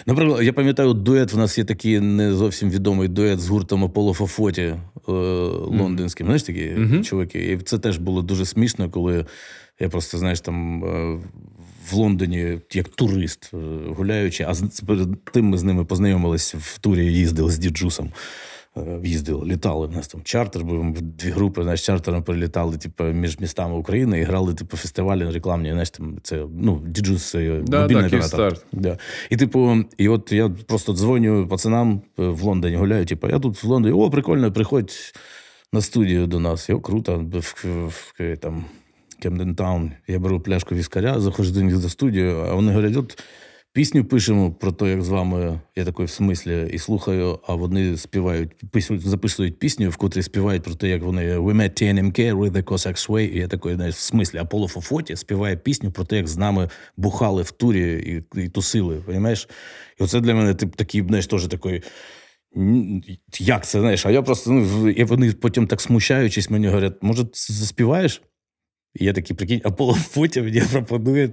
Наприклад, я пам'ятаю, дует в нас є такий не зовсім відомий дует з гуртом Аполло Фафоті е, лондонським. Знаєш такі mm-hmm. чуваки? І це теж було дуже смішно, коли я просто, знаєш, там е, в Лондоні як турист е, гуляючи, а перед тим ми з ними познайомились в турі, їздили з djuice ом. Е, їздили, літали. У нас там чартер, був дві групи, знаєш, чартером перелітали типу, між містами України і грали типу, фестивалі рекламні. Знаєш, там це ну, djuice да, мобільний да, Да. І типу, і от я просто дзвоню пацанам в Лондоні гуляю. Типу, я тут в Лондоні, о, прикольно, приходь на студію до нас. Йо, круто, в, в, в там Кемден Таун. Я беру пляшку віскаря, заходжу до них до студію, а вони говорять, от пісню пишемо про те, як з вами, я такий в смислі, і слухаю, а вони співають, записують пісню, в котрій співають про те, як вони We met TNMK, with the Cossacks Way. І я такий, знаєш, в смислі, Аполло Фофоті співає пісню про те, як з нами бухали в турі і і тусили. Розумієш? І оце для мене тип, такий, знаєш, теж такий. Як це знаєш? А я просто ну, і вони потім так смущаючись, мені говорять, може, заспіваєш? Я такий, прикинь, Аполло потім мені пропонує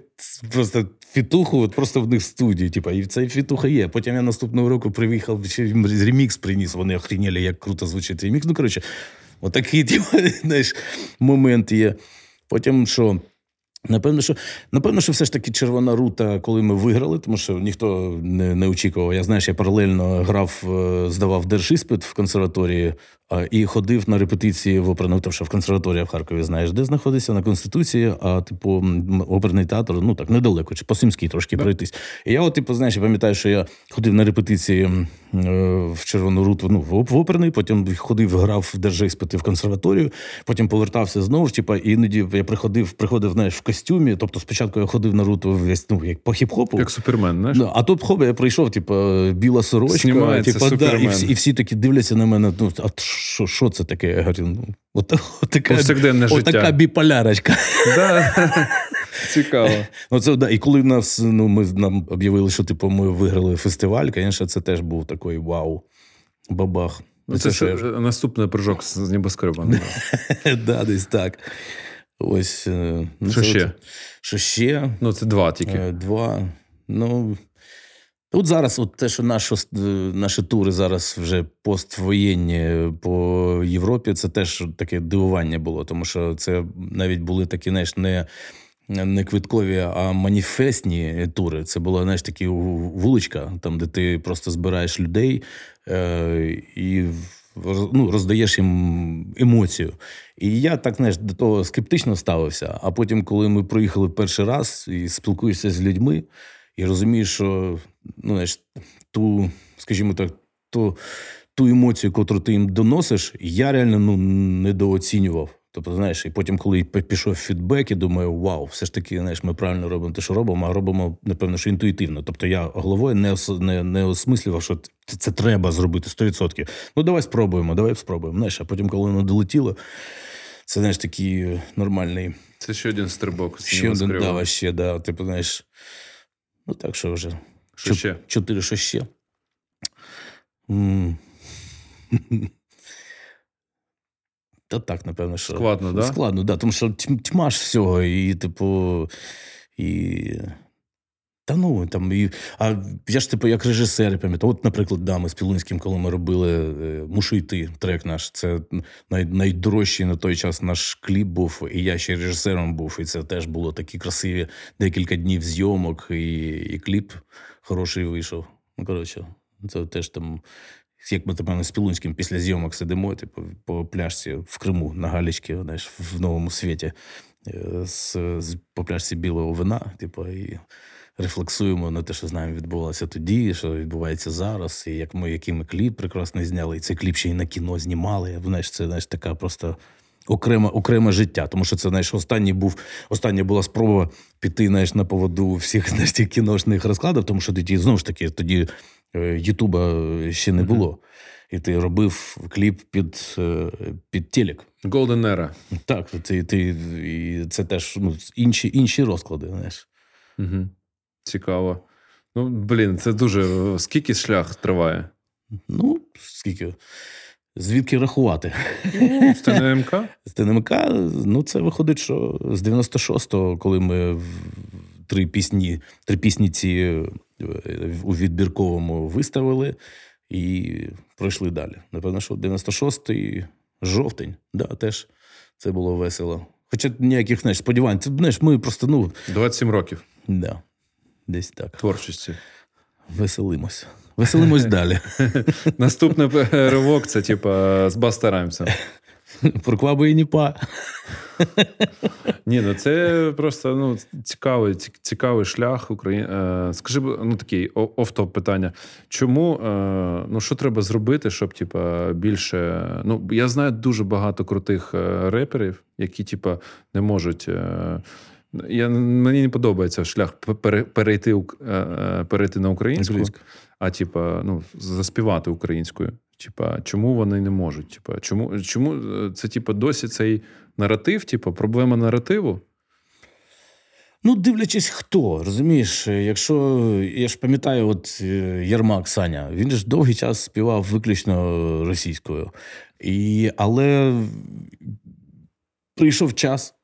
просто фітуху, от просто в них в студії. Типу, і цей фітуха є. Потім я наступного року приїхав, ще ремікс приніс. Вони охріняли, як круто звучить ремікс. Ну, коротше, отакий типу, знаєш, момент є. Потім що? Напевно, що напевно, що все ж таки червона рута, коли ми виграли, тому що ніхто не не очікував. Я знаєш, я паралельно грав, е, здавав держиспит в консерваторії І ходив на репетиції в оперну, тому що в консерваторії в Харкові знаєш, де знаходиться на Конституції, а типу оперний театр, ну так недалеко, чи по Сумській трошки пройтись. І я, от, типу, знаєш, я пам'ятаю, що я ходив на репетиції е, в Червону Руту, ну, в оперний, потім ходив, грав в держиспити в консерваторію, потім повертався знову типу, іноді я приходив, приходив знаєш, в костюмі. Тобто спочатку я ходив на руту весь, ну, як по хіп-хопу. Як супермен, знаєш? А тут хоп, я прийшов, типу, біла сорочка, типу, да, і всі і всі такі дивляться на мене. Ну, а що що це таке? Я говорю, ну, от, от така, от така біполярочка. Да. Цікаво. Ну, це, да, І коли нас, ну, ми нам об'явили, що типу, ми виграли фестиваль, звісно, це теж був такий вау. Бабах. Ну, це це ж наступний прыжок з небоскреба. да, десь так. Ось. Е, ну, Що ще? Що ще? Ну, це два тільки. Е, два. Ну. От зараз, от те, що наші, наші тури зараз вже поствоєнні по Європі, це теж таке дивування було, тому що це навіть були такі, знаєш, не не квиткові, а маніфестні тури. Це була знаєш, такі вуличка, там, де ти просто збираєш людей е, і ну, роздаєш їм емоцію. І я так знаєш, до того скептично ставився. А потім, коли ми проїхали перший раз і спілкуєшся з людьми, і розумієш, що ну, знаєш, ту, скажімо так, ту, ту емоцію, яку ти їм доносиш, я реально ну, недооцінював. Тобто, знаєш, і потім, коли пішов фідбек, я думаю, вау, все ж таки, знаєш, ми правильно робимо те, що робимо, а робимо, напевно, що інтуїтивно. Тобто я головою не ос, не, не осмислював, що це, це треба зробити 100%. Ну, давай спробуємо, давай спробуємо. Знаєш, а потім, коли воно долетіло, це знаєш такий нормальний. Це ще один стрибок. Ще один, да, ще, да. Типу, знаєш, ну так що вже. Що ще? Чотири, що ще. Та так, напевно, що. Складно, да? Складно, да. Тому що тьма ж всього, і, типу, і. Та ну там і. А я ж типу як режисер, пам'ятаю. От, наприклад, да, ми з Пілунським, коли ми робили е, Мушу йти трек наш. Це най, найдорожчий на той час наш кліп був, і я ще режисером був. І це теж було такі красиві декілька днів зйомок, і і кліп хороший вийшов. Ну, коротше, це теж там як ми тепер з Пілунським після зйомок сидимо, типу, по пляжці в Криму на Галічці, знаєш, в новому світі, е, з, з по пляжці білого вина, типу, і рефлексуємо на те, що з нами відбувалося тоді, що відбувається зараз, і як ми який ми кліп прекрасно зняли, і цей кліп ще й на кіно знімали. Знаєш, це знаєш, така просто. Окреме окреме життя, тому що це знаєш, останній був остання була спроба піти знаєш, на поводу всіх знаєш, кіношних розкладів, тому що тоді знову ж таки тоді Е, Ютуба ще не було. І ти робив кліп під е, під телек. Golden Era. Так, ти, ти, і це теж ну, інші інші розклади. знаєш. Угу. Цікаво. Ну, блін, це дуже. Скільки шлях триває? Ну, скільки. Звідки рахувати? З ТНМК? З ТНМК, ну, це виходить, що з 96-го, коли ми три пісні, три пісні ці у відбірковому виставили і пройшли далі. Напевно, що 96-й жовтень, да, теж це було весело. Хоча ніяких знаєш, сподівань, це знаєш, ми просто ну. 27 років. Да, Десь так. Творчості. Веселимось. Веселимось далі. Наступний ривок це, типа, з Баста Проквабу і ніпа. Ні, ну це просто ну, цікавий цікавий шлях України. Е, скажи, ну такий офтоп питання. Чому е, ну що треба зробити, щоб типа, більше. Ну, я знаю дуже багато крутих е, реперів, які, типа, не можуть. Я, Мені не подобається шлях перейти перейти на українську, а типа, ну, заспівати українською. Типа, чому вони не можуть? Типа, чому чому це типа досі цей наратив, типу, проблема наративу? Ну, дивлячись, хто розумієш, якщо я ж пам'ятаю, от е, Єрмак Саня, він ж довгий час співав виключно російською. І, Але прийшов час,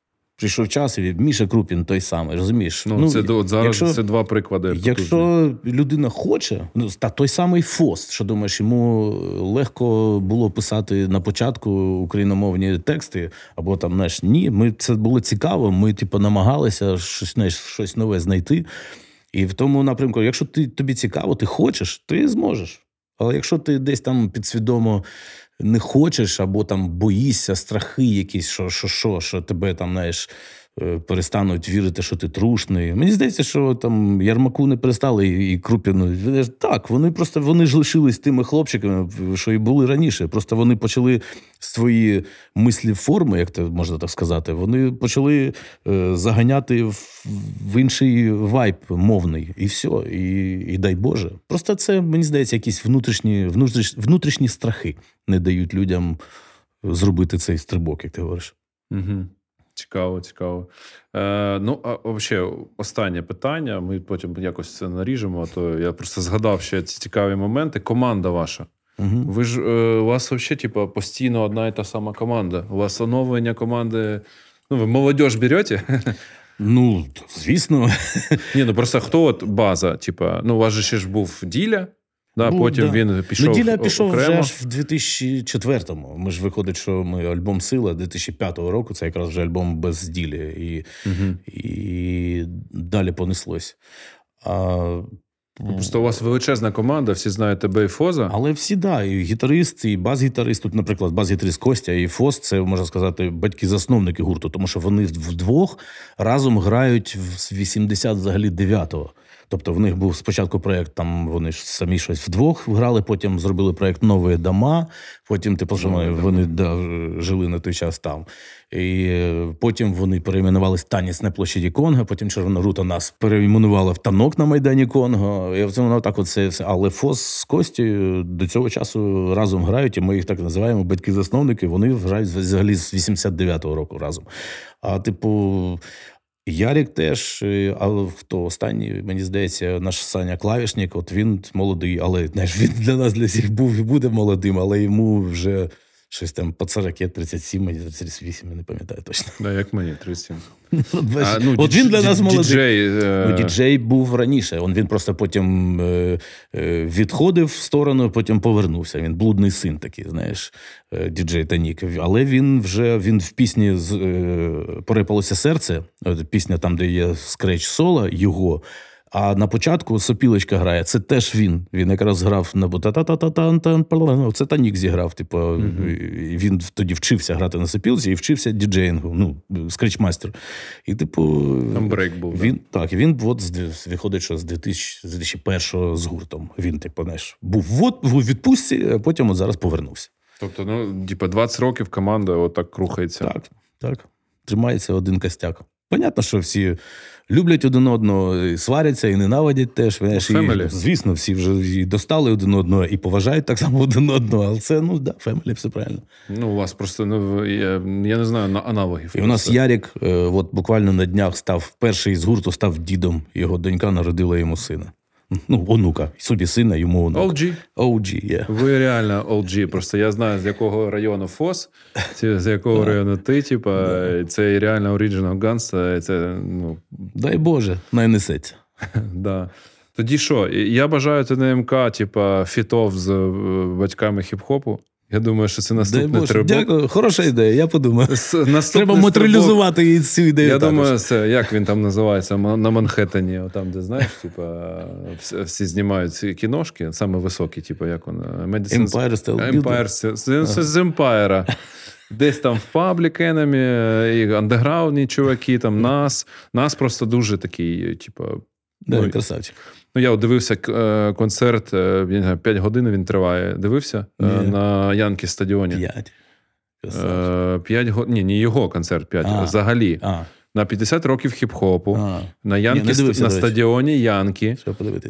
прийшов час, і Міша Крупін той самий, розумієш? Ну, ну це от зараз якщо, це два приклади. Якщо людина хоче, ну та той самий Фост, що думаєш, йому легко було писати на початку україномовні тексти, або там знаєш, ні, ми це було цікаво. Ми, типу, намагалися щось знаєш, щось нове знайти. І в тому напрямку, якщо ти тобі цікаво, ти хочеш, ти зможеш. Але якщо ти десь там підсвідомо не хочеш, або там боїшся, страхи якісь, що що, що, що тебе там, знаєш, перестануть вірити, що ти трушний. Мені здається, що там Ярмаку не перестали і Крупіну. Так, вони просто вони ж лишились тими хлопчиками, що і були раніше. Просто вони почали свої мислі форми, як це можна так сказати. Вони почали е, заганяти в, в інший вайб мовний, і все. І і дай Боже. Просто це мені здається, якісь внутрішні, внутрішні, внутрішні страхи не дають людям зробити цей стрибок, як ти говориш. Угу. Цікаво, цікаво. Е, Ну, а взагалі, останнє питання. Ми потім якось це наріжемо. а То я просто згадав ще ці цікаві моменти. Команда ваша. Угу. Ви ж е, у вас взагалі, типу, постійно одна і та сама команда. У вас оновлення команди. Ну, ви молодь берете? Ну, звісно. Ні, ну просто хто от база? Типа, ну, у вас же ще ж був діля. Да, ну, Потім да. він пішов. Неділя пішов окремо. вже аж в 2004-му. Ми ж виходить, що ми альбом Сила 2005 року. Це якраз вже альбом без ділі. І угу. і далі понеслось. А, Просто у вас величезна команда, всі знають тебе і Фоза. Але всі, да, і гітарист, і бас-гітарист. Тут, наприклад, бас-гітарист Костя і Фоз це можна сказати батьки-засновники гурту, тому що вони вдвох разом грають з 80 взагалі 9-го. Тобто в них був спочатку проєкт, там вони ж самі щось вдвох грали, потім зробили проєкт Нові дома. Потім, типу, що вони, вони да, жили на той час там. І е, Потім вони перейменувалися танець на площаді Конго, потім Червона рута нас перейменувала в танок на Майдані Конго. І воно так оце все. Але Фос з Костю до цього часу разом грають, і ми їх так називаємо батьки-засновники. Вони грають взагалі з 89-го року разом. А, типу, Ярік теж, е, а хто останній, мені здається, наш Саня Клавішник, от він молодий, але знаєш, він для нас для всіх був і буде молодим, але йому вже щось там по 40, 37, 38, я не пам'ятаю точно. Да, Як мені, 37. а, ну, От він для нас молодий. Діджей, е... ну, діджей був раніше. Он, Він просто потім е, е, відходив в сторону, потім повернувся. Він блудний син такий, знаєш, е, діджей Танік. Але він вже він в пісні з е, Порипалося серце, пісня там, де є скреч соло, його. А на початку сопілочка грає. Це теж він. Він якраз грав на та Це Танік зіграв. Типу, mm-hmm. він тоді вчився грати на сопілці і вчився діджеїнгу. Ну, скретчмастер. І, типу, Там брейк був. Він да? так, він от виходить, що з 2001 з гуртом. Він, типу, знаєш, був от, в відпустці, а потім от зараз повернувся. Тобто, ну, типу, 20 років команда отак рухається. Так, так. Тримається один костяк. Понятно, що всі люблять один одного, і сваряться і ненавидять теж. І, Звісно, всі вже і достали один одного і поважають так само один одного. Але це ну да, фемелі, все правильно. Ну, у вас просто ну, я, я не знаю на аналогів. І у нас Ярік, е, от буквально на днях став перший з гурту, став дідом. Його донька народила йому сина. Ну, онука, собі сина, йому онука. OG? OG, yeah. Ви реально OG. Просто я знаю, з якого району ФОС, з якого району ти, типа, це реально Original Guns, це, ну... Дай Боже, найнесеться. да. Тоді що? Я бажаю ТНМК, типа, фітов з е, батьками хіп-хопу. Я думаю, що це наступний треба. Дякую, хороша ідея. Я подумаю. Треба матеріалізувати цю ідею. Я також. думаю, це як він там називається на Манхеттені, там, де знаєш, типа всі знімають ці кіношки, саме високі, типу, як воно Medicine... Empire Style Empire, з, з Empire. Десь там в Public Enemy, і андеграундні чуваки, там нас. Нас просто дуже такий, типу. Да, ну, красавчик. Ну, я дивився е, концерт, е, я не знаю, 5 годин він триває. Дивився е, ні. на Янкі стадіоні. 5. 5 годин. Ні, не його концерт 5, а взагалі. А. На 50 років хіп-хопу, а. на Янкі Ні, дивився, на стадіоні Янкі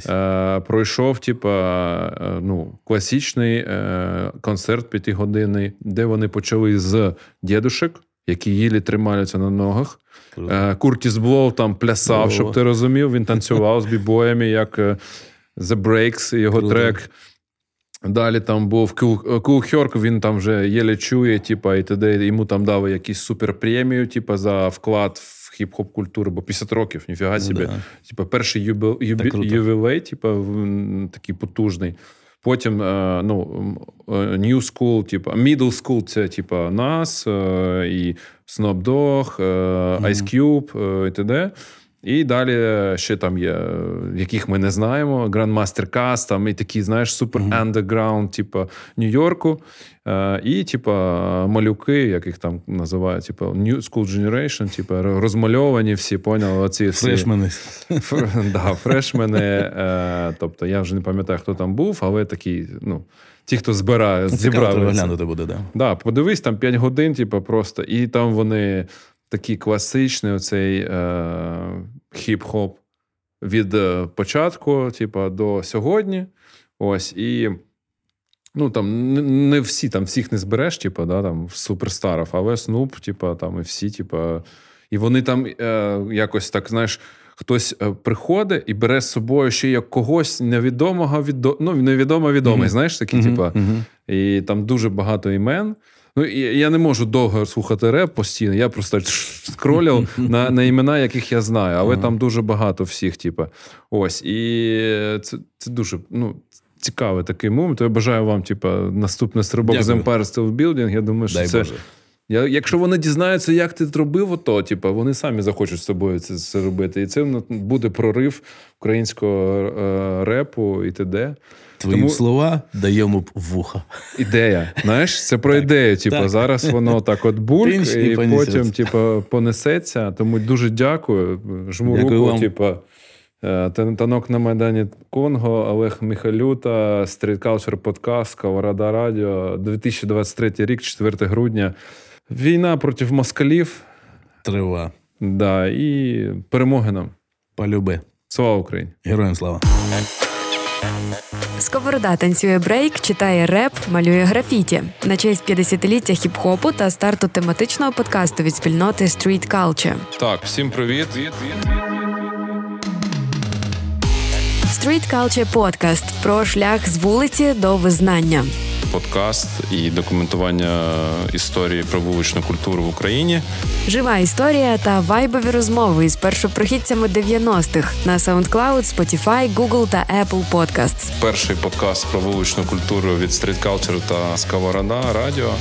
е, пройшов типа, ну, класичний е, концерт п'ятигодинний, де вони почали з дідушек, які їлі тримаються на ногах. Е, Куртіс Блоу там плясав, О. щоб ти розумів. Він танцював з бібоями, як е, The Breaks, його Круто. трек. Далі там був Кул Хьорк, він там вже єле чує, типа, і т.д. йому там дали якісь суперпремію, типа, за вклад в хіп-хоп культуру, бо 50 років, ніфіга ну, собі. Да. Типа, перший юбі... юбі... ювілей, типа, такий потужний. Потім е, ну, е, New School, типу, Middle School це типу, нас, е, і Snoop Dogg, Ice Cube і т.д. І далі ще там є, яких ми не знаємо. Grandmaster Cast, там і такі, знаєш, супер андеграунд, типу Нью-Йорку. Е, і, типу, малюки, як їх там називають, типу, New School Generation, типу, розмальовані всі, поняли? Оці всі... Фрешмени. Да, фрешмени. Е, тобто я вже не пам'ятаю, хто там був, але такі, ну. Ті, хто збирає, зібрали. Глянути буде, да. Да, подивись, там 5 годин, типу, просто, і там вони такий класичний оцей е, хіп-хоп від е, початку, типу, до сьогодні. Ось, і ну, там не всі, там всіх не збереш, типу, да, там, суперстарів, але Снуп, типу, там і всі, типу, і вони там е, якось так, знаєш. Хтось е, приходить і бере з собою ще як когось невідомого відо... ну, невідомо відомий, mm-hmm. знаєш, такі, mm-hmm. типа, mm-hmm. і там дуже багато імен. Ну, Я не можу довго слухати реп постійно, я просто скролив на на імена, яких я знаю, але ага. там дуже багато всіх, типу. Ось. І це це дуже ну, цікавий такий момент. Я бажаю вам, типу, наступний стрибок з Empire State Building. Я думаю, що Дай це. Боже. Я, Якщо вони дізнаються, як ти зробив, ото, типу, вони самі захочуть з собою це, це робити. І це буде прорив українського е, репу і т.д. Твої Тому... слова даємо вуха. Ідея. Знаєш, це про ідею. Типу, зараз воно так от бульк, Пінч і, і потім, типу, понесеться. Тому дуже дякую. Жму дякую руку, вам. типу. Е, танок на Майдані Конго, Олег Міхалюта, Street Culture Podcast, Сковорода Радіо, 2023 рік, 4 грудня. Війна проти москалів. Трива. Да, І перемоги нам. Полюби. Слава Україні! Героям слава! Сковорода танцює брейк, читає реп, малює графіті на честь 50-ліття хіп-хопу та старту тематичного подкасту від спільноти Street Culture. Так, всім привіт. Street Culture Podcast про шлях з вулиці до визнання подкаст і документування історії про вуличну культуру в Україні. Жива історія та вайбові розмови із першопрохідцями 90-х на SoundCloud, Spotify, Google та Apple Podcasts. Перший подкаст про вуличну культуру від Street Culture та Сковорода Радіо.